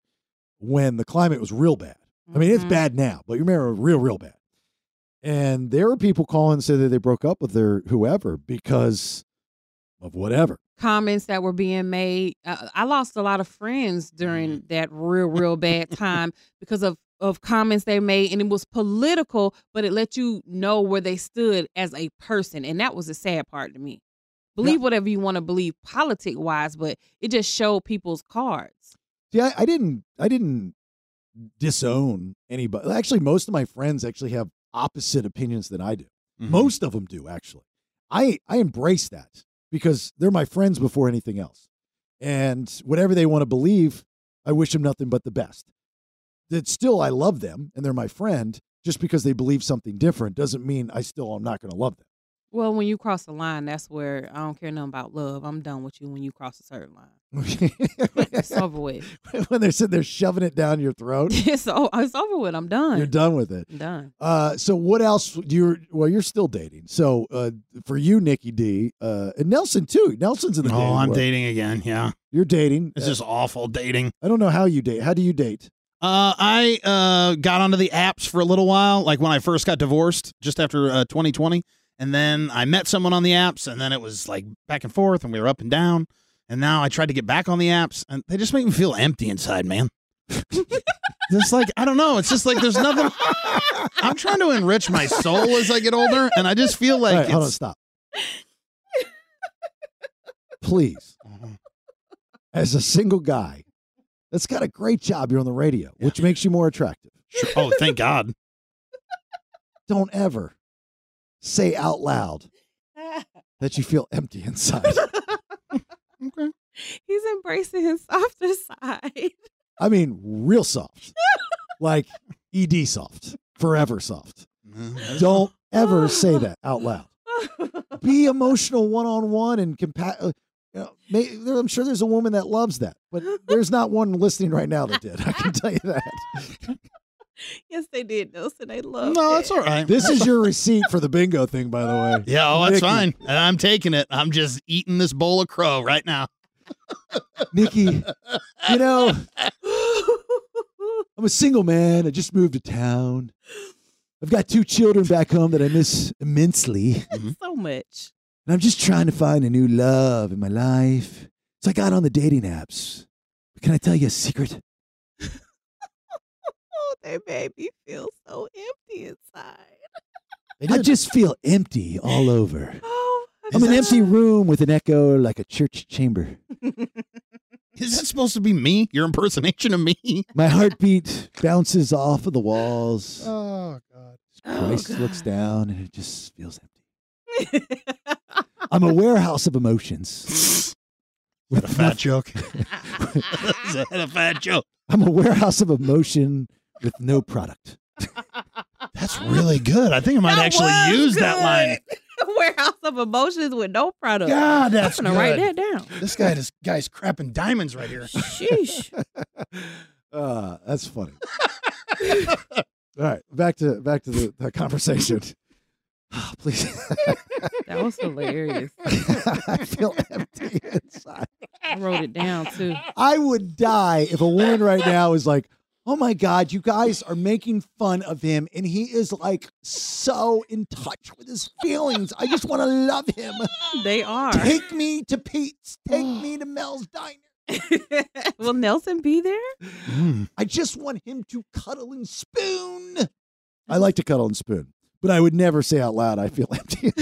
when the climate was real bad. I mean, it's Mhm. bad now, but you remember real, real bad. And there were people calling and say that they broke up with their whoever because of whatever. comments that were being made. Uh, I lost a lot of friends during that real, real bad time because of of comments they made, and it was political, but it let you know where they stood as a person, and that was the sad part to me. Believe whatever you want to believe, politic wise, but it just showed people's cards. See, I, I didn't I didn't disown anybody. Actually, most of my friends actually have opposite opinions than I do. Mm-hmm. Most of them do actually. I I embrace that because they're my friends before anything else. And whatever they want to believe, I wish them nothing but the best. That still I love them and they're my friend. Just because they believe something different doesn't mean I still am not going to love them. Well, when you cross the line, that's where I don't care nothing about love. I'm done with you when you cross a certain line. it's over with. when they're sitting there shoving it down your throat, It's, o- it's over with. I'm done. you're done with it. I'm done. Uh, so what else do you? Well, you're still dating. So uh, for you, Nicky D, uh, and Nelson too. Nelson's in the. Oh, I'm world. dating again. Yeah, You're dating. this Uh, is awful dating. I don't know how you date. How do you date? Uh, I uh, got onto the apps for a little while, like when I first got divorced, just after uh, 2020. And then I met someone on the apps, and then it was like back and forth, and we were up and down. And now I tried to get back on the apps, and they just make me feel empty inside, man. just like, I don't know. It's just like there's nothing. I'm trying to enrich my soul as I get older, and I just feel like right, hold on, stop. Please, as a single guy, that's got a great job. You're on the radio, which makes you more attractive. Sure. Oh, thank God. Don't ever say out loud that you feel empty inside. Okay. He's embracing his softer side. I mean, real soft, like ED soft, forever soft. Don't ever say that out loud. Be emotional one on one and compa- uh, you know, may, I'm sure there's a woman that loves that, but there's not one listening right now that did. I can tell you that. yes, they did, Nelson. I love No, it. that's all right. This is your receipt for the bingo thing, by the way. Yeah, oh, that's Nicky. fine. And I'm taking it. I'm just eating this bowl of crow right now. Nicky, you know, I'm a single man. I just moved to town. I've got two children back home that I miss immensely. so much. And I'm just trying to find a new love in my life. So I got on the dating apps. But can I tell you a secret? They made me feel so empty inside. I just feel empty all over. Oh, I'm an empty room with an echo like a church chamber. Is that supposed to be me? Your impersonation of me? My heartbeat bounces off of the walls. Oh God. Christ oh, looks down and it just feels empty. I'm a warehouse of emotions. With a fat joke. Is that a fat joke? I'm a warehouse of emotion with no product. That's really good. I think I might That actually was use that line. Warehouse of emotions with no product. God, that's I'm gonna write that down. This guy, this guy's crapping diamonds right here. Sheesh. Uh, that's funny. All right, back to back to the, the conversation. Ah, Please. That was hilarious. I feel empty inside. I wrote it down too. I would die if a woman right now is like, "Oh my god, you guys are making fun of him and he is like so in touch with his feelings. I just want to love him. They are. Take me to Pete's. Take me to Mel's Diner. Will Nelson be there? Hmm. I just want him to cuddle and spoon. I like to cuddle and spoon, but I would never say out loud, I feel empty.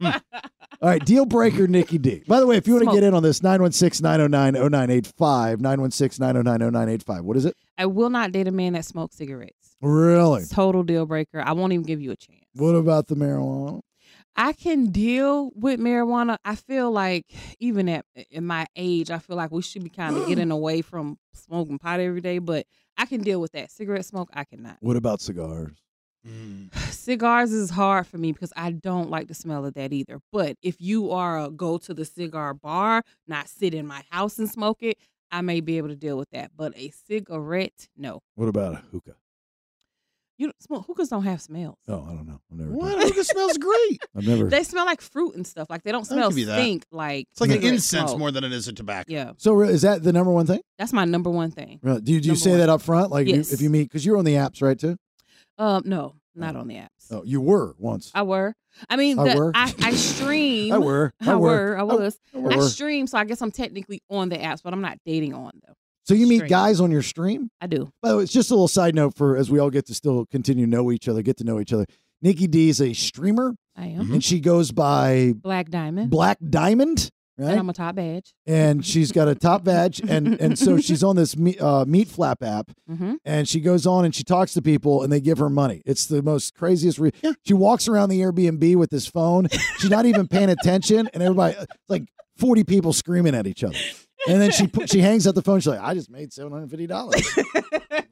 inside." All right, deal breaker, Nicky D. By the way, if you want to get in on this, 916 909 0985, 916 909 0985. What is it? I will not date a man that smokes cigarettes. Really? Total deal breaker. I won't even give you a chance. What about the marijuana? I can deal with marijuana. I feel like even at in my age, I feel like we should be kind of getting away from smoking pot every day. But I can deal with that. Cigarette smoke, I cannot. What about cigars? Mm. Cigars is hard for me because I don't like the smell of that either. But if you are a go to the cigar bar, not sit in my house and smoke it, I may be able to deal with that. But a cigarette, no. What about a hookah? You don't, smoke hookahs don't have smells. Oh, I don't know. I've never. What? Hookah smells great. I've never. They smell like fruit and stuff. Like they don't smell give you that. stink like It's like an incense smoke. more than it is a tobacco. Yeah, So is that the number one thing? that's my number one thing. Really? Do you, do you Number say one. that up front? Like Yes. if you meet, because you're on the apps, right? Too. Um, no, not on the apps. Oh, you were once. I were. I mean, I the, were. I, I stream. I were. I I, were. were. I was. I I, stream, so I guess I'm technically on the apps, but I'm not dating on them. So you meet Stream. guys on your stream? I do. By the way, it's just a little side note for as we all get to still continue to know each other, get to know each other. Nicky D is a streamer, I am. and she goes by Black Diamond. Black Diamond, And? I'm a top badge. and she's got a top badge, and and so she's on this meat, uh, meat flap app, Mhm. and she goes on and she talks to people, and they give her money. It's the most craziest. Re- She walks around the Airbnb with this phone. She's not even paying attention, and everybody like forty people screaming at each other. And then she pu- she hangs up the phone. She's like, "I just made seven hundred fifty dollars."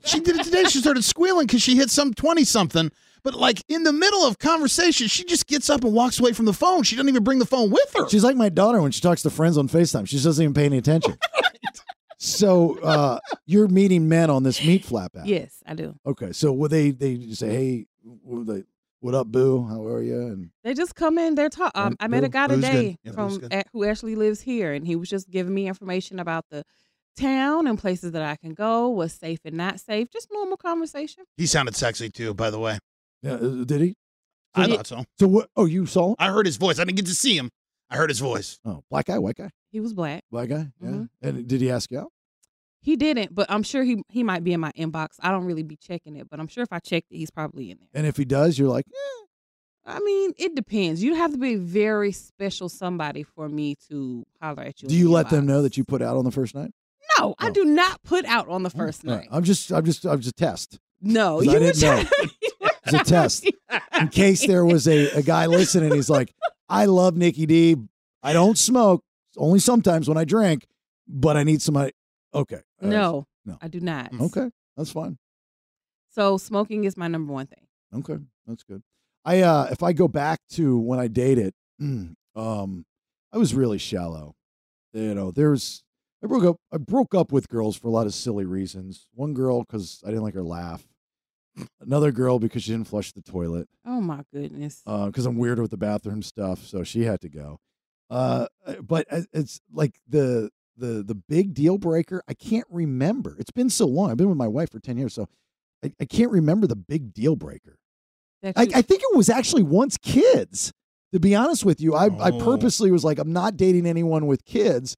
She did it today. She started squealing because she hit some 20 something. But like in the middle of conversation, she just gets up and walks away from the phone. She doesn't even bring the phone with her. She's like my daughter when she talks to friends on FaceTime. She just doesn't even pay any attention. So uh, you're meeting men on this meat flap app. Yes, I do. Okay. So would they they say, hey, what, they, what up, boo? How are you? And They just come in. They're talk. Um, I met a guy today Yeah, from at, who actually lives here, and he was just giving me information about the town and places that I can go, what's safe and not safe. Just normal conversation. He sounded sexy too, by the way. Yeah, uh, did he? I So- thought so. So what? Oh, you saw him? I heard his voice. I didn't get to see him. I heard his voice. Oh, black guy, white guy, He was black. black guy. Yeah. Mhm. And did he ask you out? He didn't, but I'm sure he he might be in my inbox. I don't really be checking it, but I'm sure if I checked it, he's probably in there. And if he does, you're like, I mean, it depends. You'd have to be a very special somebody for me to holler at you. do you the let them know that you put out on the first night? No, I do not put out on the first All night. right. I'm just, I'm just, I'm just a test. No, you I were didn't know. It's a test in case there was a, a guy listening. He's like, I love Nicky D. I don't smoke, only sometimes when I drink, but I need somebody. Okay. Uh, No, no. I do not. Okay. That's fine. So smoking is my number one thing. Okay, that's good. I uh if I go back to when I dated, um, I was really shallow. You know, there's I broke up I broke up with girls for a lot of silly reasons. One girl because I didn't like her laugh. Another girl because she didn't flush the toilet. Oh my goodness. Because I'm weird with the bathroom stuff, so she had to go. Uh, but it's like the the the big deal breaker. I can't remember. It's been so long. I've been with my wife for ten years, so I, I can't remember the big deal breaker. That I, I think it was actually once kids. To be honest with you, I, I Oh. purposely was like, I'm not dating anyone with kids.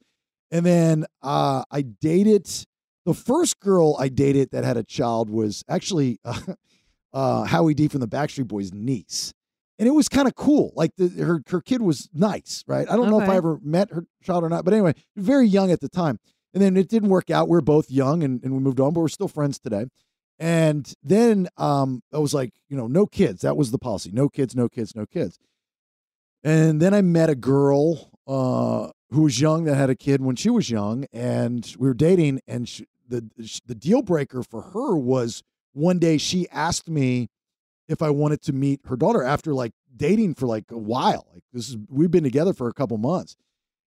And then uh, I dated the first girl I dated that had a child was actually uh, uh, Howie D from the Backstreet Boys' niece. And it was kind of cool. Like the, her her kid was nice, right? I don't know if I ever met her child or not, but anyway, very young at the time. And then it didn't work out. We are both young and, and we moved on, but we're still friends today. And then um, I was like, you know, no kids. That was the policy. No kids, no kids, no kids. And then I met a girl uh, who was young that had a kid when she was young, and we were dating. And she, the the deal breaker for her was one day she asked me if I wanted to meet her daughter after like dating for like a while. Like this is we've been together for a couple months.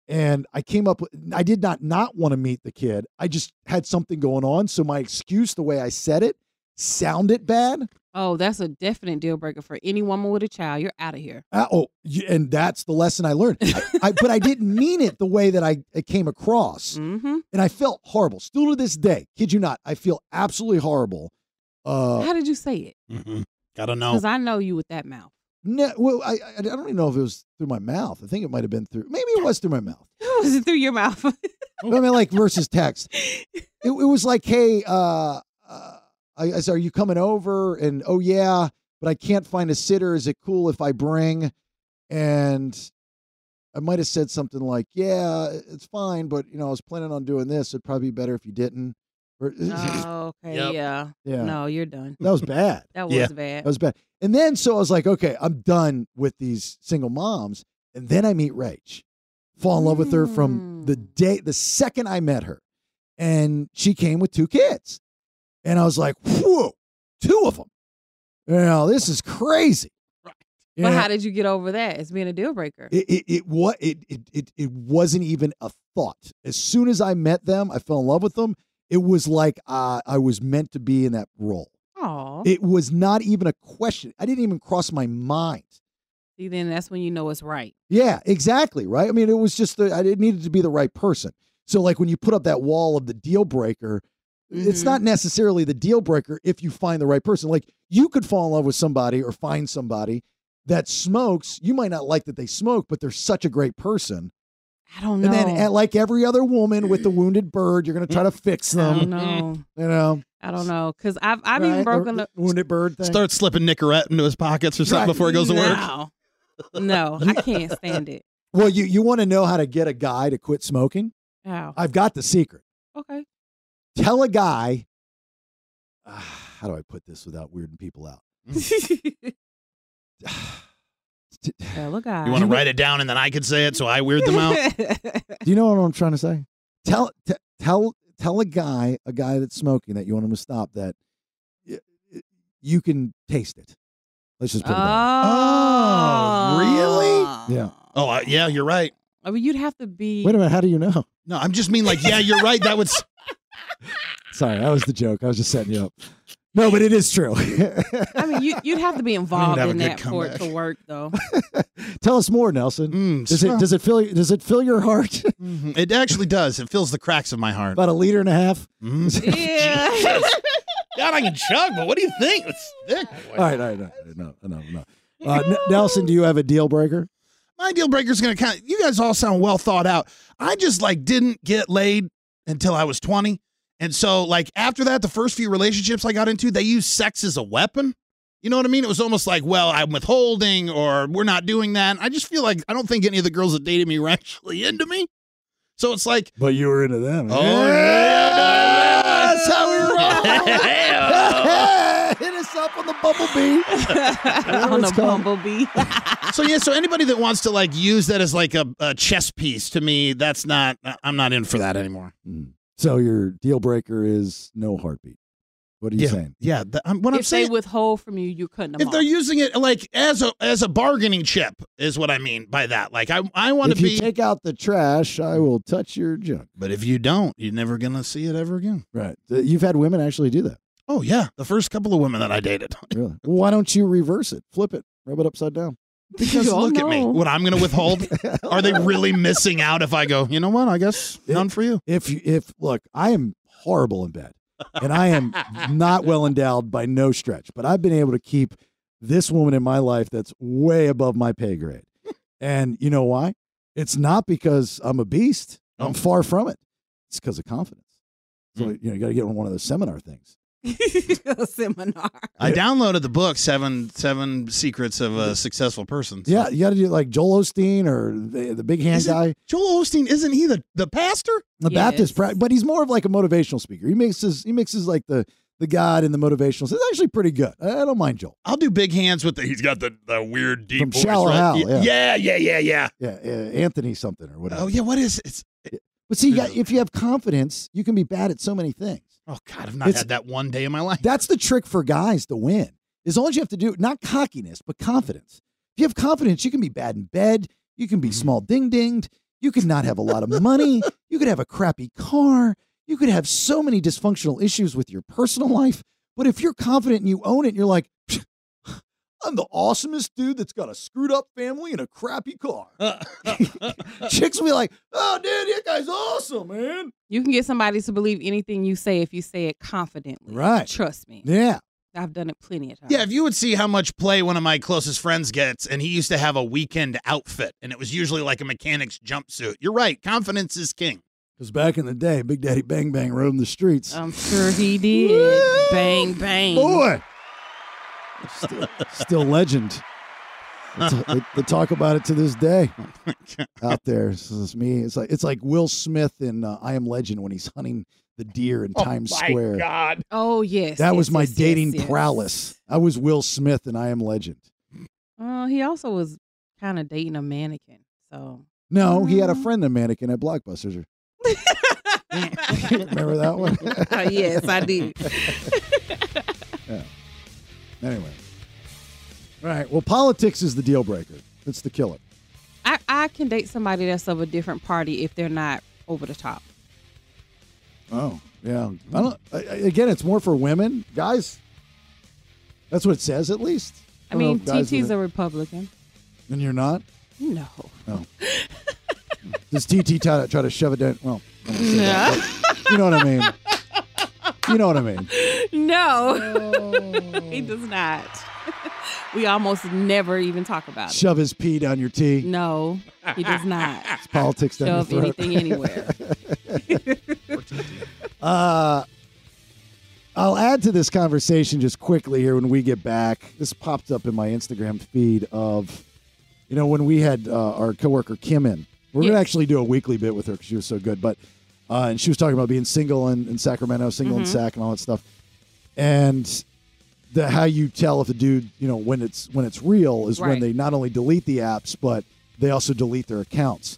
And I came up with I did not not want to meet the kid. I just had something going on, so my excuse the way I said it sounded bad. Oh, that's a definite deal breaker for any woman with a child. You're out of here. Uh, oh, and that's the lesson I learned. I, I, but I didn't mean it the way that I it came across, mm-hmm. and I felt horrible. Still to this day, kid you not, I feel absolutely horrible. Uh, How did you say it? Mm-hmm. Gotta know. Because I know you with that mouth. no, well, I I I don't even know if it was through my mouth. I think it might have been through. Maybe it was through my mouth. Was it through your mouth? I mean, like versus text. It, it was like, hey, uh, uh, I, I said, are you coming over? And oh yeah, but I can't find a sitter. Is it cool if I bring? And I might have said something like, yeah, it's fine, but you know, I was planning on doing this. It'd probably be better if you didn't. Or, oh, okay. Yep. Yeah. Yeah. No, you're done. That was bad. That was bad. That was bad. And then so I was like, okay, I'm done with these single moms. And then I meet Rach, fall in love with her from the hmm. day, the second I met her. And she came with two kids. And I was like, whoa, two of them. You know, this is crazy. You But know, how did you get over that as being a deal breaker? it, it, it, what, it, it, it, it wasn't even a thought. As soon as I met them, I fell in love with them. It was like uh, I was meant to be in that role. Aw. It was not even a question. I didn't even cross my mind. See, then that's when you know it's right. Yeah, exactly. Right. I mean, it was just the, I it needed to be the right person. So, like when you put up that wall of the deal breaker, it's not mm-hmm. necessarily the deal breaker if you find the right person. Like you could fall in love with somebody or find somebody that smokes. You might not like that they smoke, but they're such a great person. I don't know. And then, and like every other woman with the wounded bird, you're going to try to fix I them. don't know. You know, I don't know. Because I've, I've Right, even broken the up. wounded bird thing. Start slipping Nicorette into his pockets or something Right. before he goes to work. No. No, I can't stand it. Well, you you want to know how to get a guy to quit smoking? How? I've got the secret. Okay. Tell a guy. ah, how do I put this without weirding people out? Tell a guy. You want to write it down and then I could say it so I weird them out? Do you know what I'm trying to say? Tell t- tell tell a guy, a guy that's smoking that you want him to stop that y- y- you can taste it. Let's just put it that Oh, really? Yeah. Oh, uh, yeah, you're right. I mean, you'd have to be. Wait a minute, how do you know? No, I'm just mean like, yeah, you're right. That would. s- Sorry, that was the joke. I was just setting you up. No, but it is true. I mean, you, you'd have to be involved in that for it to work, though. Tell us more, Nelson. Mm, does it does it fill does it fill your heart? Mhm. It actually does. It fills the cracks of my heart. About a liter and a half. Mhm. Yeah. God, I can chug, but what do you think? It's thick. All right, all right, all right. no, no, no. Uh, N- Nelson, do you have a deal breaker? My deal breaker is going to kind of, you guys all sound well thought out. I just like didn't get laid until I was 20. And so, like, after that, the first few relationships I got into, they used sex as a weapon. You know what I mean? It was almost like, well, I'm withholding or we're not doing that. I just feel like I don't think any of the girls that dated me were actually into me. So it's like, But you were into them. oh, yeah. That's how we roll. Hit us up on the bumblebee. Whatever On it's a called. bumblebee. so yeah, so anybody that wants to like use that as like a, a chess piece to me, that's not, I'm not in for that anymore. Mm. So your deal breaker is no heartbeat. What are you yeah. saying? Yeah. the- I'm, what I'm if saying, they withhold from you, you're cutting them if off. they're using it like as a as a bargaining chip is what I mean by that. Like I I want If to you be take out the trash, I will touch your junk. but if you don't, you're never gonna see it ever again. Right. Uh, You've had women actually do that. Oh yeah, the first couple of women that I dated. Really? Well, why don't you reverse it? Flip it. Rub it upside down. Because Oh, look at me. What I'm gonna withhold? Are they really missing out if I go, you know what? I guess none for you. If you, if look, I am horrible in bed, and I am not well endowed by no stretch. But I've been able to keep this woman in my life that's way above my pay grade. And you know why? It's not because I'm a beast. I'm oh. far from it. It's because of confidence. So hmm. you know you got to get on one of those seminar things. A seminar. I downloaded the book Seven Seven Secrets of a Successful Person. Yeah, you got to do like Joel Osteen or the, the big hand Isn't- guy. Joel Osteen isn't he the, the pastor? The Baptist, pra- but he's more of like a motivational speaker. He mixes he mixes like the the God and the motivational. So it's actually pretty good. I, I don't mind Joel. I'll do big hands with the. He's got the, the weird deep From voice. Shallow right? Hal, yeah, yeah. yeah, yeah, yeah. Yeah, uh, Anthony something or whatever. Oh yeah, what is it's? But see, you got, if you have confidence, you can be bad at so many things. Oh God, I've not It's- had that one day in my life. That's the trick for guys to win. Is all you have to do, not cockiness, but confidence. If you have confidence, you can be bad in bed. You can be Mm-hmm. small ding dinged. You could not have a lot of money. You could have a crappy car. You could have so many dysfunctional issues with your personal life. But if you're confident and you own it, and you're like, I'm the awesomest dude that's got a screwed up family and a crappy car. Chicks will be like, oh, dude, that guy's awesome, man. You can get somebody to believe anything you say if you say it confidently. Right. Trust me. Yeah. I've done it plenty of times. Yeah, if you would see how much play one of my closest friends gets, and he used to have a weekend outfit, and it was usually like a mechanic's jumpsuit. You're right. Confidence is king. Because back in the day, Big Daddy Bang Bang roamed the streets. I'm sure he did. bang, bang. Boy. Still, still legend. It's- They, they talk about it to this day out there. This is me. It's like it's like Will Smith in uh, I Am Legend when he's hunting the deer in Times oh my Square. God. Oh, yes. That was my yes, yes, dating yes. prowess. I was Will Smith in I Am Legend. Uh, he also was kind of dating a mannequin. So No, he had a friend, a mannequin at Blockbusters. Remember that one? Uh, yes, I did. yeah. Anyway. All right. Well, politics is the deal breaker. It's the killer. I, I can date somebody that's of a different party if they're not over the top. Oh, yeah. I don't. I, I- again, it's more for women, guys. That's what it says, at least. I don't mean, TT's uh, a Republican. and you're not. No. No. Does TT try to, try to shove it down? Well, I that, you know what I mean. You know what I mean. No, he does not. we almost never even talk about it. Shove his pee down your tea. No, he does not. It's politics down your Shove throat. anything anywhere. Uh, I'll add to this conversation just quickly here when we get back. This popped up in my Instagram feed of, you know, when we had uh, our coworker Kim in. We're going to Yes. actually do a weekly bit with her because she was so good. But, uh, and she was talking about being single in, in Sacramento, single in Mhm. Sac, and all that stuff. And the how you tell if a dude, you know, when it's when it's real is when they not only delete the apps, but they also delete their accounts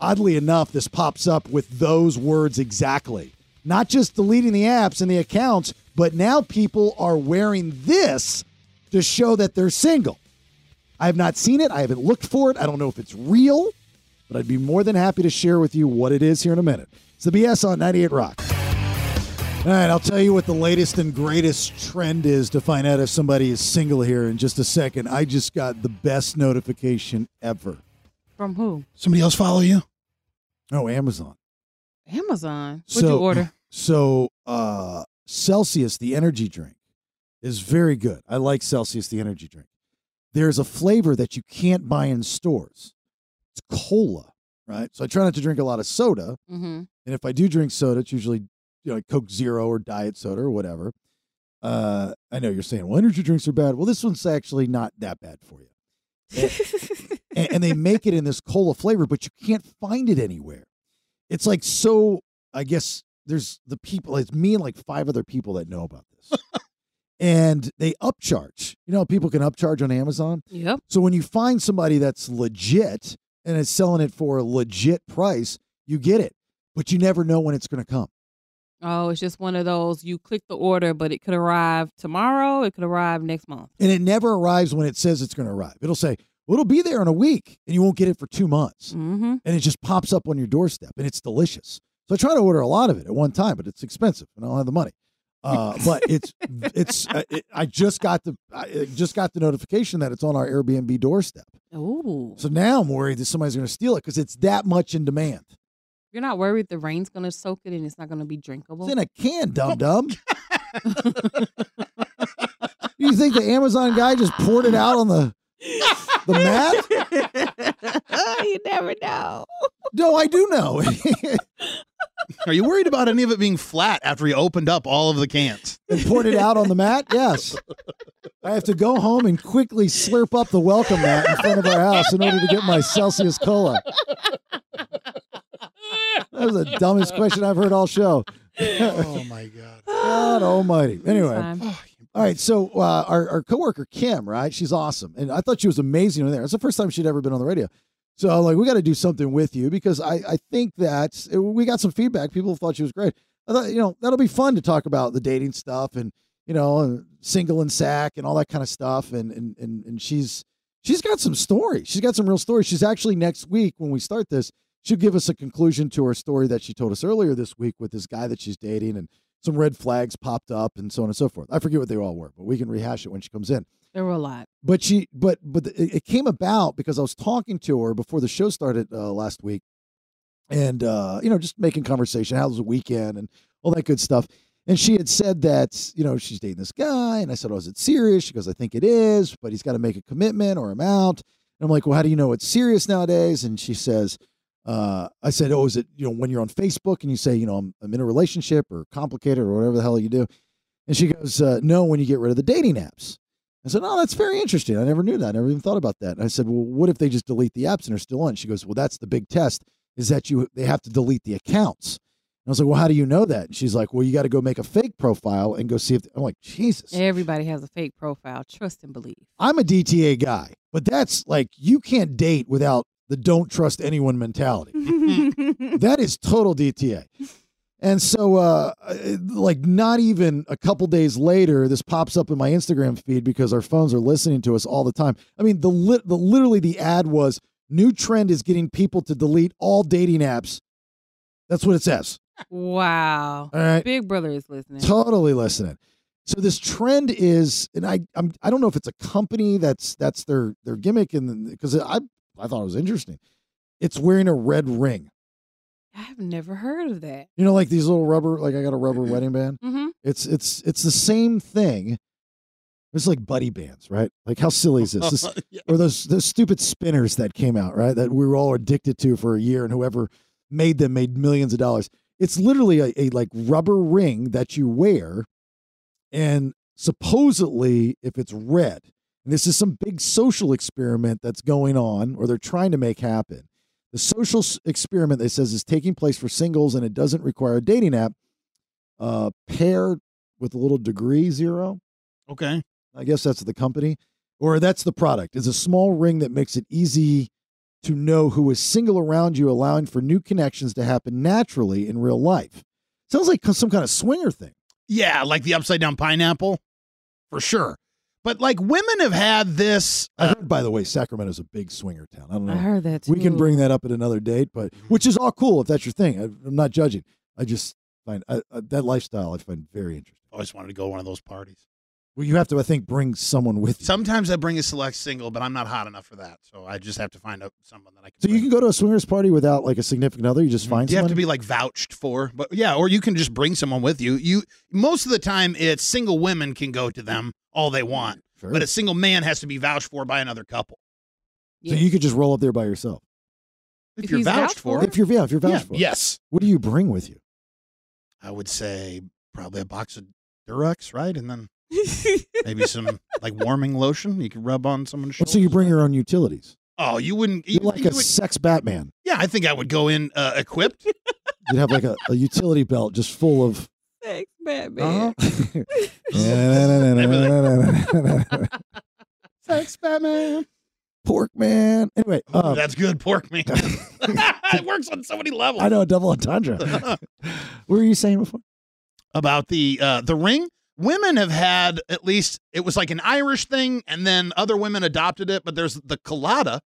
oddly enough, this pops up with those words exactly. Not just deleting the apps and the accounts, but now people are wearing this to show that they're single. I have not seen it. I haven't looked for it. I don't know if it's real, but I'd be more than happy to share with you what it is here in a minute. It's the BS on 98 Rock. All right, I'll tell you what the latest and greatest trend is to find out if somebody is single here in just a second. I just got the best notification ever. From who? Somebody else follow you? Oh, Amazon. Amazon. What'd you order? So, uh, Celsius, the energy drink, is very good. I like Celsius, the energy drink. There's a flavor that you can't buy in stores. It's cola, right? So I try not to drink a lot of soda. Mm-hmm. And if I do drink soda, it's usually you know like Coke Zero or Diet Soda or whatever. Uh, I know you're saying, well, energy drinks are bad. Well, this one's actually not that bad for you. and, and they make it in this cola flavor, but you can't find it anywhere. It's like so. I guess there's the people. It's me and like five other people that know about this, and they upcharge. You know, people can upcharge on Amazon. Yep. So when you find somebody that's legit and it's selling it for a legit price, you get it, but you never know when it's going to come. Oh, it's just one of those. You click the order, but it could arrive tomorrow. It could arrive next month. And it never arrives when it says it's going to arrive. It'll say, well, it'll be there in a week, and you won't get it for two months. Mm-hmm. And it just pops up on your doorstep, and it's delicious. So I try to order a lot of it at one time, but it's expensive, and I don't have the money. Uh, but it's it's uh, it, I just got the I just got the notification that it's on our Airbnb doorstep. Ooh. So now I'm worried that somebody's going to steal it because it's that much in demand. You're not worried the rain's gonna soak it and it's not gonna be drinkable. It's in a can, dum dum. you think the Amazon guy just poured it out on the the mat? oh, you never know. No, I do know. Are you worried about any of it being flat after he opened up all of the cans? and poured it out on the mat? Yes. I have to go home and quickly slurp up the welcome mat in front of our house in order to get my Celsius cola. That was the dumbest question I've heard all show. oh my god. God almighty. Anyway. All right, so uh, our, our coworker Kim, right? She's awesome, and I thought she was amazing in there. It's the first time she'd ever been on the radio, so like, we got to do something with you because I I think that we got some feedback. People thought she was great. I thought you know that'll be fun to talk about the dating stuff and you know and single and sack and all that kind of stuff, and and and and she's she's got some stories. She's got some real stories. She's actually next week when we start this, she'll give us a conclusion to her story that she told us earlier this week with this guy that she's dating and some red flags popped up and so on and so forth. I forget what they all were, but we can rehash it when she comes in. There were a lot. But she, but but it, came about because I was talking to her before the show started uh, last week, and uh, you know, just making conversation. How was the weekend and all that good stuff. And she had said that you know she's dating this guy, and I said, "Oh, is it serious?" She goes, "I think it is, but he's got to make a commitment or I'm out." And I'm like, "Well, how do you know it's serious nowadays?" And she says, uh, I said, "Oh, is it you know when you're on Facebook and you say you know I'm, I'm in a relationship or complicated or whatever the hell you do?" And she goes, uh, "No, when you get rid of the dating apps." I said, "Oh, that's very interesting. I never knew that. I never even thought about that." And I said, "Well, what if they just delete the apps and are still on?" She goes, "Well, that's the big test. Is that you they have to delete the accounts." And I was like, "Well, how do you know that?" And she's like, "Well, you got to go make a fake profile and go see if." I'm like, "Jesus." Everybody has a fake profile. Trust and believe. I'm a DTA guy, but that's like you can't date without the don't trust anyone mentality. that is total DTA. And so, uh, like, not even a couple days later, this pops up in my Instagram feed because our phones are listening to us all the time. I mean, the, lit the literally the ad was new trend is getting people to delete all dating apps. That's what it says. Wow. All right. Big Brother is listening. Totally listening. So this trend is, and I I'm, I don't know if it's a company that's that's their their gimmick, and because I I thought it was interesting. It's wearing a red ring. I've never heard of that. You know, like these little rubber, like I got a rubber wedding band. Mhm. It's it's it's the same thing. It's like buddy bands, right? Like how silly is this? this Or those those stupid spinners that came out, right? That we were all addicted to for a year, and whoever made them made millions of dollars. It's literally a, a like rubber ring that you wear, and supposedly, if it's red, and this is some big social experiment that's going on, or they're trying to make happen. The social experiment that says is taking place for singles, and it doesn't require a dating app. Uh, paired with a little degree zero. Okay. I guess that's the company, or that's the product. It's a small ring that makes it easy to know who is single around you, allowing for new connections to happen naturally in real life. Sounds like some kind of swinger thing. Yeah, like the upside down pineapple, for sure. But like women have had this. I uh, heard, by the way, Sacramento's a big swinger town. I don't know. I heard that We can bring that up at another date, but which is all cool if that's your thing. I, I'm not judging. I just find I, I, that lifestyle I find very interesting. I always wanted to go to one of those parties. Well, you have to, I think, bring someone with you. Sometimes I bring a select single, but I'm not hot enough for that. So I just have to find out someone that I can. So you can go to a swingers party without like a significant other. You just mm-hmm. find someone. You have to be like vouched for, but yeah, or you can just bring someone with you. You most of the time it's single women can go to them all they want, Sure. but a single man has to be vouched for by another couple. So you could just roll up there by yourself. If, If you're vouched, vouched for, If you're yeah, if you're Yeah, vouched for. yes, What do you bring with you? I would say probably a box of Durex, right, and then maybe some like warming lotion you can rub on someone's shoulder. So you bring your own utilities. Oh, you wouldn't. You're You, like you a would- sex Batman. yeah, I think I would go in uh, equipped. You'd have like a, a utility belt just full of. Sex Batman. Sex Batman. Pork man. Anyway, Ooh, um, that's good pork man. it works on so many levels. I know a double entendre. what were you saying before? about the uh, the ring. Women have had at least it was like an Irish thing, and then other women adopted it. But there's the Claddagh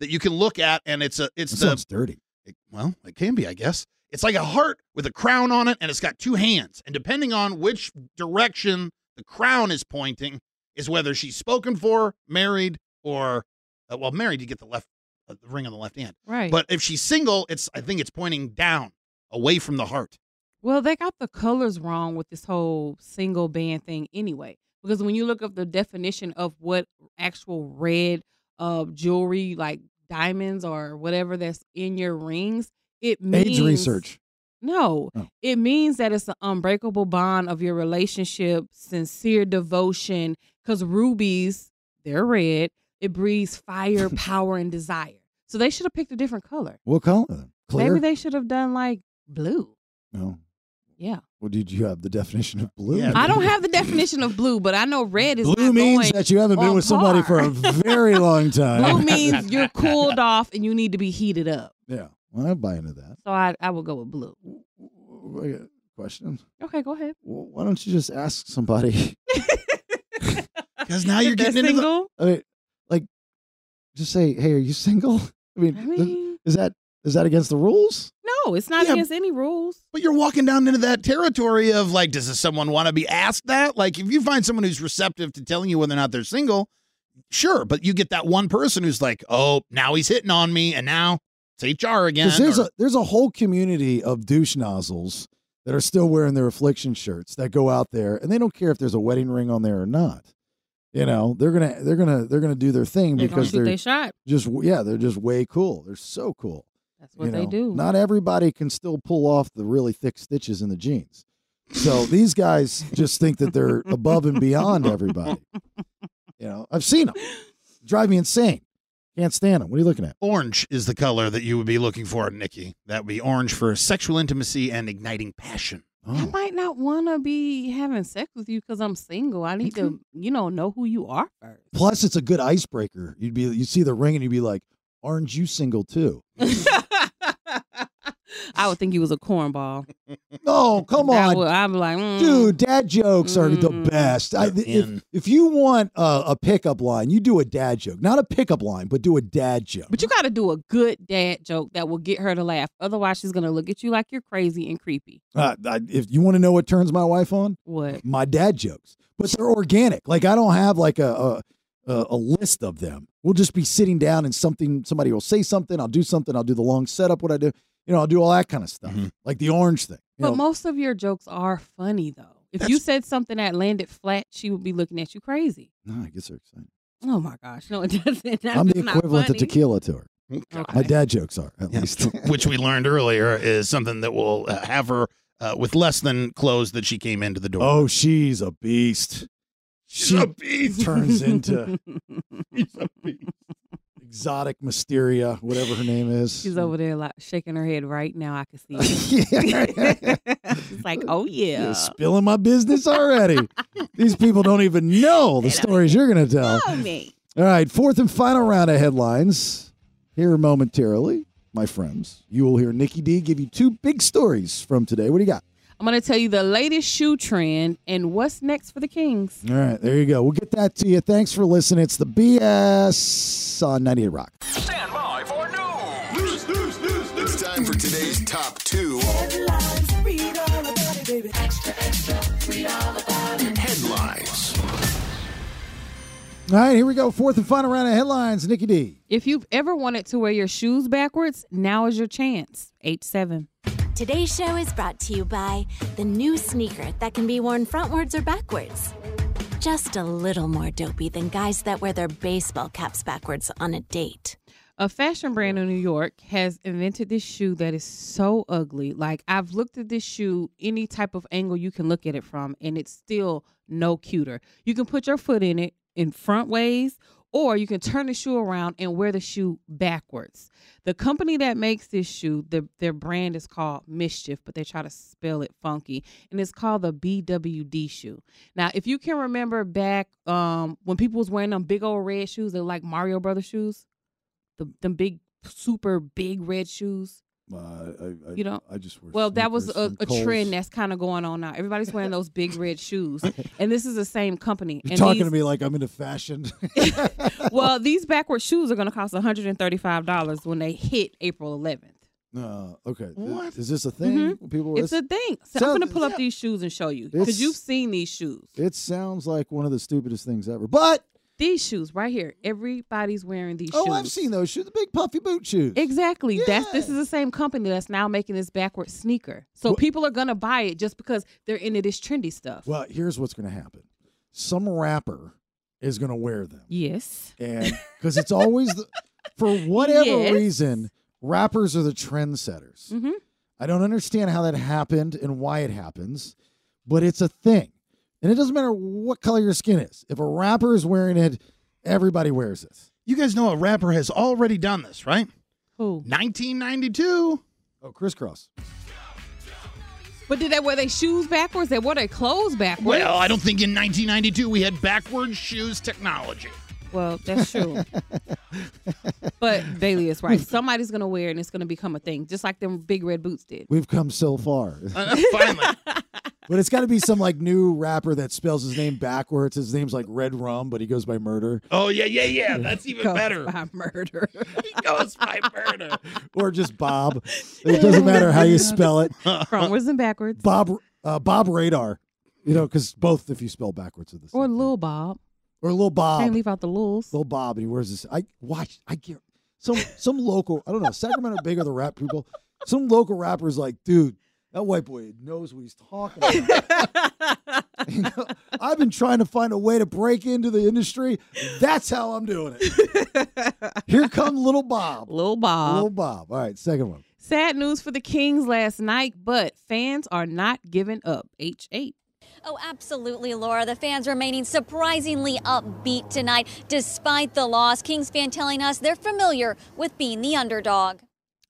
that you can look at, and it's a it's That the sounds dirty. it- well, it can be, I guess. It's like a heart with a crown on it, and it's got two hands. And depending on which direction the crown is pointing, is whether she's spoken for, married, or uh, well, married. You get the left uh, the ring on the left hand. Right. But if she's single, it's I think it's pointing down, away from the heart. Well, they got the colors wrong with this whole single band thing anyway. Because when you look up the definition of what actual red uh jewelry like diamonds or whatever that's in your rings, it means research. No, Oh. it means that it's an unbreakable bond of your relationship, sincere devotion. Because rubies, they're red. It breathes fire, power, and desire. So they should have picked a different color. What color? Clear? Maybe they should have done like blue. No. Yeah. Well, did you have the definition of blue? I don't have the definition of blue, but I know red is Blue not means going that you haven't been on with somebody par. for a very long time. Blue means you're cooled off and you need to be heated up. Yeah. Well, I buy into that. So I, I would go with blue. I got a Question. Okay, go ahead. Well, why don't you just ask somebody? Because now you're If they're getting into the. single. I mean, like, just say, "Hey, are you single?" I mean, I mean- is that is that against the rules? No, it's not Yeah. against any rules. But you're walking down into that territory of like, does someone want to be asked that? Like, if you find someone who's receptive to telling you whether or not they're single, sure. But you get that one person who's like, oh, now he's hitting on me, and now it's HR again. Because there's or- a there's a whole community of douche nozzles that are still wearing their affliction shirts that go out there and they don't care if there's a wedding ring on there or not. You know, they're gonna they're gonna they're gonna do their thing They're because they're their shot. just yeah they're just way cool. They're so cool. That's what you they know. do. Not everybody can still pull off the really thick stitches in the jeans. So these guys just think that they're above and beyond everybody. You know, I've seen them. Drive me insane. Can't stand them. What are you looking at? Orange is the color that you would be looking for, Nicky. That would be orange for sexual intimacy and igniting passion. Oh. I might not want to be having sex with you because I'm single. I need to, you know, know who you are first. Plus, it's a good icebreaker. You'd be you see the ring and you'd be like, "Aren't you single too?" I would think he was a cornball. Oh, come That on, would- I'm like, mm, dude. Dad jokes are the Mm. best. I, if if you want a, a pickup line, you do a dad joke, not a pickup line, but do a dad joke. But you got to do a good dad joke that will get her to laugh. Otherwise, she's gonna look at you like you're crazy and creepy. Uh, I, if you want to know what turns my wife on, What? my dad jokes, but they're organic. Like I don't have like a, a a a list of them. We'll just be sitting down and something somebody will say something. I'll do something. I'll do the long setup. What I do, you know, I'll do all that kind of stuff, Mm-hmm. like the orange thing. But know, most of your jokes are funny though. If you said something that landed flat, she would be looking at you crazy. no, I get so excited. Oh my gosh, no, it doesn't. That's I'm the equivalent of tequila to her. Okay. My dad jokes are at Yeah, least. which we learned earlier is something that will uh, have her uh, with less than clothes that she came into the door. oh, she's a beast. She a beast. turns into exotic Mysteria, whatever her name is. She's over there like shaking her head right now. I can see it. She's like, oh yeah. You're spilling my business already. These people don't even know the stories you're going to tell. Oh, me. All right, fourth and final round of headlines. Here momentarily, my friends. You will hear Nicky D give you two big stories from today. What do you got? I'm gonna tell you the latest shoe trend and what's next for the Kings. All right, there you go. We'll get that to you. Thanks for listening. It's the BS on 98 Rock. Stand by for news. News, news, news, It's time for today's top two headlines. All right, here we go. Fourth and final round of headlines. Nicky D. If you've ever wanted to wear your shoes backwards, now is your chance. H7. Today's show is brought to you by the new sneaker that can be worn frontwards or backwards. Just a little more dopey than guys that wear their baseball caps backwards on a date. A fashion brand in New York has invented this shoe that is so ugly. Like I've looked at this shoe any type of angle you can look at it from, and it's still no cuter. You can put your foot in it in front ways, or you can turn the shoe around and wear the shoe backwards. The company that makes this shoe, the, their brand is called Mischief, but they try to spell it funky, and it's called the BWD shoe. Now, if you can remember back um, when people was wearing them big old red shoes, they're like Mario Brothers shoes the them big super big red shoes. Uh, I, I, You know, I just wear Well, that was a, a trend that's kind of going on now. Everybody's wearing those big red shoes, and this is the same company. You're and talking these, to me like I'm into fashion. well, these backward shoes are going to cost 135 dollars when they hit April 11th. Uh, okay. What? Is this a thing? People, It's a thing. So I'm going to pull up these shoes and show you because you've seen these shoes. It sounds like one of the stupidest things ever. But These shoes right here, everybody's wearing these shoes. oh, shoes. I've seen those shoes, the big puffy boot shoes. Exactly. That's this is the same company that's now making this backward sneaker. So Well- people are gonna buy it just because they're into this trendy stuff. Well, here's what's going to happen. Some rapper is going to wear them. Yes. And because it's always the, for whatever Yes. reason, rappers are the trendsetters. Mhm. I don't understand how that happened and why it happens, but it's a thing. And it doesn't matter what color your skin is. If a rapper is wearing it, everybody wears it. You guys know a rapper has already done this, right? Who? 1992. Oh, crisscross. But did they wear their shoes backwards? They wore their clothes backwards. Well, I don't think in 1992 we had backwards shoes technology. Well, that's true. but Bailey is right. Somebody's gonna wear it and it's gonna become a thing, just like them big red boots did. We've come so far. Finally. But it's got to be some like new rapper that spells his name backwards. His name's like Red Rum, but he goes by Murder. Oh yeah, yeah, yeah. That's even Goes better. by murder. he goes by murder. Or just Bob. It doesn't matter how you spell it. Frontwards and backwards. Bob uh, Bob Radar. You know, because both if you spell backwards are the same. Or Lil Bob. Or Lil Bob. Can't leave out the Lils. Lil Bob, and he wears this. I watch. I get some some local. I don't know. Sacramento big are the rap people. Some local rappers like, dude, that white boy knows what he's talking about. You know, I've been trying to find a way to break into the industry. That's how I'm doing it. Here come little Bob. Little Bob. Little Bob. All right, second one. Sad news for the Kings last night, but fans are not giving up. H8. Oh, absolutely, Laura. The fans remaining surprisingly upbeat tonight despite the loss. Kings fan telling us they're familiar with being the underdog.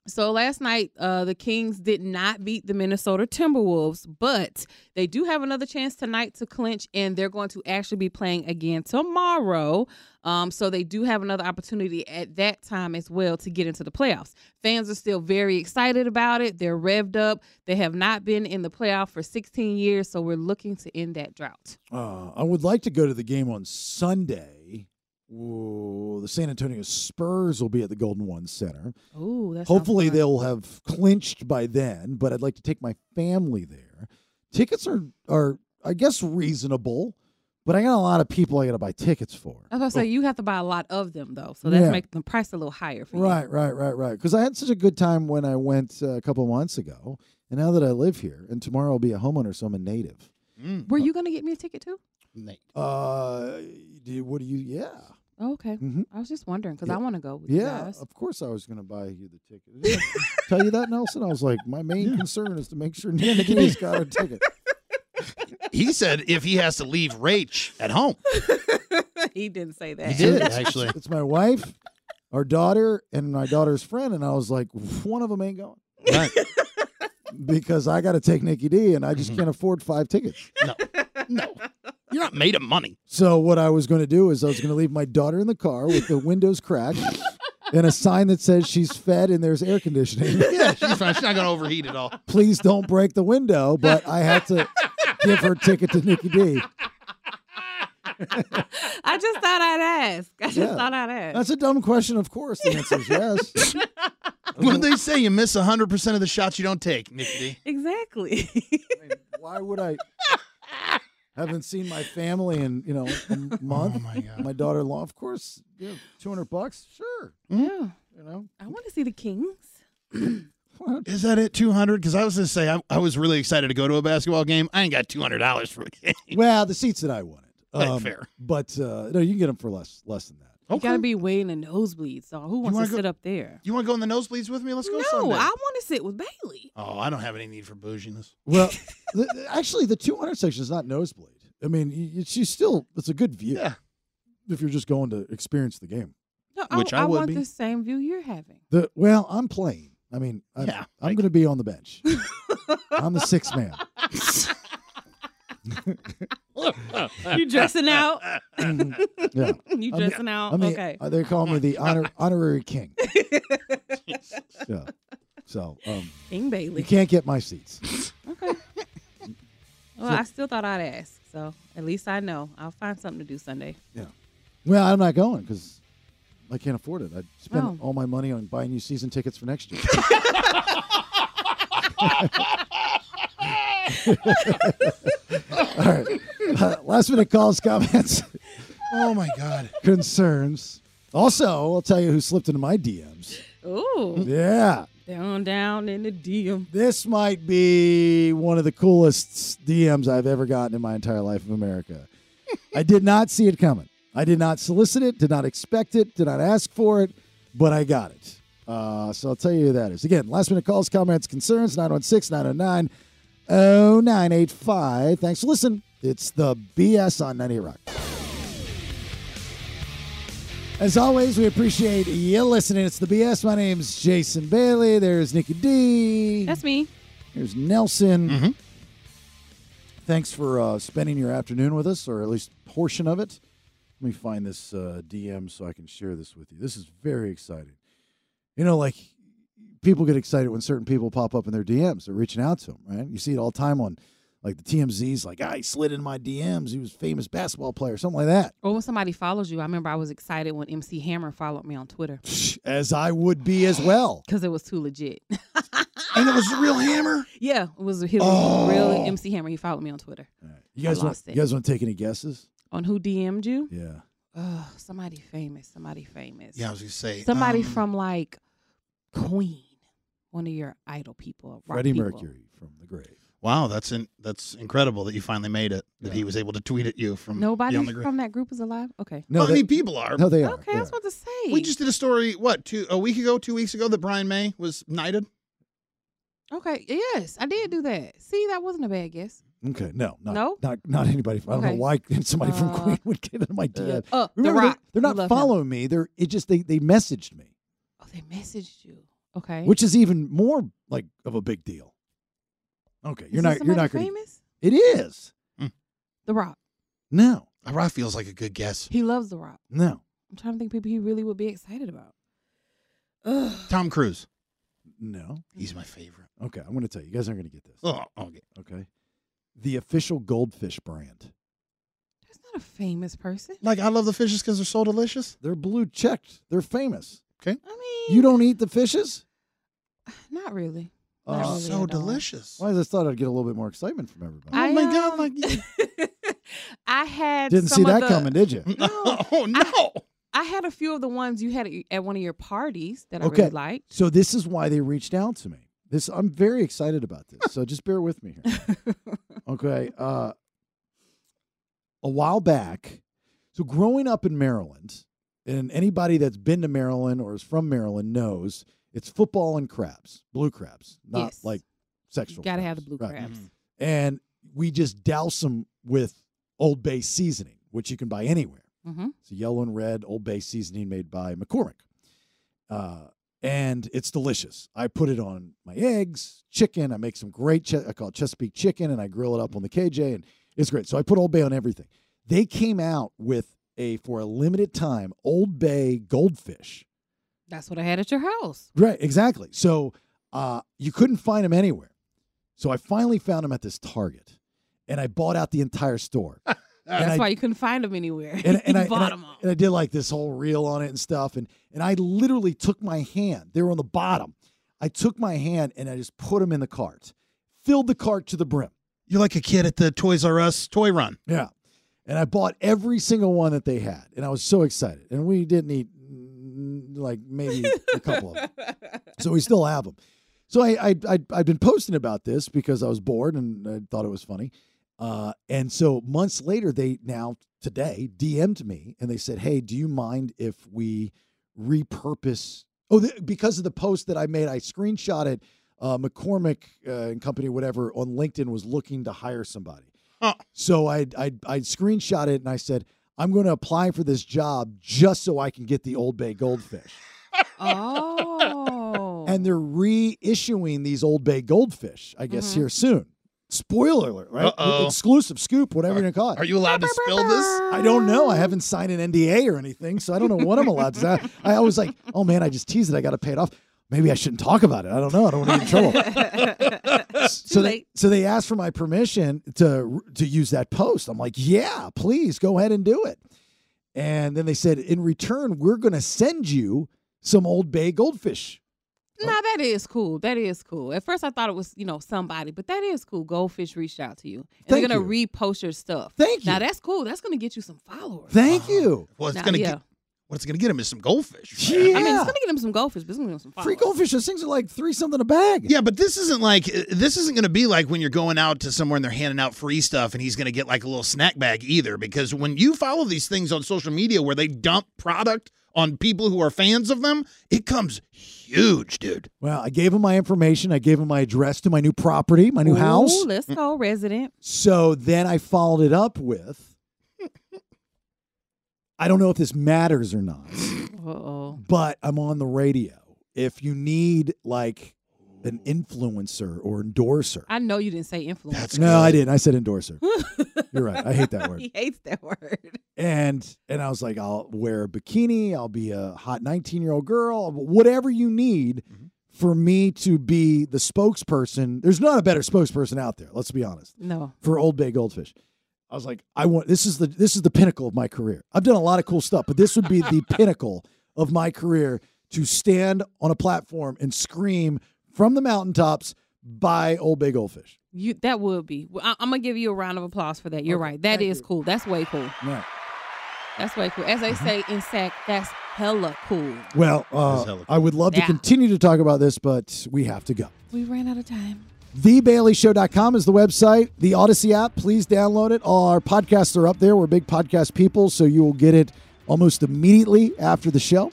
So last night, uh, the Kings did not beat the Minnesota Timberwolves, but they do have another chance tonight to clinch, and they're going to actually be playing again tomorrow. Um, so they do have another opportunity at that time as well to get into the playoffs. Fans are still very excited about it. They're revved up. They have not been in the playoff for 16 years, so we're looking to end that drought. Uh, I would like to go to the game on Sunday. Ooh, the San Antonio Spurs will be at the Golden One Center. Ooh, that's Hopefully, they'll have clinched by then, but I'd like to take my family there. Tickets are, are I guess, reasonable, but I got a lot of people I got to buy tickets for. I was going to say, you have to buy a lot of them, though, so that's Yeah. making the price a little higher for you. Right, right, right, right. Because I had such a good time when I went uh, a couple months ago, and now that I live here, and tomorrow I'll be a homeowner, so I'm a native. Were you going to get me a ticket too? Uh, do you, what do you? Yeah, Oh, okay. Mhm. I was just wondering because Yeah. I want to go with you yeah. guys. Of course, I was going to buy you the ticket. Did I tell you that, Nelson? I was like, my main concern is to make sure Nicky's got a ticket. He said if he has to leave Rach at home. he didn't say that. He did actually. It's my wife, our daughter, and my daughter's friend, and I was like, one of them ain't going. Right. because I got to take Nicky D, and I just mm-hmm. can't afford five tickets. No, no, you're not made of money. So what I was going to do is I was going to leave my daughter in the car with the windows cracked and a sign that says she's fed and there's air conditioning. Yeah, she's fine. She's not going to overheat at all. Please don't break the window, but I had to give her a ticket to Nicky D. I just thought I'd ask. I just Yeah. thought I'd ask. That's a dumb question. Of course, the answer is yes. What did they say? You miss 100% of the shots you don't take, Nicky D. exactly. Why would I? Haven't seen my family in you know a oh month. Oh my god! My daughter-in-law, of course. Yeah, two hundred bucks, sure. yeah. You know, I want to see the Kings. Is that it? 200? Because I was going to say, I, I was really excited to go to a basketball game. I ain't got $200 for a game. well, the seats that I wanted. Right, fair. But uh, no, you can get them for less less than that. You gotta be way in the nosebleeds. So who wants wanna go- sit up there? You want to go in the nosebleeds with me? Let's go No, Sunday. I want to sit with Bailey. Oh, I don't have any need for bouginess. Well, the, actually, the 200 section is not nosebleed. I mean, y- y- she's still, it's a good view. Yeah. If you're just going to experience the game. No, Which I, I would want be. the same view you're having. The Well, I'm playing. I mean, I'm, Yeah, I'm going to be on the bench. I'm the sixth man. you dressing out? Yeah. You I'm dressing out? I'm the- okay. uh, they call me the honor, honorary king. yeah. So, um, King Bailey. you can't get my seats. Okay. Well, I still thought I'd ask. So at least I know. I'll find something to do Sunday. Yeah. Well, I'm not going because I can't afford it. I'd spend Oh. all my money on buying you season tickets for next year. all right. Uh, last minute calls, comments, Oh, my God. concerns. Also, I'll tell you who slipped into my DMs. Ooh. Yeah. Down, down in the DM. This might be one of the coolest DMs I've ever gotten in my entire life of America. I did not see it coming. I did not solicit it, did not expect it, did not ask for it, but I got it. Uh, so I'll tell you who that is. Again, last minute calls, comments, concerns, 916 909 0985. Thanks for listening. It's the BS on 90 Rock. As always, we appreciate you listening. It's the BS. My name's Jason Bailey. There's Nicky D. That's me. There's Nelson. Thanks for uh, spending your afternoon with us, or at least portion of it. Let me find this uh, DM so I can share this with you. This is very exciting. You know, like people get excited when certain people pop up in their DMs. They're reaching out to them, right? You see it all the time on like the TMZs, like, ah, he slid in my DMs. He was a famous basketball player, something like that. Or when somebody follows you, I remember I was excited when MC Hammer followed me on Twitter As I would be as well. because it was too legit. And it was the real hammer? yeah, it was his Oh. real MC Hammer. He followed me on Twitter. You guys, want, you guys want to take any guesses? On who DM'd you? Yeah. Somebody famous. Somebody famous. Yeah, I was going to say. Somebody um, from like Queen, one of your idol people. rock Freddie people. Mercury from the grave. Wow, that's in, that's incredible that you finally made it. That he was able to tweet at you from Nobody beyond the grave. from that group is alive. Okay. No, well, I mean, people are. No, they are. Okay, I was about to say. We just did a story. What two a week ago, two weeks ago, that Brian May was knighted. Okay. Yes, I did do that. See, that wasn't a bad guess. Okay, no, not, No? not not anybody. I don't Okay. know why somebody from Uh, Queen would get into my DM. uh, The Remember, they- Rock. they're not love him. following me. They're it just they they messaged me, Oh, they messaged you. Okay. which is even more like of a big deal. Okay, you're not you're not somebody going. famous? It is The Rock. no The Rock feels like a good guess. He loves The Rock. no I'm trying to think people he really would be excited about. Tom Cruise. no. He's my favorite. Okay, I'm going to tell you. You guys aren't going to get this. Oh, okay. Okay, the official goldfish brand. That's not a famous person. Like I love the fishes because they're so delicious. They're blue checked. They're famous. Okay. I mean, You don't eat the fishes? not really. Oh, Not really so at all. delicious. Well, I just thought I'd get a little bit more excitement from everybody. I, oh my um, god! Like I had Didn't some see of that the- coming, did you? oh no! I had a few of the ones you had at- at one of your parties that I Okay. really liked. So this is why they reached out to me. This I'm very excited about this. So just bear with me here. Okay. Uh a while back, so growing up in Maryland, and anybody that's been to Maryland or is from Maryland knows it's football and crabs, blue crabs, not Yes. like sexual. Got to have the blue Right. crabs. And we just douse them with Old Bay seasoning, which you can buy anywhere. Mm-hmm. It's a yellow and red Old Bay seasoning made by McCormick. Uh, and it's delicious. I put it on my eggs, chicken. I make some great, che- I call it Chesapeake chicken, and I grill it up on the KJ, and it's great. So I put Old Bay on everything. They came out with a, for a limited time, Old Bay goldfish. That's what I had at your house. Right, exactly. So uh, you couldn't find them anywhere. So I finally found them at this Target, and I bought out the entire store. And That's I- why you couldn't find them anywhere. and, and you I, and, bought I, them all. and I did like this whole reel on it and stuff. And, and I literally took my hand, they were on the bottom. I took my hand and I just put them in the cart, filled the cart to the brim. You're like a kid at the Toys R Us toy run. Yeah. And I bought every single one that they had. And I was so excited. And we didn't eat mm, like maybe a couple of them. So we still have them. So I, I, I, I've been posting about this because I was bored and I thought it was funny. Uh, and so months later, they now today DM'd me and they said, Hey, do you mind if we repurpose? Oh, th- because of the post that I made, I screenshot it. Uh, McCormick uh, and company, whatever, on LinkedIn was looking to hire somebody. So I I I screenshot it and I said, I'm going to apply for this job just so I can get the Old Bay goldfish. Oh. And they're reissuing these Old Bay goldfish, I guess, Mhm. here soon. Spoiler alert, right? Uh-oh. Exclusive scoop, whatever you're going to call it. Are you allowed to spill this? I don't know. I haven't signed an NDA or anything, so I don't know what I'm allowed to say. I, I was like, oh man, I just teased it. I got to pay it off. Maybe I shouldn't talk about it. I don't know. I don't want to get in trouble. so they so they asked for my permission to to use that post. I'm like, yeah, please go ahead and do it. And then they said, in return, we're going to send you some Old Bay goldfish. Nah, that is cool. That is cool. At first, I thought it was you know somebody, but that is cool. Goldfish reached out to you, and Thank they're gonna you. repost your stuff. Thank you. Now that's cool. That's gonna get you some followers. Thank uh-huh. you. Well, it's Now, gonna yeah. get what it's gonna get him is some goldfish. Yeah. I mean, it's gonna get him some goldfish, but it's gonna get them some followers. Free goldfish. Those things are like three something a bag. Yeah, but this isn't like uh, this isn't going to be like when you're going out to somewhere and they're handing out free stuff and he's going to get like a little snack bag either because when you follow these things on social media where they dump product on people who are fans of them, it comes huge, dude. Well, I gave him my information. I gave him my address to my new property, my new house. Ooh, let's go, resident. So then I followed it up with I don't know if this matters or not, Uh-oh. but I'm on the radio. If you need like an mm-hmm. influencer or endorser. I know you didn't say influence. no, I didn't. I said endorser. You're right. I hate that word. he hates that word. And and I was like, I'll wear a bikini. I'll be a hot 19 year old girl. Whatever you need mm-hmm. for me to be the spokesperson. There's not a better spokesperson out there. Let's be honest. No. For Old Bay Goldfish. I was like, I want this is the this is the pinnacle of my career. I've done a lot of cool stuff, but this would be the pinnacle of my career to stand on a platform and scream from the mountaintops buy Old Bay Goldfish. You that would be. Well, I, am gonna give you a round of applause for that. You're right. That is cool. That's way cool. Yeah. That's way cool. As they say in SAC, that's hella cool. Well, uh, I would love to Yeah. continue to talk about this, but we have to go. We ran out of time. TheBaileyShow.com is the website. The Odyssey app, please download it. All our podcasts are up there. We're big podcast people, so you will get it almost immediately after the show.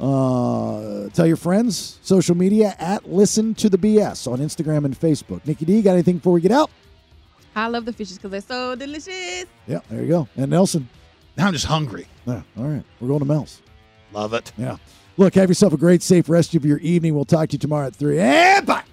Uh, tell your friends. Social media at Listen to the BS on Instagram and Facebook. Nicky D, got anything before we get out? I love the fishes because they're so delicious. Yeah, there you go. And Nelson. Now I'm just hungry. Yeah, all right. We're going to Mel's. Love it. Yeah. Look, have yourself a great, safe rest of your evening. We'll talk to you tomorrow at 3. And bye.